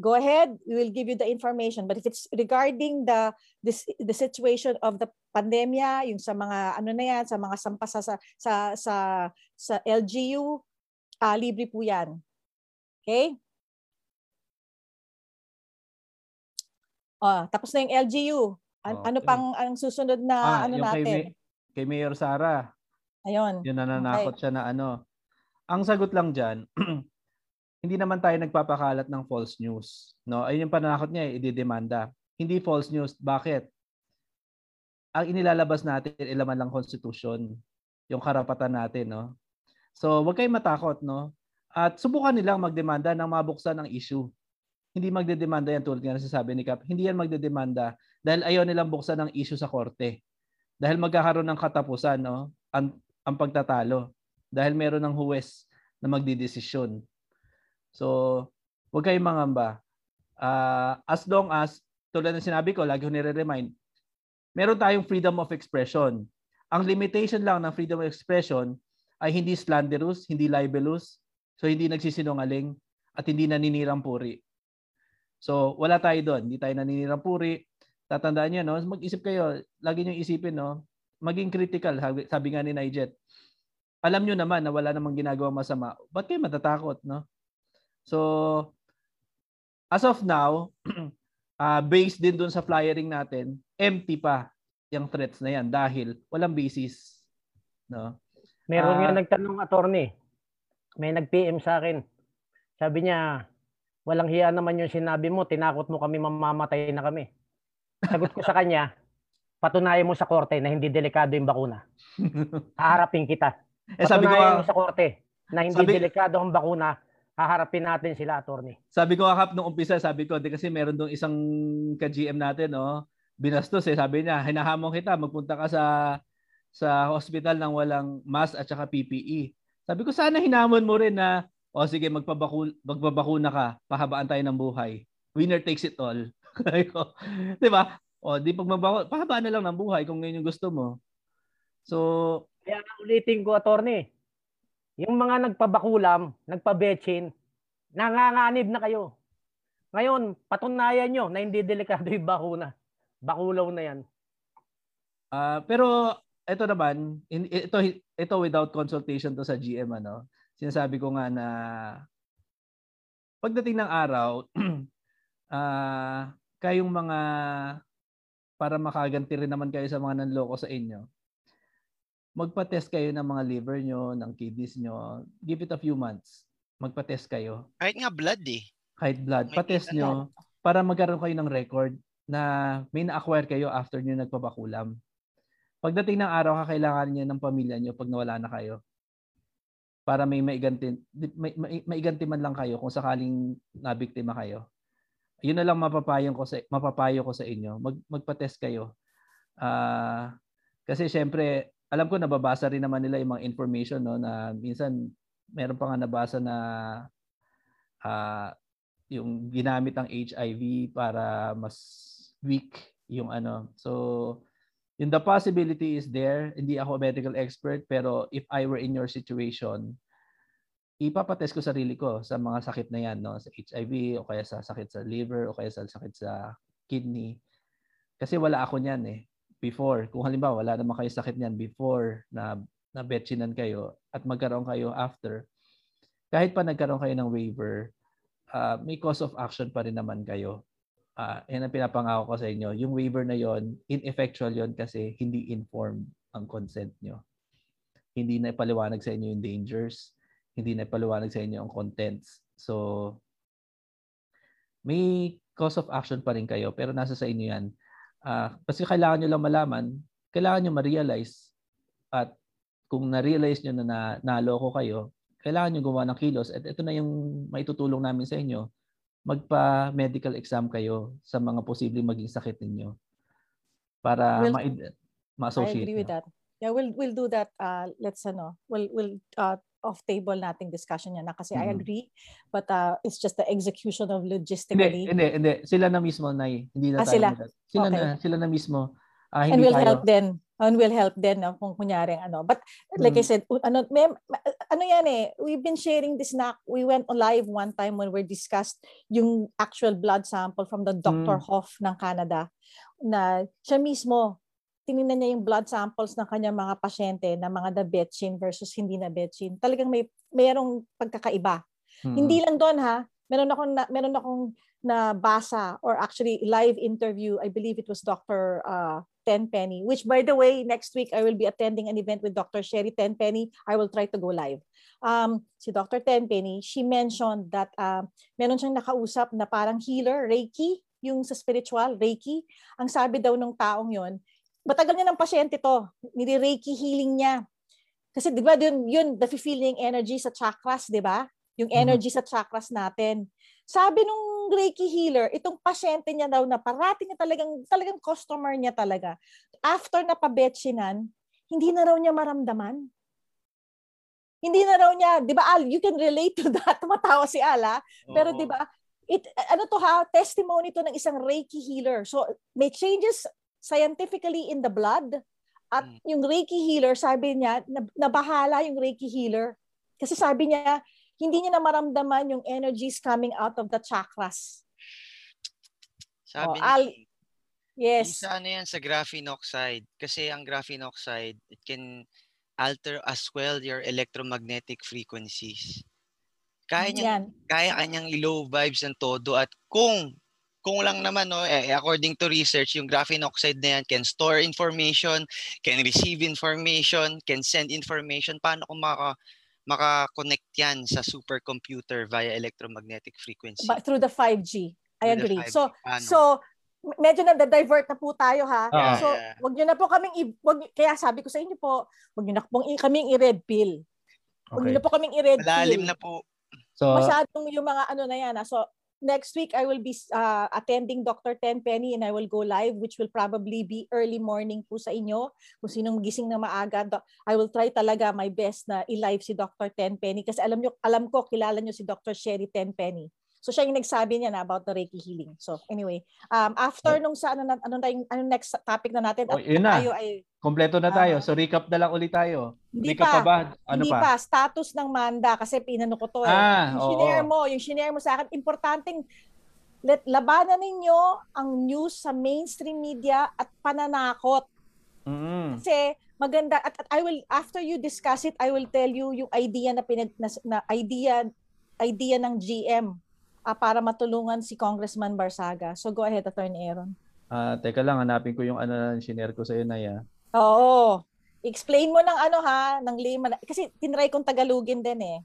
go ahead we will give you the information but if it's regarding the this the situation of the pandemya yung sa mga ano na yan sa mga sampa sa sa sa sa, sa LGU uh, ah, libre po yan okay Oh, tapos na yung LGU. An- okay. Ano pang ang susunod na ah, ano natin? Kay, kay Mayor Sara. Ayun. Yun nananakot okay. siya na ano. Ang sagot lang diyan, hindi naman tayo nagpapakalat ng false news. No? Ayun yung pananakot niya, eh, ididemanda. Hindi false news. Bakit? Ang inilalabas natin, ilaman lang constitution, yung karapatan natin. No? So, huwag kayong matakot. No? At subukan nilang magdemanda ng mabuksan ng issue. Hindi magdedemanda yan tulad nga nasasabi ni Cap. Hindi yan magdedemanda dahil ayaw nilang buksan ng issue sa korte. Dahil magkakaroon ng katapusan no? ang, ang pagtatalo. Dahil meron ng huwes na magdidesisyon. So, huwag kayong mangamba. Uh, as long as, tulad ng sinabi ko, lagi ko nire-remind, meron tayong freedom of expression. Ang limitation lang ng freedom of expression ay hindi slanderous, hindi libelous, so hindi nagsisinungaling, at hindi naninirang puri. So, wala tayo doon. Hindi tayo naninirang puri. Tatandaan niyo, no? mag-isip kayo, lagi niyo isipin, no? maging critical, sabi, sabi nga ni Nijet. Alam niyo naman na wala namang ginagawa masama. Ba't kayo matatakot, no? So, as of now, uh, based din dun sa flyering natin, empty pa yung threats na yan dahil walang basis. No? Meron uh, nga nagtanong attorney. May nag-PM sa akin. Sabi niya, walang hiya naman yung sinabi mo, tinakot mo kami mamamatay na kami. Sagot ko sa kanya, patunayan mo sa korte na hindi delikado yung bakuna. Haharapin kita. Patunayan eh, sabi ko, mo sa korte na hindi sabi, delikado ang bakuna haharapin natin sila, attorney. Sabi ko akap nung umpisa, sabi ko, di kasi meron dong isang ka-GM natin, no? Binastos eh, sabi niya, hinahamon kita, magpunta ka sa sa hospital nang walang mask at saka PPE. Sabi ko, sana hinamon mo rin na, o oh, sige, magpabaku magbabakuna ka, pahabaan tayo ng buhay. Winner takes it all. di ba? O, di pag magbako, pahabaan na lang ng buhay kung ngayon yung gusto mo. So, kaya ulitin ko, attorney, yung mga nagpabakulam, nagpabetchin, nanganganib na kayo. Ngayon, patunayan nyo na hindi delikado yung bakuna. Bakulaw na yan. Uh, pero ito naman, ito ito without consultation to sa GM ano. Sinasabi ko nga na pagdating ng araw, uh, kayong mga para makaganti rin naman kayo sa mga nanloko sa inyo magpa-test kayo ng mga liver nyo, ng kidneys nyo. Give it a few months. Magpa-test kayo. Kahit nga blood eh. Kahit blood. Pa-test nyo para magkaroon kayo ng record na may na-acquire kayo after nyo nagpapakulam. Pagdating ng araw, kakailangan niyo ng pamilya nyo pag nawala na kayo. Para may maiganti, may, may, maiganti man lang kayo kung sakaling nabiktima kayo. Yun na lang mapapayo ko sa mapapayo ko sa inyo. Mag magpa-test kayo. Uh, kasi syempre alam ko nababasa rin naman nila yung mga information no na minsan meron pa nga nabasa na uh, yung ginamit ang HIV para mas weak yung ano. So yung the possibility is there. Hindi ako medical expert pero if I were in your situation, ipapatest ko sarili ko sa mga sakit na yan, no? Sa HIV o kaya sa sakit sa liver o kaya sa sakit sa kidney. Kasi wala ako niyan eh before, kung halimbawa wala naman kayo sakit niyan before na na betsinan kayo at magkaroon kayo after, kahit pa nagkaroon kayo ng waiver, uh, may cause of action pa rin naman kayo. Ah, yan ang pinapangako ko sa inyo. Yung waiver na yon, ineffectual yon kasi hindi informed ang consent nyo. Hindi na ipaliwanag sa inyo yung dangers. Hindi na ipaliwanag sa inyo ang contents. So, may cause of action pa rin kayo pero nasa sa inyo yan. Ah, kasi kailangan nyo lang malaman, kailangan nyo ma-realize at kung na-realize nyo na, na naloko kayo, kailangan nyo gumawa ng kilos at ito na yung maitutulong namin sa inyo magpa-medical exam kayo sa mga posibleng maging sakit ninyo para Well, ma- I ma-associate agree with nyo. that. Yeah, we'll we'll do that. Uh, let's ano, we'll we'll uh, off table nating discussion yan na kasi I Mhm. agree but uh, it's just the execution of Hindi, logistically hindi, hindi. Sila na mismo, Nay. Hindi na Ah, tayo sila? Sila Okay. na, sila na mismo. And hindi will tayo. help then and will help then no, kung kunyari ano but like I Mm. said u- ano may, ma- ano yan eh we've been sharing this na we went live one time when we discussed yung actual blood sample from the Dr. Mm. Hoff ng Canada na siya mismo tinignan niya yung blood samples ng kanyang mga pasyente na mga na betchin versus hindi na betchin talagang may mayroong pagkakaiba Mm. hindi lang doon ha meron akong na, meron akong nabasa or actually live interview I believe it was Dr. Uh, Tenpenny which by the way next week I will be attending an event with Dr. Sherry Tenpenny I will try to go live um si Dr. Tenpenny she mentioned that um meron siyang nakausap na parang healer Reiki yung sa spiritual Reiki ang sabi daw ng taong yon matagal niya ng pasyente to nire-Reiki healing niya kasi di ba yun, yun the feeling energy sa chakras di ba yung Mhm. energy sa chakras natin sabi nung Reiki healer, itong pasyente niya daw na parati niya talagang, talagang customer niya talaga. After na pabetsinan, hindi na raw niya maramdaman. Hindi na raw niya, di ba Al, you can relate to that. Tumatawa si Al ha? Pero di ba, it, ano to ha, testimony to ng isang Reiki healer. So may changes scientifically in the blood. At Mm. yung Reiki healer, sabi niya, na, nabahala yung Reiki healer. Kasi sabi niya, hindi niya na maramdaman yung energies coming out of the chakras. Sabi Oh, ni Al- Yung Yes. sa ano yan, sa graphene oxide. Kasi ang graphene oxide, it can alter as well your electromagnetic frequencies. Kaya niyang, Yan. kaya kanyang i-low vibes ng todo at kung kung lang naman no eh, according to research yung graphene oxide na yan can store information can receive information can send information paano kung maka maka-connect yan sa supercomputer via electromagnetic frequency But through the 5G. I Through agree. 5G. So, Paano? so medyo na-divert na po tayo ha. Ah. So, Yeah. wag niyo na po kaming i- wag kaya sabi ko sa inyo po, wag niyo na pong i- kaming i-red pill. Wag niyo Okay. na po kaming i-red malalim pill. na po So, Masyadong yung mga ano na yan. ah. So, next week I will be uh, attending Dr. Tenpenny and I will go live which will probably be early morning po sa inyo. Kung sinong gising na maaga, I will try talaga my best na i-live si Dr. Tenpenny kasi alam nyo, alam ko, kilala nyo si Dr. Sherry Tenpenny. So siya yung nagsabi niya na about the Reiki healing. So anyway, um, after nung sa ano, na- ano, yung, ano next topic na natin, Oh, yun na. tayo ay kompleto na tayo. Ah. So, recap na lang ulit tayo. hindi recap pa, pa, ba? Ano hindi pa? pa, status ng Manda kasi pinano ko to eh. Ah, yung shinare mo, yung shinare mo sa akin, importanteng let, labanan ninyo ang news sa mainstream media at pananakot. Mm. Kasi maganda at, at I will after you discuss it, I will tell you yung idea na pinag na, na idea idea ng GM ah, para matulungan si Congressman Barsaga. So go ahead, Attorney Aaron. Ah, teka lang, hanapin ko yung ano na shinare ko sa iyo, Naya. Oo. Explain mo ng ano ha, ng layman. Kasi tinry kong Tagalogin din eh.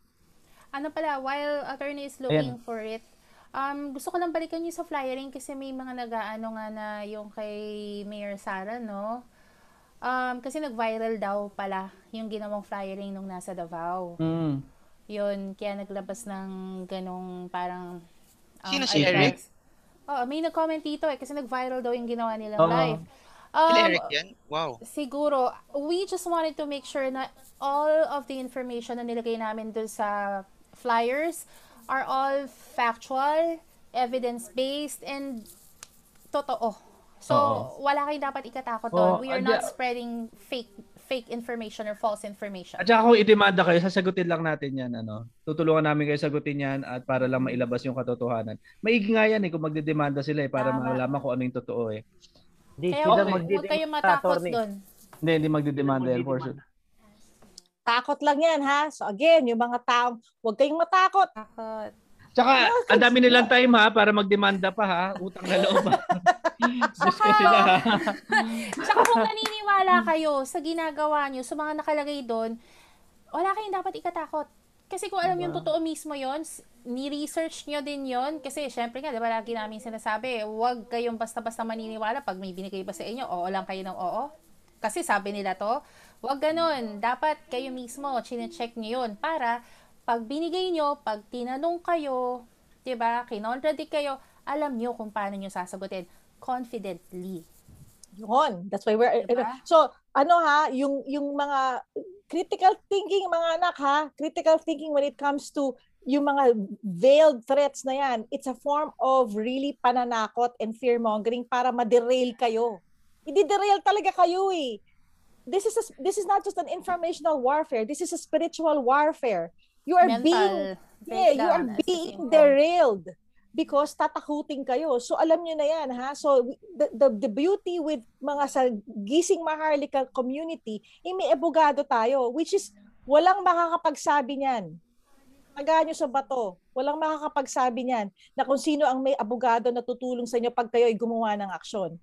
Ano pala, while attorney is looking for it, um, gusto ko lang balikan yung sa flyering kasi may mga nag-aano nga na yung kay Mayor Sara, no? Um, kasi nag-viral daw pala yung ginawang flyering nung nasa Davao. Mm. Yun, kaya naglabas ng ganong parang um, Sino si advice. Oo, may nag-comment dito eh kasi nag-viral daw yung ginawa nilang Oo. live. Um, Eric yan? Wow. siguro, we just wanted to make sure na all of the information na nilagay namin dun sa flyers are all factual, evidence-based, and totoo. So, Oo. wala kayong dapat ikatakot Oo, doon. We are not spreading fake fake information or false information. At saka kung idemanda kayo, sasagutin lang natin yan. Ano? Tutulungan namin kayo sagutin yan at para lang mailabas yung katotohanan. Maigi nga yan eh kung magdedemanda sila eh para Tama. malaman kung ano yung totoo eh. Hindi Kaya sila huwag huwag kayong matakot doon. Hindi, hindi magdedemanda yan for sure. Takot lang yan ha. So again, yung mga taong, huwag kayong matakot. Takot. Tsaka, ang dami nilang time ha para magdemanda pa ha. Utang na loob ha. Diyos ko sila ha. Tsaka kung naniniwala kayo sa ginagawa nyo, sa mga nakalagay doon, wala kayong dapat ikatakot. Kasi kung alam yung Diba? totoo mismo yon ni-research nyo din yon Kasi syempre nga, di ba lagi namin sinasabi, huwag kayong basta-basta maniniwala pag may binigay ba sa inyo, oo lang kayo ng oo. Kasi sabi nila to, huwag ganun. Dapat kayo mismo, chine-check nyo yun para pag binigay nyo, pag tinanong kayo, di ba, kinontradict kayo, alam nyo kung paano nyo sasagutin confidently. Yun. That's why we're Diba? So, ano ha, yung yung mga critical thinking mga anak ha, critical thinking when it comes to yung mga veiled threats na yan, it's a form of really pananakot and fear-mongering para ma-derail kayo. Hindi-derail talaga kayo eh. This is a, this is not just an informational warfare. This is a spiritual warfare. You are being Mental Yeah, you are being derailed because tatakutin kayo. So alam niyo na 'yan ha. So the, the the beauty with mga sa gising maharlika community, eh, may abogado tayo which is walang makakapagsabi niyan. Tagaan niyo sa bato. Walang makakapagsabi niyan na kung sino ang may abogado na tutulong sa inyo pag kayo ay gumawa ng aksyon.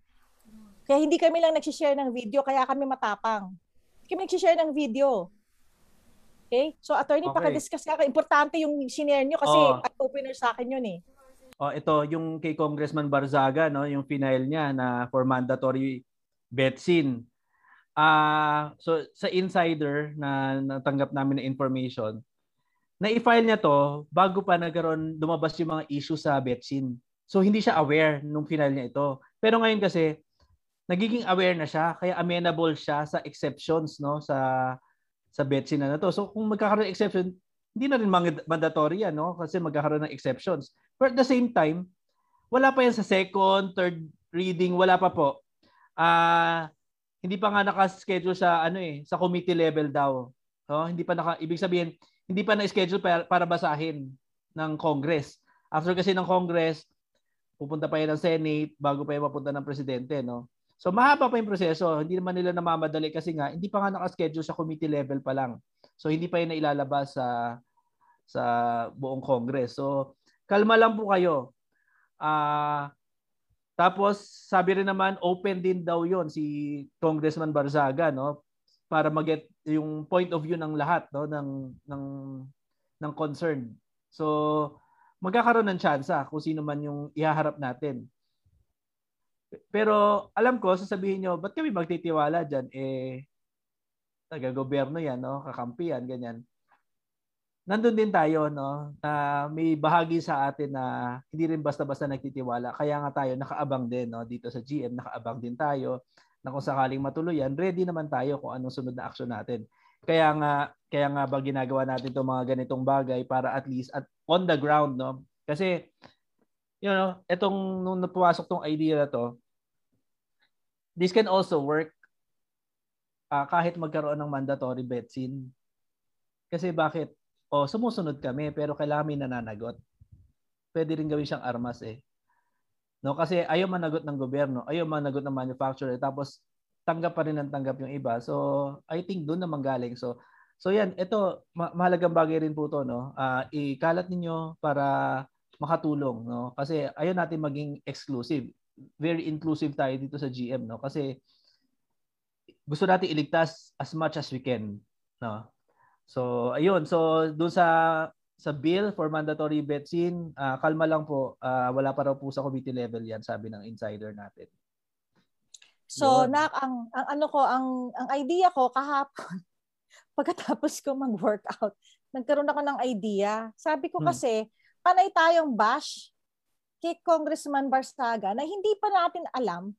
Kaya hindi kami lang nag-share ng video, kaya kami matapang. Kami nag-share ng video. Okay? So, attorney, Okay. paka-discuss ka. Importante yung sinare nyo kasi Oo. eye-opener sa akin yun eh. Oh, ito yung kay Congressman Barzaga no, yung final niya na for mandatory betsin. Ah, so sa insider na natanggap namin na information, na i-file niya to bago pa nagkaroon lumabas yung mga issue sa betsin. So hindi siya aware nung final niya ito. Pero ngayon kasi nagiging aware na siya kaya amenable siya sa exceptions no sa sa betsin na, na to. So kung magkakaroon ng exception, hindi na rin mand- mandatory yan no kasi magkakaroon ng exceptions. But at the same time, wala pa yan sa second, third reading, wala pa po. Ah, hindi pa nga naka-schedule sa ano eh, sa committee level daw. No, hindi pa naka ibig sabihin, hindi pa na-schedule para, para basahin ng Congress. After kasi ng Congress, pupunta pa yan ng Senate bago pa yan mapunta ng presidente, no? So mahaba pa yung proseso. Hindi naman nila namamadali kasi nga hindi pa nga naka-schedule sa committee level pa lang. So hindi pa yan nailalabas sa sa buong Congress. So kalma lang po kayo. Ah tapos sabi rin naman open din daw 'yon si Congressman Barzaga no para maget yung point of view ng lahat no ng ng ng concern. So magkakaroon ng tsansa kung sino man yung ihaharap natin. Pero alam ko sasabihin nyo, ba't kami magtitiwala diyan eh taga-gobyerno yan, no? Kakampi yan, ganyan. Nandun din tayo no? Na may bahagi sa atin na hindi rin basta-basta nagtitiwala. Kaya nga tayo nakaabang din no? Dito sa GM nakaabang din tayo na kung sakaling matuloy yan ready naman tayo kung anong sunod na aksyon natin. Kaya nga kaya nga ba ginagawa natin itong mga ganitong bagay para at least at on the ground no? Kasi you know etong nung napasok tong idea na to this can also work ah, kahit magkaroon ng mandatory betsin kasi bakit o sumusunod kami pero kailangan may nananagot. Pwede rin gawin siyang armas eh. No, kasi ayaw managot ng gobyerno, ayaw managot ng manufacturer tapos tanggap pa rin ng tanggap yung iba. So, I think doon naman galing. So, so yan, ito ma- mahalagang bagay rin po to, no. Ah, ikalat ninyo para makatulong, no. Kasi ayaw natin maging exclusive. Very inclusive tayo dito sa GM, no. Kasi gusto natin iligtas as much as we can, no. So, ayun. So, doon sa sa bill for mandatory betsin, ah, kalma lang po. Ah, wala pa raw po sa committee level 'yan, sabi ng insider natin. So, Yun. nak ang, ang ano ko, ang ang idea ko kahapon pagkatapos ko mag-workout, nagkaroon ako ng idea. Sabi ko Hmm. kasi, panay tayong bash kay Congressman Barsaga na hindi pa natin alam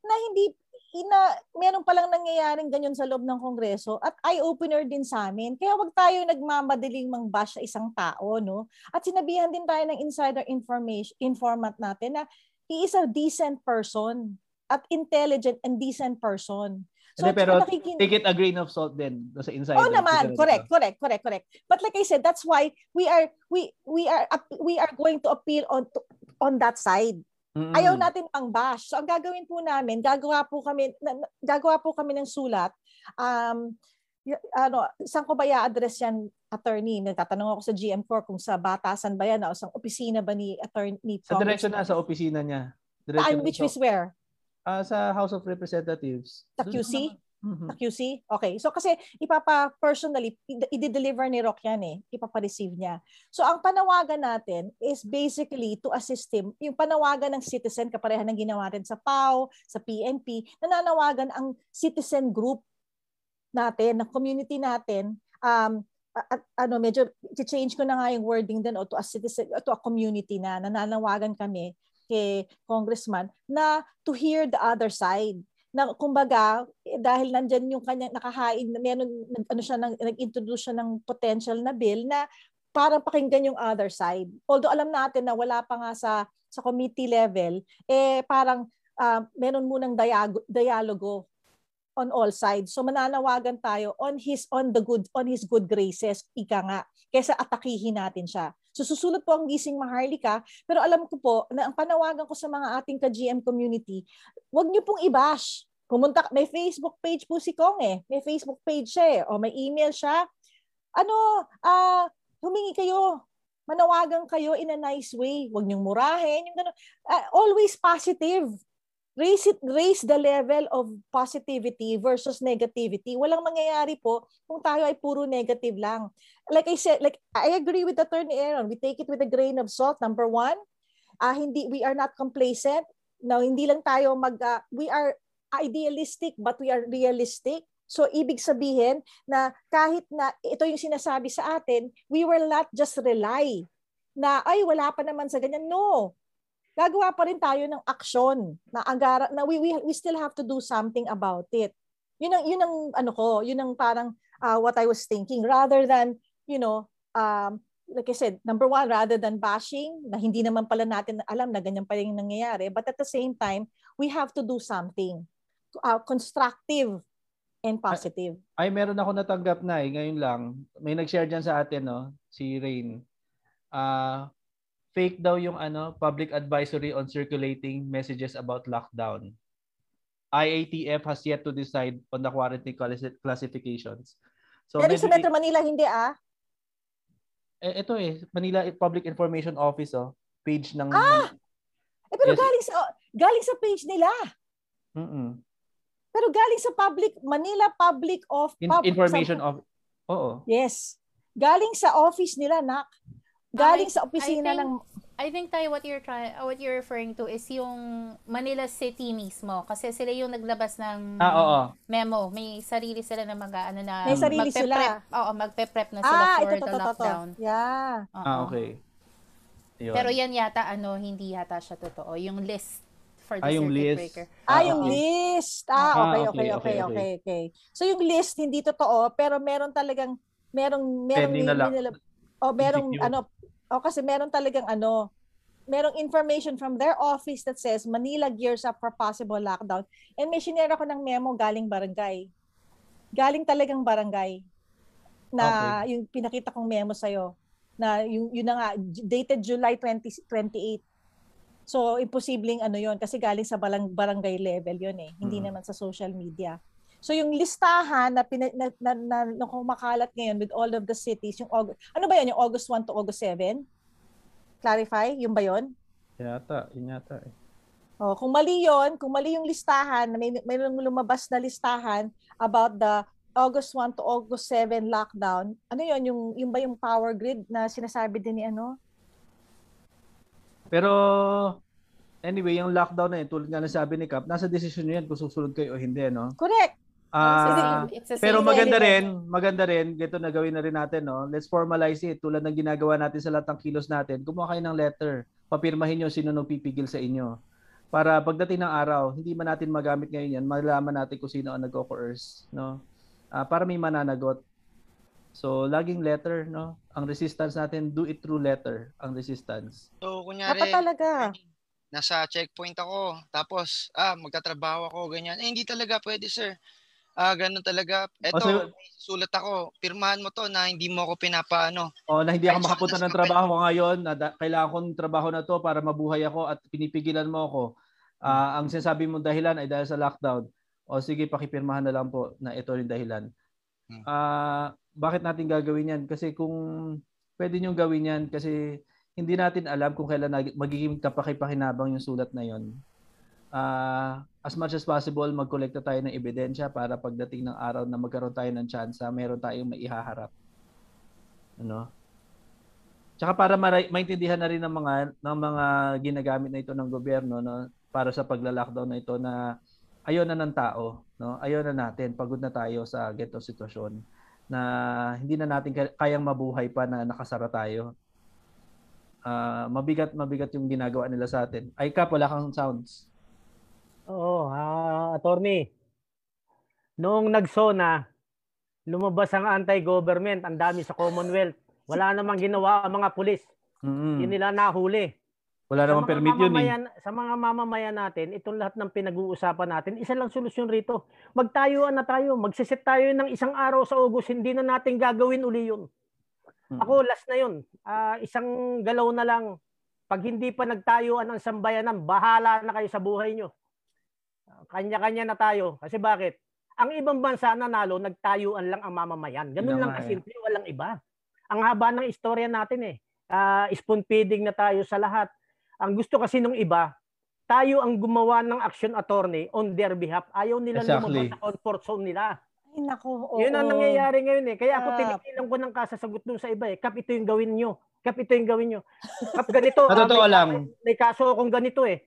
na hindi ina meron palang nangyayaring ganyan sa loob ng Kongreso at eye-opener din sa amin. Kaya wag tayo nagmamadaling mang-bash sa isang tao, no? At sinabihan din tayo ng insider information informant natin na he is a decent person at intelligent and decent person. Hindi, pero nakikin- Take it a grain of salt din sa insider. Oh naman, correct, correct, correct, correct. But like I said, that's why we are we we are we are going to appeal on to- on that side. Mm-mm. Ayaw natin pang bash. So ang gagawin po namin, gagawa po kami na- gagawa po kami ng sulat um y- ano, saan ko ba i-address yan, attorney? Nagtatanong ako sa GM4 kung sa batasan ba yan o sa opisina ba ni attorney Sa diretso na sa opisina niya. Diretso Saan, which is where? Ah, sa House of Representatives. Sa Doon QC? naman. Mhm. Sa QC? Okay. So kasi ipapa personally i- i-deliver ni Rock yan eh. Ipapa-receive niya. So ang panawagan natin is basically to assist him. Yung panawagan ng citizen kapareha ng ginawa rin sa PAO, sa PNP, nananawagan ang citizen group natin, ng community natin um at ano medyo change ko na nga yung wording din o to a citizen to a community na nananawagan kami kay congressman na to hear the other side na kumbaga dahil nandyan yung kanya nakahain meron ano siya nag, nag-introduce siya ng potential na bill na parang pakinggan yung other side. Although alam natin na wala pa nga sa sa committee level eh parang ah, meron munang dialogo on all sides. So mananawagan tayo on his on the good on his good graces ika nga kaysa atakihin natin siya. So susunod po ang gising Maharlika, pero alam ko po na ang panawagan ko sa mga ating ka-GM community, wag niyo pong i-bash. Pumunta, may Facebook page po si Kong eh. May Facebook page siya eh. O may email siya. Ano, ah, humingi kayo. Manawagan kayo in a nice way. Huwag niyong murahin. Yung ganun. Ah, always positive. Raise it, raise the level of positivity versus negativity. Walang mangyayari po kung tayo ay puro negative lang. Like I said, like I agree with Attorney Aaron. We take it with a grain of salt. Number one, ah hindi we are not complacent. No, hindi lang tayo mag ah, we are idealistic but we are realistic. So ibig sabihin na kahit na ito yung sinasabi sa atin, we will not just rely na ay wala pa naman sa ganyan. No. Gagawa pa rin tayo ng aksyon na agara na we, we we still have to do something about it. Yun ang yun ang ano ko, yun ang parang ah, what I was thinking rather than, you know, um like I said, number one, rather than bashing, na hindi naman pala natin alam na ganyan pa rin yung nangyayari, but at the same time, we have to do something uh, constructive and positive. Ay, meron ako natanggap na eh. Ngayon lang. May nag-share dyan sa atin, no? Si Rain. Ah, fake daw yung ano, public advisory on circulating messages about lockdown. IATF has yet to decide on the quarantine classi- classifications. So, Pero sa Metro Manila, hindi ah. eh, ito eh, Manila Public Information Office, oh. Page ng... Ah! Eh, pero Yes. galing sa galing sa page nila. Mm-mm. Pero galing sa public Manila Public of In- pub- information sa- of... Oo. Yes. Galing sa office nila, nak. Galing I- sa opisina I think- ng I think tayo what you're trying what you're referring to is yung Manila City mismo kasi sila yung naglabas ng Ah, oo. memo. May sarili sila na mag ano na May sarili magpe-prep. sila. Oo, magpe-prep na sila Ah, for ito to, the to, to, to. lockdown. Yeah. Oo. Ah, okay. Yun. Pero yan yata ano hindi yata siya totoo. Yung list for the Ah, yung circuit list. breaker. Ah, Ah, yung okay. list. Ah, Ah, okay, okay, okay, okay, okay, okay, okay. So yung list hindi totoo, pero meron talagang merong merong Pending na lang. nila- oh, merong ano, oh kasi meron talagang ano, merong information from their office that says Manila gears up for possible lockdown. And may shinare ako ng memo galing barangay. Galing talagang barangay. Na yung pinakita kong memo sa'yo. Na yung, yun na nga, dated July 20, 28. So, imposibleng ano yon kasi galing sa balang, barangay level yon eh. Hindi Mm. naman sa social media. So, yung listahan na, pina, na, na, na, na kumakalat ngayon with all of the cities, yung August, ano ba yan? Yung August 1 to August 7? Clarify? Yung ba yon? Yata, yun yata eh. Oh, kung mali yon, kung mali yung listahan, may mayroong lumabas na listahan about the August 1 to August 7 lockdown. Ano yon yung yung ba yung power grid na sinasabi din ni ano? Pero anyway, yung lockdown na yun, tulad nga ng sabi ni Cap, nasa desisyon nyo yan kung susunod kayo o hindi, no? Correct. Ah, It's pero maganda rin, maganda rin, gito na gawin na rin natin, no? Let's formalize it. Tulad ng ginagawa natin sa lahat ng kilos natin, gumawa kayo ng letter. Papirmahin nyo sino nung pipigil sa inyo. Para pagdating ng araw, hindi man natin magamit ngayon yan, malaman natin kung sino ang nagko-coerce, no? Ah, para may mananagot. So, laging letter, no? Ang resistance natin, do it through letter, ang resistance. So, kunyari, Dapat talaga. nasa checkpoint ako, tapos, ah, magtatrabaho ako, ganyan. Eh, hindi talaga pwede, sir. Ah, ganun talaga. Eto, so- may sulat ako. Pirmahan mo to na hindi mo ako pinapaano. O na hindi ako makapunta ng ng trabaho ngayon, na da- kailangan kong trabaho na to para mabuhay ako at pinipigilan mo ako. Ah, ang sinasabi mong dahilan ay dahil sa lockdown. O sige, pakipirmahan na lang po na ito yung dahilan. Hmm. Ah, bakit natin gagawin 'yan? Kasi kung pwede niyong gawin 'yan kasi hindi natin alam kung kailan nag- magiging kapakipakinabang yung sulat na 'yon. Ah, as much as possible, magkolekta tayo ng ebidensya para pagdating ng araw na magkaroon tayo ng tsansa, meron tayong maihaharap. Ano? Tsaka para mara- maintindihan na rin ng mga ng mga ginagamit na ito ng gobyerno no para sa pagla-lockdown na ito na ayaw na ng tao, no? Ayaw na natin, pagod na tayo sa ganitong sitwasyon na hindi na natin kay- kayang mabuhay pa na nakasara tayo. Ah, mabigat mabigat yung ginagawa nila sa atin. Ay Kap, wala kang sounds. Oo, ah, attorney. Noong nagsona, lumabas ang anti-government, ang dami sa Commonwealth. Wala namang ginawa ang mga pulis. Mm. Hindi nila nahuli. Wala Sa namang permit yun eh. Sa mga mamamayan natin, itong lahat ng pinag-uusapan natin, isa lang solusyon rito. Magtayuan na tayo, magsiset tayo ng isang araw sa August, hindi na natin gagawin uli yun. Mm. Ako, last na yun. Ah, isang galaw na lang. Pag hindi pa nagtayuan ng sambayanan, bahala na kayo sa buhay nyo. Kanya-kanya na tayo. Kasi bakit? Ang ibang bansa nanalo, nagtayuan lang ang mamamayan. Ganun Yun lang eh. kasimple, walang iba. Ang haba ng istorya natin eh. Ah, spoon feeding na tayo sa lahat. Ang gusto kasi nung iba, tayo ang gumawa ng action attorney on their behalf. Ayaw nila Exactly. lumabas sa comfort zone nila. Ay, naku, oo. Yun ang nangyayari ngayon eh. Kaya ako Kap. tinigilan ko ng kasasagot dun sa iba eh. Kap, ito yung gawin nyo. Kap, ito yung gawin nyo. Kap, ganito. Ah, totoo may- lang. May kaso akong ganito eh.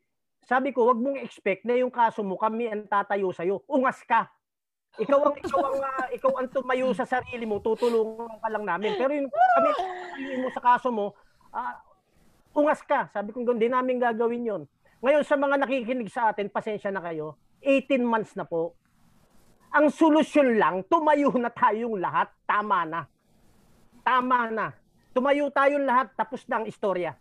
Sabi ko, wag mong expect na yung kaso mo kami ang tatayo sa'yo. Ungas ka. Ikaw ang ikaw ang ah, ikaw ang tumayo sa sarili mo, tutulungan ka lang namin. Pero yung kami mo sa kaso mo, ah, ungas ka. Sabi ko, hindi namin gagawin 'yon. Ngayon sa mga nakikinig sa atin, pasensya na kayo. 18 months na po. Ang solusyon lang, tumayo na tayong lahat, tama na. Tama na. Tumayo tayong lahat, tapos na ang istorya.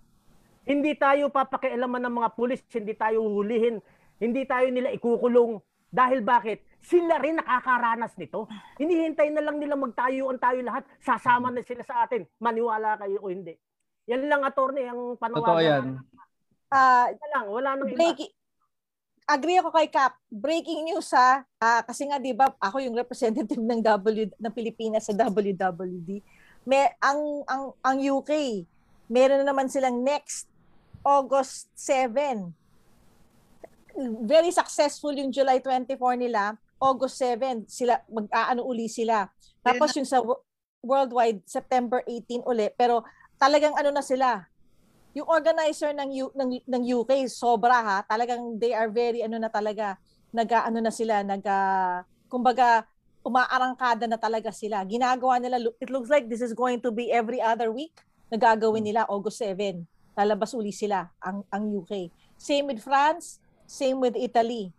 Hindi tayo papakialaman ng mga pulis, hindi tayo hulihin, hindi tayo nila ikukulong. Dahil bakit? Sila rin nakakaranas nito. Hinihintay na lang nila magtayuan tayo lahat. Sasama na sila sa atin. Maniwala kayo o hindi. Yan lang, attorney, ang panawagan. Totoo yan. Ah, Wala lang, wala nang iba. breaking agree ako kay Cap. Breaking news ha. Ah, kasi nga 'di ba, ako yung representative ng W ng Pilipinas sa WWD. May ang ang ang UK, meron na naman silang next August 7. Very successful yung July 24 nila. August 7 sila mag-aano uli sila. Tapos yung sa wo- worldwide September 18 uli pero talagang ano na sila yung organizer ng U, ng ng UK sobra ha talagang they are very ano na talaga nag ano na sila nag ah, kumbaga umaarangkada na talaga sila ginagawa nila it looks like this is going to be every other week nagagawin nila August 7 lalabas uli sila ang ang UK same with France same with Italy.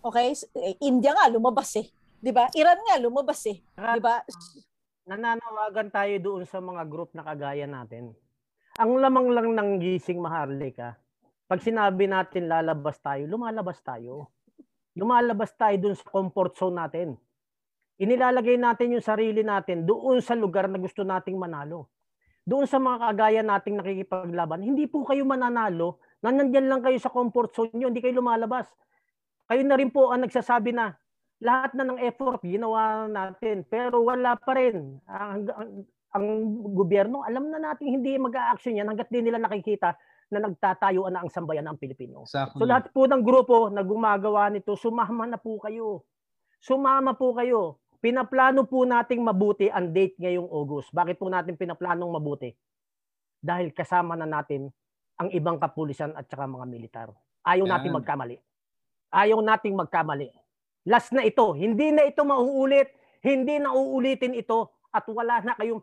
Okay? Eh, India nga lumabas eh. 'di ba? Iran nga lumabas eh. 'di ba? Nananawagan tayo doon sa mga group na kagaya natin. Ang lamang lang ng gising maharlika, pag sinabi natin lalabas tayo, lumalabas tayo. Lumalabas tayo doon sa comfort zone natin. Inilalagay natin yung sarili natin doon sa lugar na gusto nating manalo. Doon sa mga kagaya nating nakikipaglaban, hindi po kayo mananalo na nandyan lang kayo sa comfort zone nyo, hindi kayo lumalabas. Kayo na rin po ang nagsasabi na lahat na ng effort ginawa natin pero wala pa rin ang, ang, ang gobyerno alam na natin hindi mag-a-action yan hangga't di nila nakikita na nagtatayuan na ang sambayan ng Pilipino. Exactly. So lahat po ng grupo na gumagawa nito, sumama na po kayo. Sumama po kayo. Pinaplano po nating mabuti ang date ngayong August. Bakit po natin pinaplanong mabuti? Dahil kasama na natin ang ibang kapulisan at saka mga militar. Ayaw Yan. magkamali. Ayaw nating magkamali. Last na ito. Hindi na ito mauulit. Hindi na uulitin ito. At wala na kayong...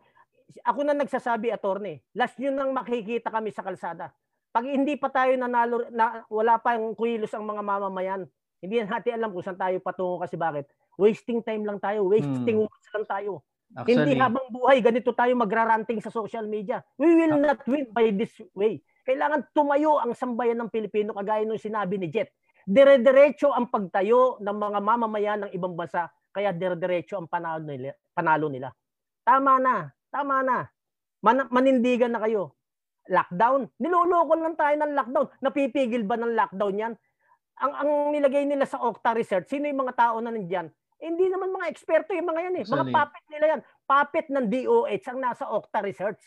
Ako na nagsasabi, attorney. Last nyo nang makikita kami sa kalsada. Pag hindi pa tayo nanalo, na, wala pa yung kuilos ang mga mamamayan, hindi natin alam kung saan tayo patungo kasi bakit. Wasting time lang tayo. Wasting words lang tayo. Hindi Actually, habang buhay, ganito tayo magraranting sa social media. We will not win by this way. Kailangan tumayo ang sambayan ng Pilipino kagaya nung sinabi ni Jet. Dire-diretso ang pagtayo ng mga mamamayan ng ibang bansa kaya dire-diretso ang panalo nila. Panalo nila. Tama na. Tama na. Man- manindigan na kayo. Lockdown. Niloloko lang tayo ng lockdown. Napipigil ba ng lockdown yan? Ang, ang nilagay nila sa Okta Research, sino yung mga tao na nandyan? Hindi naman mga eksperto yung mga yan eh. Mga puppet nila yan. Puppet ng DOH ang nasa Okta Research.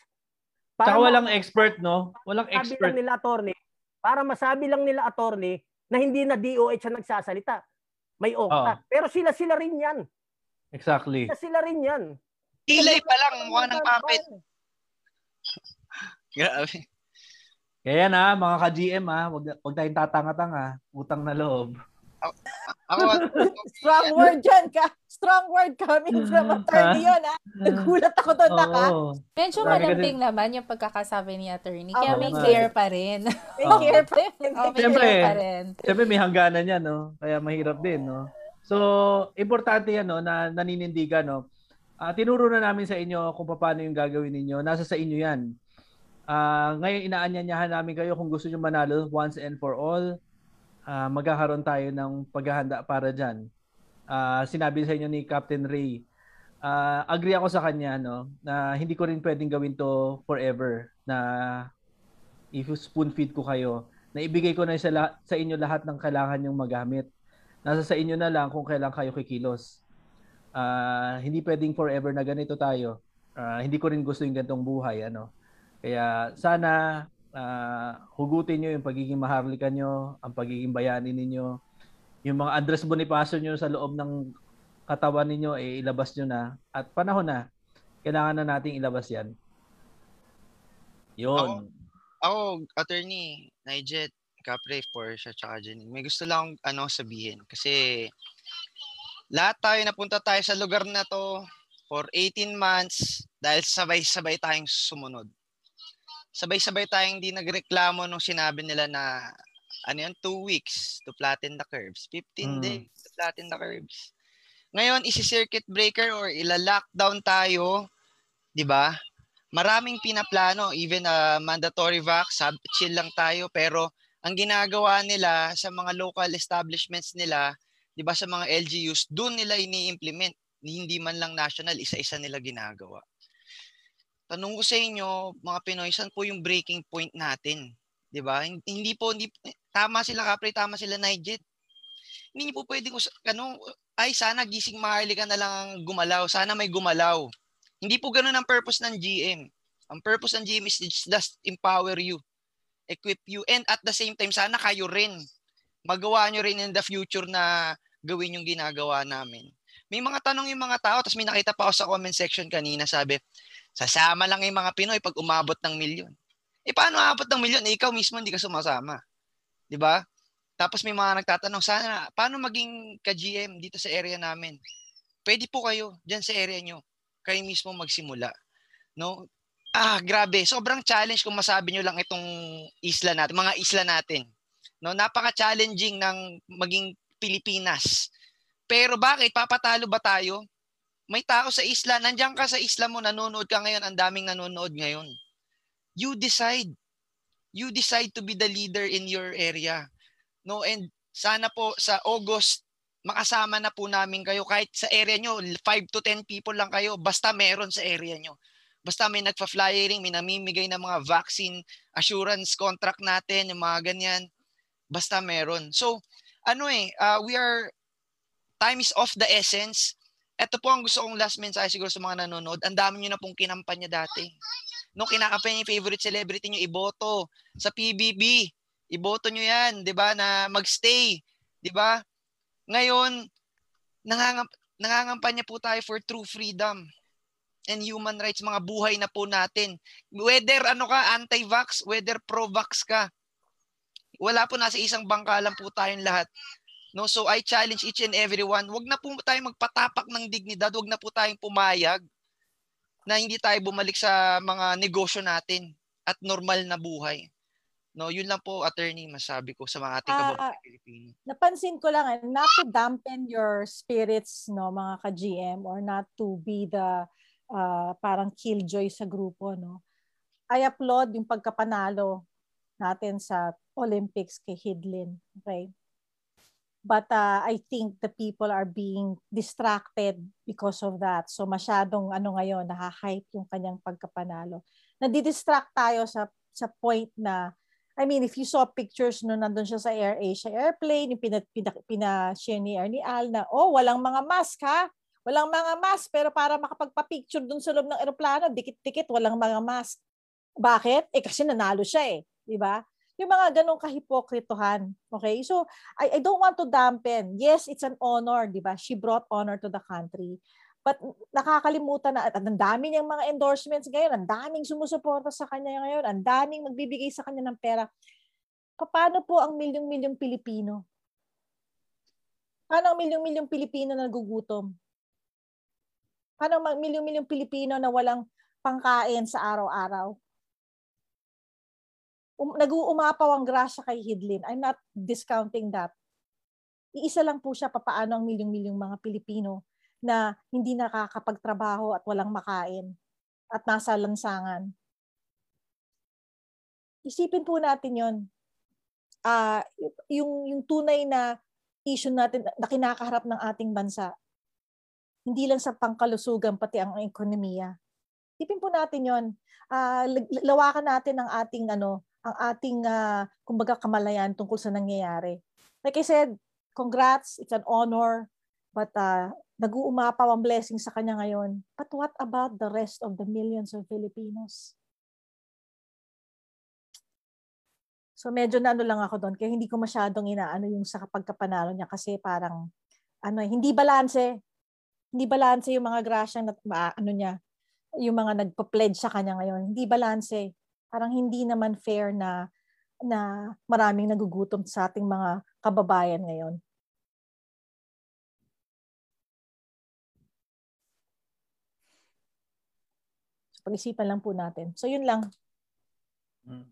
Tsaka ma- walang expert, no? Walang masabi expert. lang nila attorney, para masabi lang nila attorney na hindi na DOH ang nagsasalita. May Okta. Pero sila-sila rin yan. Exactly. Sila-sila rin yan. Kilay pa lang, mukha ng puppet. Grabe. Kaya na, mga ka-GM ha, wag, wag tayong tatanga-tanga. Utang na loob. Ako, Strong word dyan ka. Strong word coming from attorney yun ha. Nagulat ako doon na ka. Oo. Medyo malambing naman yung pagkakasabi ni attorney. Kaya Oo may clear pa rin. May care pa rin. Oh, may Siyempre. clear pa rin. Siyempre may hangganan yan, no? Kaya mahirap din, no? So, importante yan, no, na naninindigan, no? Ah, tinuro na namin sa inyo kung paano yung gagawin ninyo. Nasa sa inyo yan. Ah, ngayon inaanyanyahan namin kayo kung gusto niyo manalo once and for all. Ah, magkakaroon tayo ng paghahanda para diyan. Ah, sinabi sa inyo ni Captain Ray. Ah, agree ako sa kanya no na hindi ko rin pwedeng gawin to forever na if spoon feed ko kayo na ibigay ko na sa, la- sa inyo lahat ng kailangan yung magamit. Nasa sa inyo na lang kung kailan kayo kikilos. Ah, hindi pwedeng forever na ganito tayo. Ah, hindi ko rin gusto yung ganitong buhay, ano. Kaya sana ah, hugutin nyo yung pagiging maharlika nyo, ang pagiging bayani ninyo, yung mga Andres Bonifacio nyo sa loob ng katawan ninyo, eh, ilabas nyo na. At panahon na, kailangan na nating ilabas yan. Yun. ako, attorney, Nijet, Capre, Porsche, tsaka Janine. May gusto lang ano sabihin. Kasi lahat tayo napunta tayo sa lugar na to for 18 months dahil sabay-sabay tayong sumunod. Sabay-sabay tayong hindi nagreklamo nung sinabi nila na ano yun, 2 weeks to flatten the curves. 15 Mm. days to flatten the curves. Ngayon, isi-circuit breaker or ila-lockdown tayo, di ba? Maraming pinaplano, even uh, mandatory vax, sab- chill lang tayo, pero ang ginagawa nila sa mga local establishments nila, 'di ba sa mga LGUs, doon nila ini-implement, hindi man lang national, isa-isa nila ginagawa. Tanong ko sa inyo, mga Pinoy, saan po yung breaking point natin? 'Di ba? Hin- Hindi po hindi tama sila Capri, tama sila Nijet. Hindi po pwedeng ano, ay sana gising maharli ka na lang ang gumalaw. Sana may gumalaw. Hindi po ganun ang purpose ng GM. Ang purpose ng GM is just empower you equip you and at the same time sana kayo rin magawa nyo rin in the future na gawin yung ginagawa namin. May mga tanong yung mga tao tapos may nakita pa ako sa comment section kanina sabi sasama lang yung mga Pinoy pag umabot ng milyon. Eh paano aabot ng milyon? Eh, ikaw mismo hindi ka sumasama. 'Di ba? Tapos may mga nagtatanong sana paano maging ka-GM dito sa area namin? Pwede po kayo diyan sa area nyo. Kayo mismo magsimula. No? Ah, grabe. Sobrang challenge kung masabi nyo lang itong isla natin, mga isla natin. No, napaka-challenging ng maging Pilipinas. Pero bakit papatalo ba tayo? May tao sa isla, nandiyan ka sa isla mo, nanonood ka ngayon, ang daming nanonood ngayon. You decide. You decide to be the leader in your area. No, and sana po sa August makasama na po namin kayo kahit sa area nyo 5 to 10 people lang kayo basta meron sa area nyo. Basta may nagfa-flyering, may namimigay ng mga vaccine assurance contract natin, yung mga ganyan. Basta meron. So, ano eh, uh, we are, time is of the essence. Ito po ang gusto kong last message siguro sa mga nanonood. Ang dami nyo na pong kinampanya dati. Nung kinakampanya yung favorite celebrity nyo, iboto sa PBB. Iboto nyo yan, di ba, na magstay. Di ba? Ngayon, nangangam, nangangampanya po tayo for true freedom and human rights, mga buhay na po natin. Whether ano ka, anti-vax, whether pro-vax ka, wala po nasa isang bangka lang po tayong lahat. No, so I challenge each and everyone, wag na po tayong magpatapak ng dignidad, wag na po tayong pumayag na hindi tayo bumalik sa mga negosyo natin at normal na buhay. No, yun lang po attorney masabi ko sa mga ating Ah, kababayan ah, Pilipino. napansin ko lang, eh, not to dampen your spirits, no, mga ka-GM, or not to be the uh, parang killjoy sa grupo, no. I applaud yung pagkapanalo natin sa Olympics kay Hidlin, okay? But uh, I think the people are being distracted because of that. So masyadong ano ngayon, nahahype yung kanyang pagkapanalo. Nadidistract tayo sa sa point na I mean, if you saw pictures no nandun siya sa Air Asia airplane, yung pina, pina, pina-share ni Ernie Al na, oh, walang mga mask ha? Walang mga mask, pero para makapagpa-picture dun sa loob ng aeroplano, dikit-dikit, walang mga mask. Bakit? Eh kasi nanalo siya eh. Di ba? Yung mga ganong kahipokritohan. Okay? So, I, I don't want to dampen. Yes, it's an honor, di ba? She brought honor to the country. But nakakalimutan na, at ang dami niyang mga endorsements ngayon, ang daming sumusuporta sa kanya ngayon, ang daming magbibigay sa kanya ng pera. Paano po ang milyong-milyong Pilipino? Paano ang milyong-milyong Pilipino na nagugutom? Paano ang milyong-milyong Pilipino na walang pangkain sa araw-araw? Um, nag-uumapaw ang grasya kay Hidlin. I'm not discounting that. Iisa lang po siya papaano ang milyong-milyong mga Pilipino na hindi nakakapagtrabaho at walang makain at nasa lansangan. Isipin po natin yon. Uh, yung, yung tunay na issue natin na kinakaharap ng ating bansa. Hindi lang sa pangkalusugan, pati ang ekonomiya. Isipin po natin yon. Uh, lawakan natin ang ating ano, ang ating uh, kumbaga kamalayan tungkol sa nangyayari. Like I said, congrats, it's an honor, but uh, nag-uumapaw ang blessing sa kanya ngayon. But what about the rest of the millions of Filipinos? So medyo na ano lang ako doon, kaya hindi ko masyadong inaano yung sa kapagkapanalo niya kasi parang ano eh, hindi balanse. Hindi balanse yung mga grasyang na ano niya, yung mga nagpa-pledge sa kanya ngayon. Hindi balanse. Parang hindi naman fair na na maraming nagugutom sa ating mga kababayan ngayon. Pag-isipan lang po natin. So, yun lang. Hmm.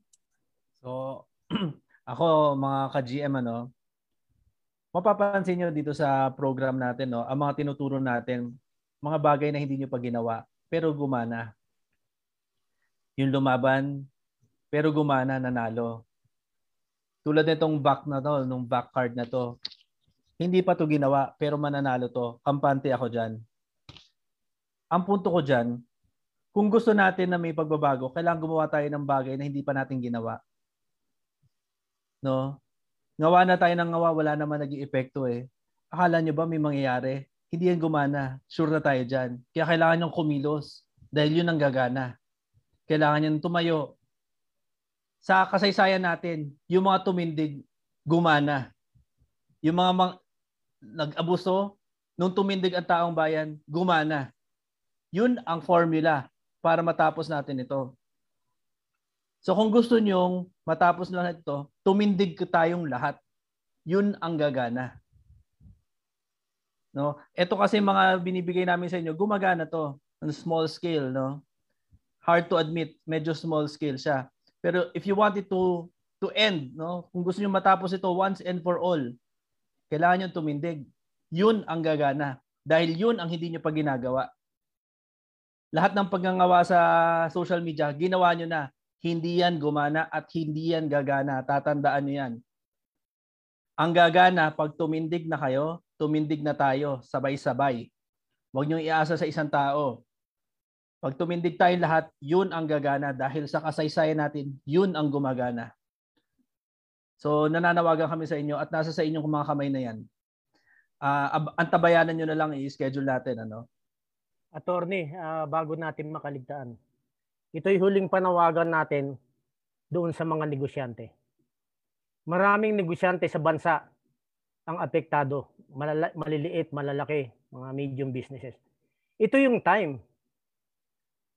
So, ako, mga ka-GM, ano, mapapansin nyo dito sa program natin, no, ang mga tinuturo natin, mga bagay na hindi nyo pa ginawa, pero gumana. Yung lumaban, pero gumana, nanalo. Tulad nitong back na to, nung back card na to, hindi pa to ginawa, pero mananalo to. Kampante ako dyan. Ang punto ko dyan, kung gusto natin na may pagbabago, kailangan gumawa tayo ng bagay na hindi pa natin ginawa. No? Ngawa na tayo ng ngawa, wala naman naging epekto eh. Akala nyo ba may mangyayari? Hindi yan gumana. Sure na tayo dyan. Kaya kailangan nyo kumilos dahil yun ang gagana. Kailangan nyo tumayo. Sa kasaysayan natin, yung mga tumindig, gumana. Yung mga mang, nag-abuso, nung tumindig ang taong bayan, gumana. Yun ang formula para matapos natin ito. So kung gusto nyong matapos na ito, tumindig tayong lahat. Yun ang gagana. No? Ito kasi mga binibigay namin sa inyo, gumagana to on small scale, no? Hard to admit, medyo small scale siya. Pero if you want it to to end, no? Kung gusto niyo matapos ito once and for all, kailangan niyo tumindig. Yun ang gagana. Dahil yun ang hindi niyo pa ginagawa lahat ng pagngangawa sa social media, ginawa nyo na. Hindi yan gumana at hindi yan gagana. Tatandaan nyo yan. Ang gagana, pag tumindig na kayo, tumindig na tayo, sabay-sabay. Huwag nyo iasa sa isang tao. Pag tumindig tayo lahat, yun ang gagana dahil sa kasaysayan natin, yun ang gumagana. So nananawagan kami sa inyo at nasa sa inyong mga kamay na yan. Uh, antabayanan nyo na lang i-schedule natin. Ano? Attorney, uh, bago natin makaligtaan, ito'y huling panawagan natin doon sa mga negosyante. Maraming negosyante sa bansa ang apektado, malala- maliliit, malalaki, mga medium businesses. Ito yung time.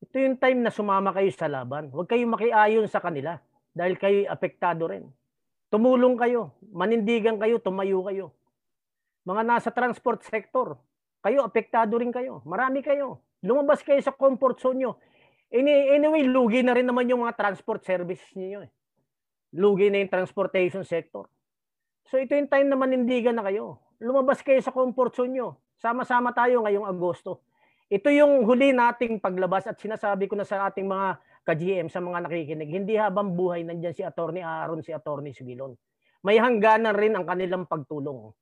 Ito yung time na sumama kayo sa laban. Huwag kayong makiayon sa kanila dahil kayo apektado rin. Tumulong kayo, manindigan kayo, tumayo kayo. Mga nasa transport sector, kayo, apektado rin kayo. Marami kayo. Lumabas kayo sa comfort zone nyo. Anyway, lugi na rin naman yung mga transport services niyo eh. Lugi na yung transportation sector. So ito yung time na manindigan na kayo. Lumabas kayo sa comfort zone nyo. Sama-sama tayo ngayong Agosto. Ito yung huli nating paglabas at sinasabi ko na sa ating mga ka-GM, sa mga nakikinig, hindi habang buhay nandiyan si Attorney Aaron, si Attorney Sugilon. May hangganan rin ang kanilang pagtulong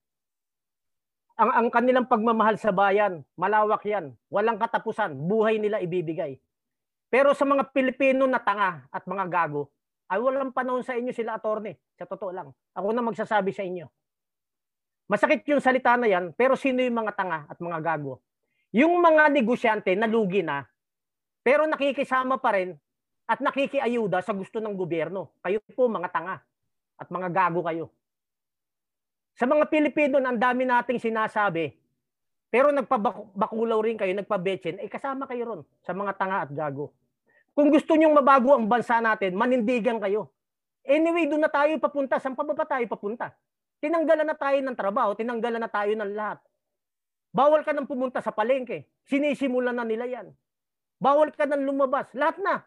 ang, ang kanilang pagmamahal sa bayan, malawak yan. Walang katapusan. Buhay nila ibibigay. Pero sa mga Pilipino na tanga at mga gago, Ay walang panahon sa inyo sila attorney. Sa totoo lang. Ako na magsasabi sa inyo. Masakit yung salita na yan, pero sino yung mga tanga at mga gago? Yung mga negosyante nalugi na, pero nakikisama pa rin at nakikiayuda sa gusto ng gobyerno. Kayo po mga tanga at mga gago kayo. Sa mga Pilipino, ang dami nating sinasabi, pero nagpabakulaw rin kayo, nagpabetchen, eh kasama kayo ron sa mga tanga at gago. Kung gusto nyong mabago ang bansa natin, manindigan kayo. Anyway, doon na tayo papunta. Saan pa ba tayo papunta? Tinanggalan na tayo ng trabaho, tinanggalan na tayo ng lahat. Bawal ka nang pumunta sa palengke. Sinisimulan na nila yan. Bawal ka nang lumabas. Lahat na.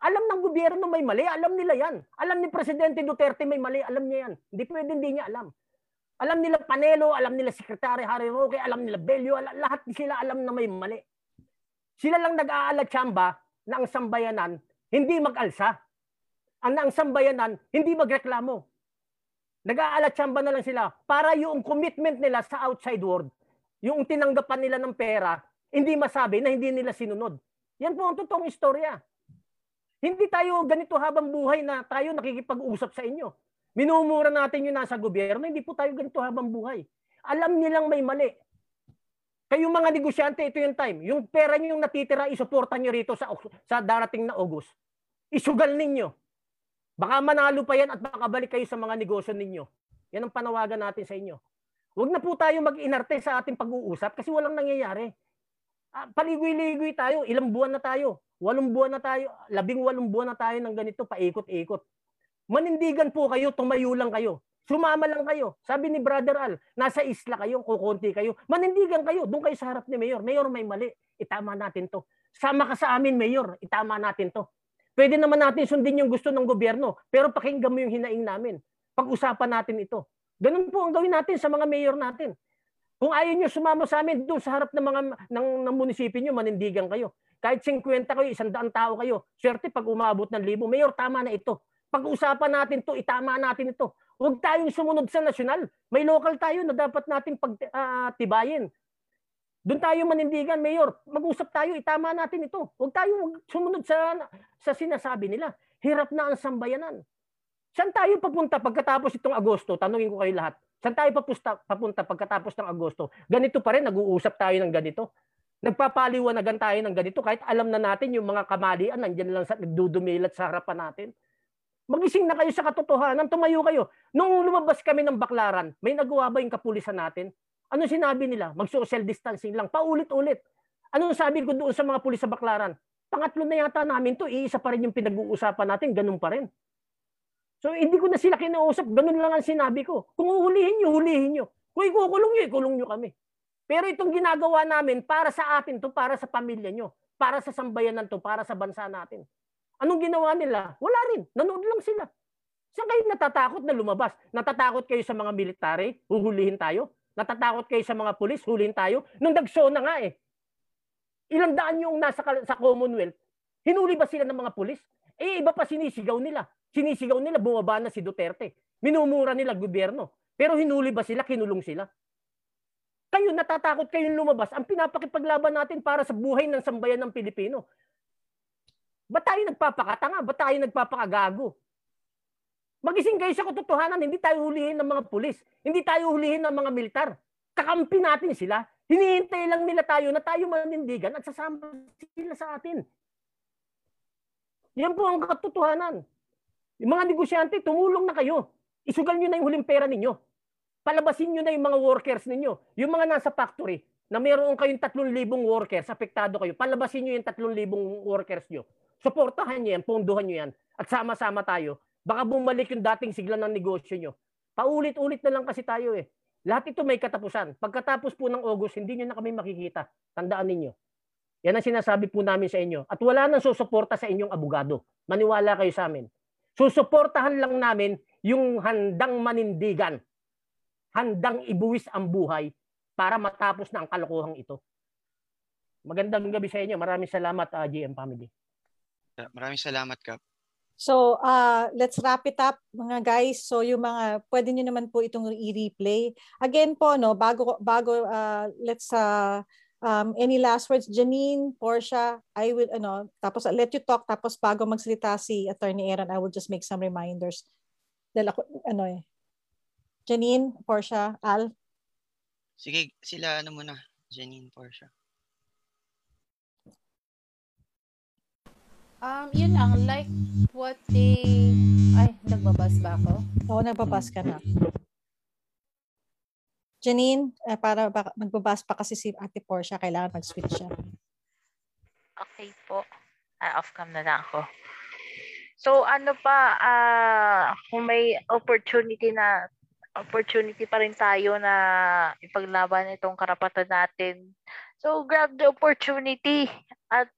Alam ng gobyerno may mali, alam nila yan. Alam ni Presidente Duterte may mali, alam niya yan. Hindi pwede hindi niya alam. Alam nila Panelo, alam nila Secretary Harry Roque, alam nila Bello, lahat sila alam na may mali. Sila lang nag-aalat tsamba na ang sambayanan hindi mag-alsa. Ang ang sambayanan hindi magreklamo. Nag-aalatsamba na lang sila para yung commitment nila sa outside world, yung tinanggapan nila ng pera, hindi masabi na hindi nila sinunod. Yan po ang totoong istorya. Hindi tayo ganito habang buhay na tayo nakikipag-usap sa inyo. Minumura natin yung nasa gobyerno, hindi po tayo ganito habang buhay. Alam nilang may mali. Kayong mga negosyante, ito yung time. Yung pera niyo yung natitira, isuporta niyo rito sa, sa darating na August. Isugal ninyo. Baka manalo pa yan at baka balik kayo sa mga negosyo ninyo. Yan ang panawagan natin sa inyo. Huwag na po tayo mag-inarte sa ating pag-uusap kasi walang nangyayari. Ah, paligoy-ligoy tayo. Ilang buwan na tayo. Walong buwan na tayo. Labing walong buwan na tayo ng ganito, paikot-ikot. Manindigan po kayo, tumayo lang kayo. Sumama lang kayo. Sabi ni Brother Al, nasa isla kayo, kukunti kayo. Manindigan kayo, doon kayo sa harap ni Mayor. Mayor, may mali. Itama natin to. Sama ka sa amin, Mayor. Itama natin to. Pwede naman natin sundin yung gusto ng gobyerno, pero pakinggan mo yung hinaing namin. Pag-usapan natin ito. Ganun po ang gawin natin sa mga mayor natin. Kung ayaw nyo sumama sa amin doon sa harap ng mga ng, ng munisipyo nyo, manindigan kayo. Kahit 50 kayo, isang daang tao kayo. Swerte pag umabot ng libo. Mayor, tama na ito. Pag-usapan natin to, itama natin ito. Huwag tayong sumunod sa nasyonal. May local tayo na dapat nating pagtibayin. Uh, doon tayo manindigan, Mayor. Mag-usap tayo, itama natin ito. Huwag tayo sumunod sa, sa sinasabi nila. Hirap na ang sambayanan. Saan tayo papunta pagkatapos itong Agosto? Tanungin ko kayo lahat. Saan tayo papunta, papunta pagkatapos ng Agosto? Ganito pa rin, nag-uusap tayo ng ganito. Nagpapaliwanagan tayo ng ganito kahit alam na natin yung mga kamalian nandiyan lang sa nagdudumilat sa harapan natin. Magising na kayo sa katotohanan, tumayo kayo. Nung lumabas kami ng baklaran, may nagawa ba yung kapulisan natin? Ano sinabi nila? Mag-social distancing lang. Paulit-ulit. Ano sabi ko doon sa mga pulis sa Baklaran? Pangatlo na yata namin to, iisa pa rin yung pinag-uusapan natin, ganun pa rin. So hindi ko na sila kinausap, ganun lang ang sinabi ko. Kung uhulihin nyo, hulihin nyo. Kung ikukulong nyo, ikulong nyo kami. Pero itong ginagawa namin para sa atin to, para sa pamilya nyo, para sa sambayanan to, para sa bansa natin. Anong ginawa nila? Wala rin. Nanood lang sila. Saan kayo natatakot na lumabas? Natatakot kayo sa mga military? Huhulihin tayo? Natatakot kayo sa mga pulis, hulin tayo. Nung nag-show na nga eh. Ilang daan yung nasa sa Commonwealth. Hinuli ba sila ng mga pulis? Eh, iba pa sinisigaw nila. Sinisigaw nila, bumaba na si Duterte. Minumura nila gobyerno. Pero hinuli ba sila, kinulong sila? Kayo, natatakot kayong lumabas. Ang pinapakipaglaban natin para sa buhay ng sambayan ng Pilipino. Ba't tayo nagpapakatanga? Ba't tayo nagpapakagago? Magising kayo sa katotohanan, hindi tayo hulihin ng mga pulis. Hindi tayo hulihin ng mga militar. Kakampi natin sila. Hinihintay lang nila tayo na tayo manindigan at sasama sila sa atin. Yan po ang katotohanan. Yung mga negosyante, tumulong na kayo. Isugal nyo na yung huling pera ninyo. Palabasin nyo na yung mga workers ninyo. Yung mga nasa factory, na meron kayong 3,000 workers, apektado kayo, palabasin nyo yung 3,000 workers nyo. Suportahan nyo yan, pondohan nyo yan, at sama-sama tayo Baka bumalik yung dating sigla ng negosyo nyo. Paulit-ulit na lang kasi tayo eh. Lahat ito may katapusan. Pagkatapos po ng August, hindi nyo na kami makikita. Tandaan ninyo. Yan ang sinasabi po namin sa inyo. At wala nang susuporta sa inyong abogado. Maniwala kayo sa amin. Susuportahan lang namin yung handang manindigan. Handang ibuwis ang buhay para matapos na ang kalokohang ito. Magandang gabi sa inyo. Maraming salamat, uh, ah, GM Family. Maraming salamat, Kap. So, uh, let's wrap it up mga guys. So, yung mga pwede niyo naman po itong i-replay. Again po no, bago bago uh, let's uh, Um, any last words, Janine, Portia? I will, ano, tapos I'll let you talk. Tapos bago magsalita si Attorney Aaron, I will just make some reminders. Dahil ako, ano eh. Janine, Portia, Al? Sige, sila ano muna. Janine, Portia. Um, yun lang, like what they... Ay, nagbabas ba ako? Oo, nagbabas ka na. Janine, eh, para magbabas pa kasi si Ate Portia, kailangan mag-switch siya. Okay po. Ah, off cam na lang ako. So ano pa, ah kung may opportunity na opportunity pa rin tayo na ipaglaban itong karapatan natin. So grab the opportunity at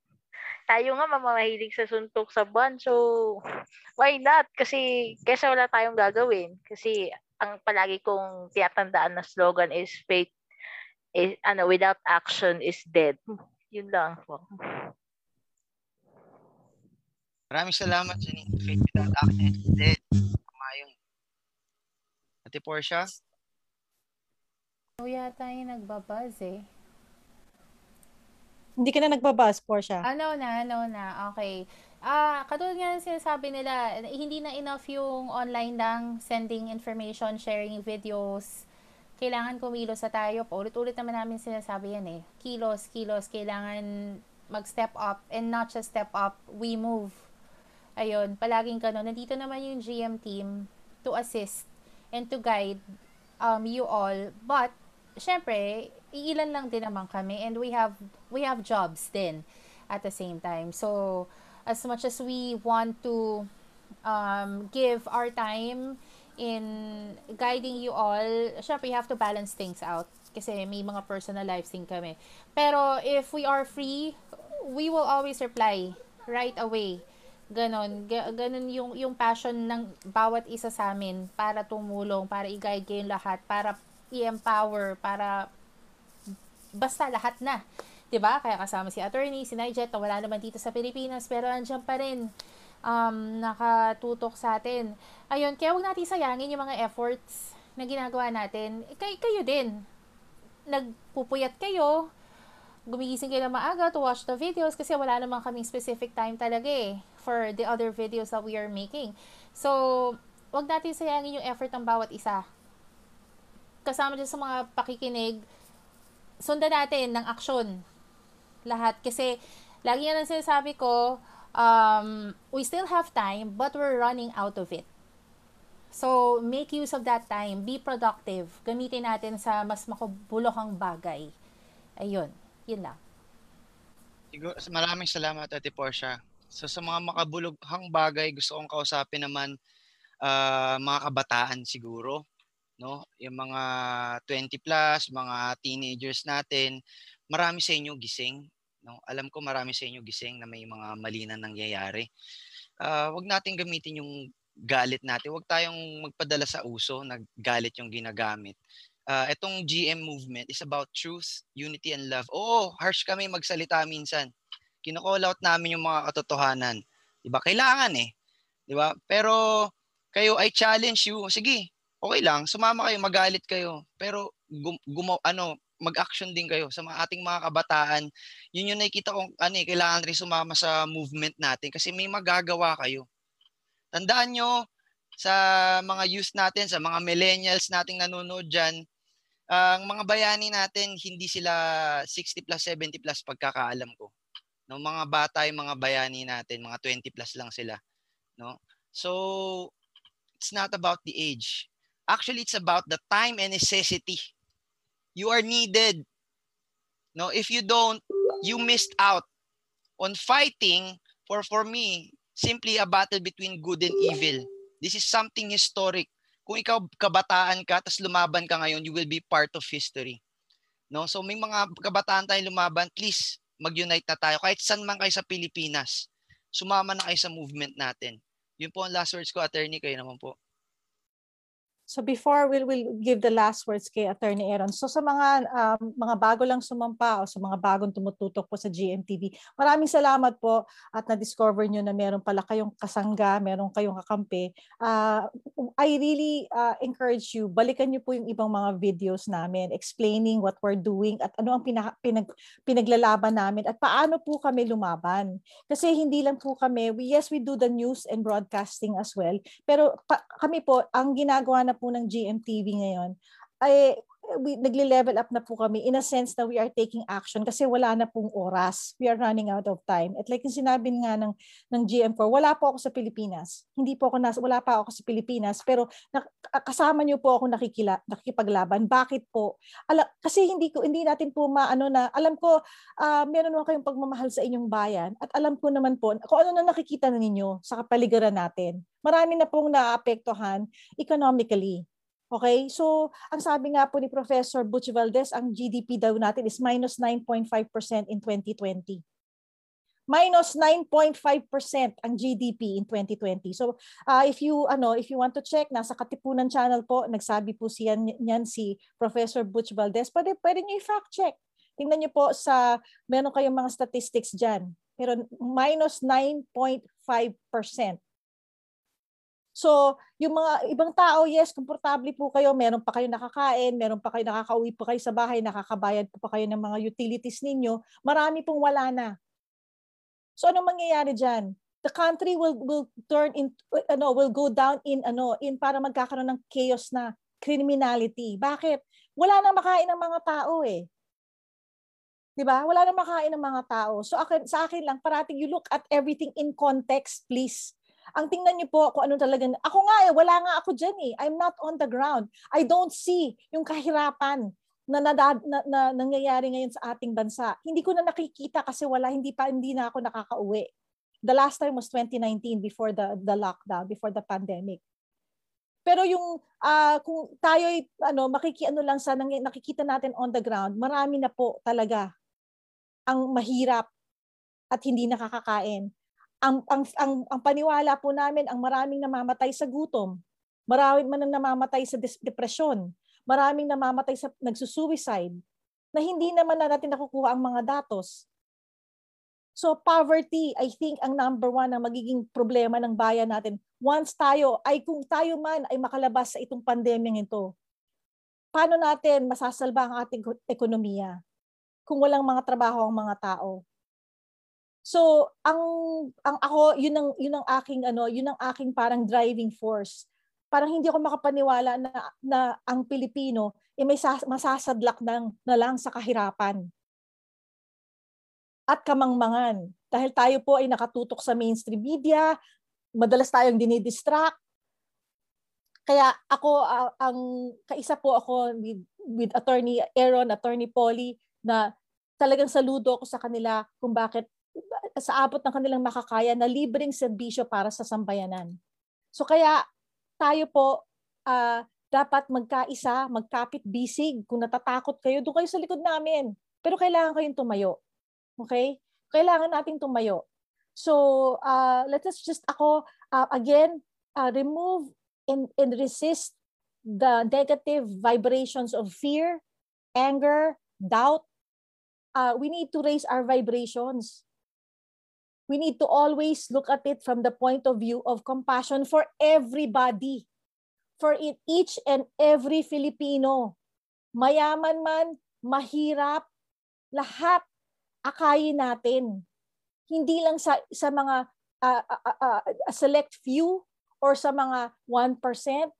tayo nga mamahilig sa suntok sa buwan. So why not? Kasi kesa wala tayong gagawin. Kasi ang palagi kong tiyatandaan na slogan is faith is ano without action is dead. Yun lang po. Maraming salamat, Janine. Faith without action is dead. Tama yun. Ate Portia? Ano yata yung nagbabaz eh. Hindi ka na nagbabas, Portia. Ano na, ano na, okay. Ah, katulad nga ng sinasabi nila, hindi na enough yung online lang, sending information, sharing videos. Kailangan kumilos sa tayo. Paulit-ulit naman namin sinasabi yan eh. Kilos, kilos, kailangan mag-step up and not just step up, we move. Ayun, palaging ganun. Nandito naman yung GM team to assist and to guide um, you all. But, syempre, iilan lang din naman kami and we have we have jobs din at the same time. So, as much as we want to um, give our time in guiding you all, syempre, you have to balance things out. Kasi may mga personal lives din kami. Pero, if we are free, we will always reply right away. Ganon. Ga- ganon yung, yung passion ng bawat isa sa amin para tumulong, para i-guide kayong lahat, para i-empower, para basta lahat na. 'Di ba? Kaya kasama si attorney, si Nijet, wala naman dito sa Pilipinas, pero andiyan pa rin um, nakatutok sa atin. Ayun, kaya huwag natin sayangin yung mga efforts na ginagawa natin. Kay, kayo din. Nagpupuyat kayo, gumigising kayo na maaga to watch the videos kasi wala naman kaming specific time talaga eh for the other videos that we are making. So, wag natin sayangin yung effort ng bawat isa. Kasama dyan sa mga pakikinig, sundan natin ng aksyon. Lahat. Kasi, lagi yan ang sinasabi ko, um, we still have time, but we're running out of it. So, make use of that time. Be productive. Gamitin natin sa mas makabuluhang bagay. Ayun. Yun lang. Siguro, maraming salamat, Ate Portia. So sa mga makabulughang bagay, gusto kong kausapin naman ah, mga kabataan siguro, no? Yung mga 20 plus, mga teenagers natin, marami sa inyo gising, no? Alam ko marami sa inyo gising na may mga mali na nangyayari. Ah, wag nating gamitin yung galit natin. Wag tayong magpadala sa uso na galit yung ginagamit. Ah, itong GM movement is about truth, unity and love. Oo, harsh kami magsalita minsan kino-call out namin yung mga katotohanan. 'Di ba? Kailangan eh. 'Di ba? Pero kayo I challenge you. Sige, okay lang, sumama kayo, magalit kayo. Pero gum, gumaw, ano, mag-action din kayo sa mga ating mga kabataan. Yun yung nakikita kong ano eh, kailangan rin sumama sa movement natin kasi may magagawa kayo. Tandaan nyo, sa mga youth natin, sa mga millennials nating nanonood dyan, ang mga bayani natin, hindi sila 60 plus, 70 plus pagkakaalam ko no mga bata yung mga bayani natin mga 20 plus lang sila no so it's not about the age actually it's about the time and necessity you are needed no if you don't you missed out on fighting for for me simply a battle between good and evil this is something historic kung ikaw kabataan ka tapos lumaban ka ngayon you will be part of history no so may mga kabataan tayong lumaban please mag-unite na tayo. Kahit saan man kayo sa Pilipinas, sumama na kayo sa movement natin. Yun po ang last words ko, attorney. Kayo naman po. So before we'll, we'll give the last words kay Attorney Aaron. So sa mga um, mga bago lang sumampa o sa mga bagong tumututok po sa GMTV, maraming salamat po at na-discover nyo na meron pala kayong kasangga, meron kayong kakampi. Uh, I really uh, encourage you, balikan nyo po yung ibang mga videos namin explaining what we're doing at ano ang pinag, pinag, pinaglalaban namin at paano po kami lumaban. Kasi hindi lang po kami, we, yes, we do the news and broadcasting as well, pero pa, kami po, ang ginagawa na po ng GMTV ngayon, ay we, nagle-level up na po kami in a sense na we are taking action kasi wala na pong oras. We are running out of time. At like yung sinabi nga ng, ng GM4, wala po ako sa Pilipinas. Hindi po ako nas, wala pa ako sa Pilipinas pero na, kasama niyo po ako nakikila, nakikipaglaban. Bakit po? Ala, kasi hindi ko hindi natin po maano na alam ko uh, meron naman kayong pagmamahal sa inyong bayan at alam ko naman po kung ano na nakikita ninyo sa kapaligiran natin. Marami na pong naapektuhan economically Okay? So, ang sabi nga po ni Professor Butch Valdez, ang GDP daw natin is minus 9.5% in 2020. Minus 9.5% ang GDP in 2020. So, uh, if you ano, if you want to check, nasa Katipunan channel po, nagsabi po siya niyan si Professor Butch Valdez. Pwede, pwede niyo i-fact check. Tingnan niyo po sa, meron kayong mga statistics dyan. Pero minus 9.5%. So, yung mga ibang tao, yes, komportable po kayo, meron pa kayo nakakain, meron pa kayo nakakauwi pa kayo sa bahay, nakakabayad po pa kayo ng mga utilities ninyo, marami pong wala na. So, ano mangyayari diyan? The country will will turn in ano, will go down in ano, in para magkakaroon ng chaos na criminality. Bakit? Wala nang makain ng mga tao eh. 'Di ba? Wala nang makain ng mga tao. So akin, sa akin lang parating you look at everything in context, please. Ang tingnan niyo po kung ano talaga. Ako nga eh, wala nga ako dyan eh. I'm not on the ground. I don't see yung kahirapan na, na, na, na nangyayari ngayon sa ating bansa. Hindi ko na nakikita kasi wala, hindi pa, hindi na ako nakakauwi. The last time was 2019 before the, the lockdown, before the pandemic. Pero yung uh, kung tayo ay ano makikiano lang sa nakikita natin on the ground, marami na po talaga ang mahirap at hindi nakakakain ang, ang, ang, ang paniwala po namin, ang maraming namamatay sa gutom, maraming man namamatay sa depresyon, maraming namamatay sa nagsusuicide, na hindi naman na natin nakukuha ang mga datos. So poverty, I think, ang number one na magiging problema ng bayan natin. Once tayo, ay kung tayo man ay makalabas sa itong pandemyang ito, paano natin masasalba ang ating ekonomiya kung walang mga trabaho ang mga tao? So, ang ang ako, yun ang yun ang aking ano, yun ang aking parang driving force. Parang hindi ako makapaniwala na na ang Pilipino ay eh, may masasadlak ng na lang sa kahirapan. At kamangmangan. Dahil tayo po ay nakatutok sa mainstream media, madalas tayong dinidistract. Kaya ako uh, ang kaisa po ako with, with attorney Aaron, attorney Polly na talagang saludo ako sa kanila kung bakit sa abot ng kanilang makakaya na libreng serbisyo para sa sambayanan. So kaya tayo po uh, dapat magkaisa, magkapit bisig. Kung natatakot kayo, doon kayo sa likod namin. Pero kailangan kayong tumayo. Okay? Kailangan nating tumayo. So, uh, let us just ako, uh, again, uh, remove and, and resist the negative vibrations of fear, anger, doubt. Uh, we need to raise our vibrations we need to always look at it from the point of view of compassion for everybody. For it, each and every Filipino. Mayaman man, mahirap, lahat akayin natin. Hindi lang sa, sa mga uh, uh, uh, a select few or sa mga 1%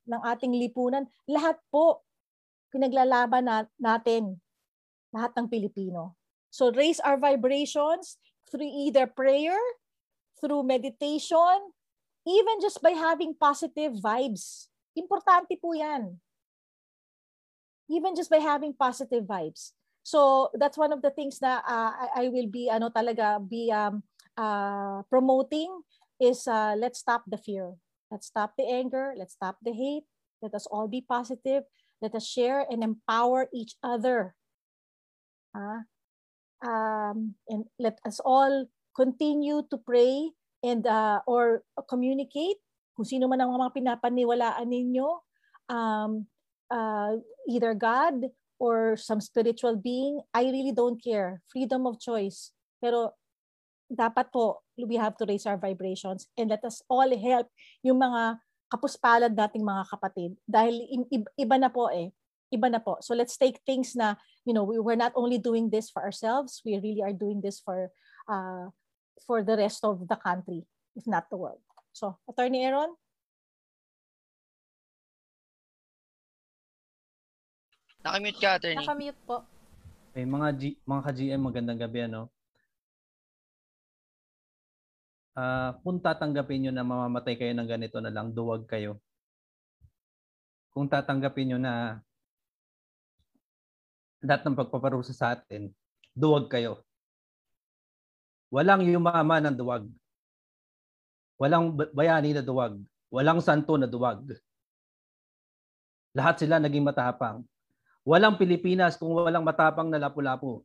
ng ating lipunan. Lahat po pinaglalaban na, natin. Lahat ng Pilipino. So raise our vibrations, through either prayer, through meditation, even just by having positive vibes. Importante po yan. Even just by having positive vibes. So that's one of the things that uh, I, I will be ano talaga be um, uh, promoting is uh, let's stop the fear. Let's stop the anger. Let's stop the hate. Let us all be positive. Let us share and empower each other. Uh, um, and let us all continue to pray and uh, or communicate kung sino man ang mga pinapaniwalaan ninyo um, uh, either God or some spiritual being, I really don't care. Freedom of choice. Pero dapat po, we have to raise our vibrations and let us all help yung mga kapuspalad nating mga kapatid. Dahil iba na po eh. Iba na po. So let's take things na, you know, we, we're not only doing this for ourselves, we really are doing this for uh, for the rest of the country, if not the world. So, Attorney Aaron? Nakamute ka, attorney. Nakamute po. Okay, mga G, mga ka-GM, magandang gabi ano. Uh, kung tatanggapin nyo na mamamatay kayo ng ganito na lang, duwag kayo. Kung tatanggapin nyo na lahat ng pagpaparusa sa atin, duwag kayo. Walang yumama ng duwag. Walang bayani na duwag. Walang santo na duwag. Lahat sila naging matapang. Walang Pilipinas kung walang matapang na lapu-lapu.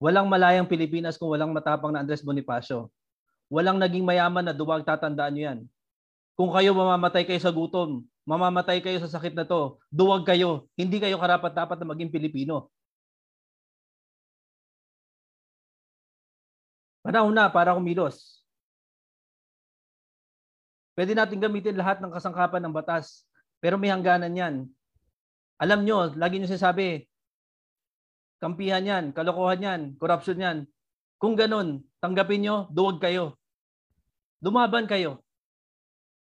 Walang malayang Pilipinas kung walang matapang na Andres Bonifacio. Walang naging mayaman na duwag, tatandaan nyo yan. Kung kayo mamamatay kayo sa gutom, mamamatay kayo sa sakit na to, duwag kayo. Hindi kayo karapat-dapat na maging Pilipino. Panahon na para kumilos. Pwede natin gamitin lahat ng kasangkapan ng batas, pero may hangganan yan. Alam nyo, lagi nyo sinasabi, kampihan yan, kalokohan yan, corruption yan. Kung ganun, tanggapin nyo, duwag kayo. Dumaban kayo.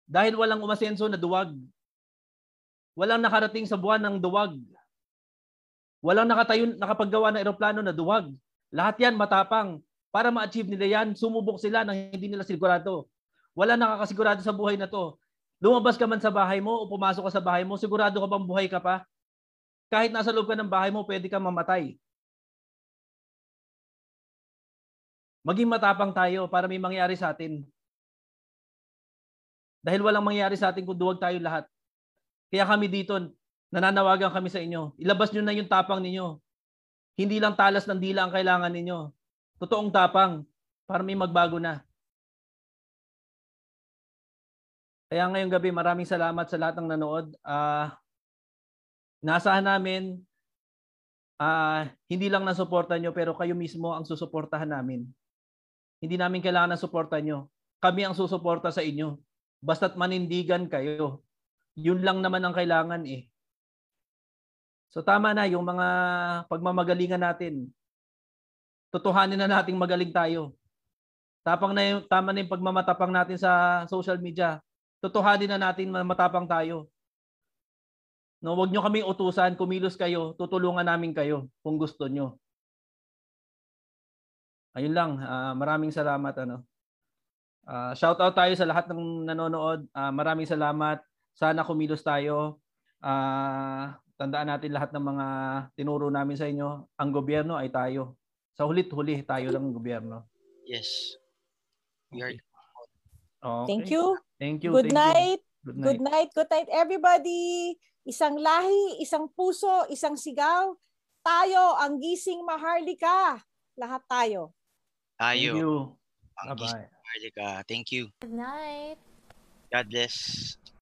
Dahil walang umasenso na duwag. Walang nakarating sa buwan ng duwag. Walang nakatayo, nakapaggawa ng eroplano na duwag. Lahat yan matapang. Para ma-achieve nila yan, sumubok sila nang hindi nila sigurado. Wala nakakasigurado sa buhay na to. Lumabas ka man sa bahay mo o pumasok ka sa bahay mo, sigurado ka bang buhay ka pa? Kahit nasa loob ka ng bahay mo, pwede kang mamatay. Maging matapang tayo para may mangyari sa atin. Dahil walang mangyari sa atin kung duwag tayo lahat. Kaya kami dito, nananawagan kami sa inyo. Ilabas nyo na yung tapang ninyo. Hindi lang talas ng dila ang kailangan ninyo. Totoong tapang para may magbago na. Kaya ngayong gabi, maraming salamat sa lahat ng nanood. Uh, naasahan namin, uh, hindi lang nasuporta nyo, pero kayo mismo ang susuportahan namin. Hindi namin kailangan ng suporta nyo. Kami ang susuporta sa inyo. Basta't manindigan kayo. Yun lang naman ang kailangan eh. So tama na yung mga pagmamagalingan natin. Tutuhanin na nating magaling tayo. Tapang na yung, tama na yung pagmamatapang natin sa social media. Tutuhanin na natin matapang tayo. No, wag nyo kaming utusan, kumilos kayo, tutulungan namin kayo kung gusto nyo. Ayun lang, uh, maraming salamat ano. Uh, shout out tayo sa lahat ng nanonood. Uh, maraming salamat. Sana kumilos tayo. Uh, tandaan natin lahat ng mga tinuro namin sa inyo. Ang gobyerno ay tayo. Sa hulit-huli, tayo lang ang gobyerno. Yes. We are okay. Thank you. Thank you. Good thank night. You. Good night. Good night. Good night, everybody. Isang lahi, isang puso, isang sigaw. Tayo ang gising maharlika. Lahat tayo. Tayo. Thank you. Ang Bye-bye. Marlika. Thank you. Good night. God bless.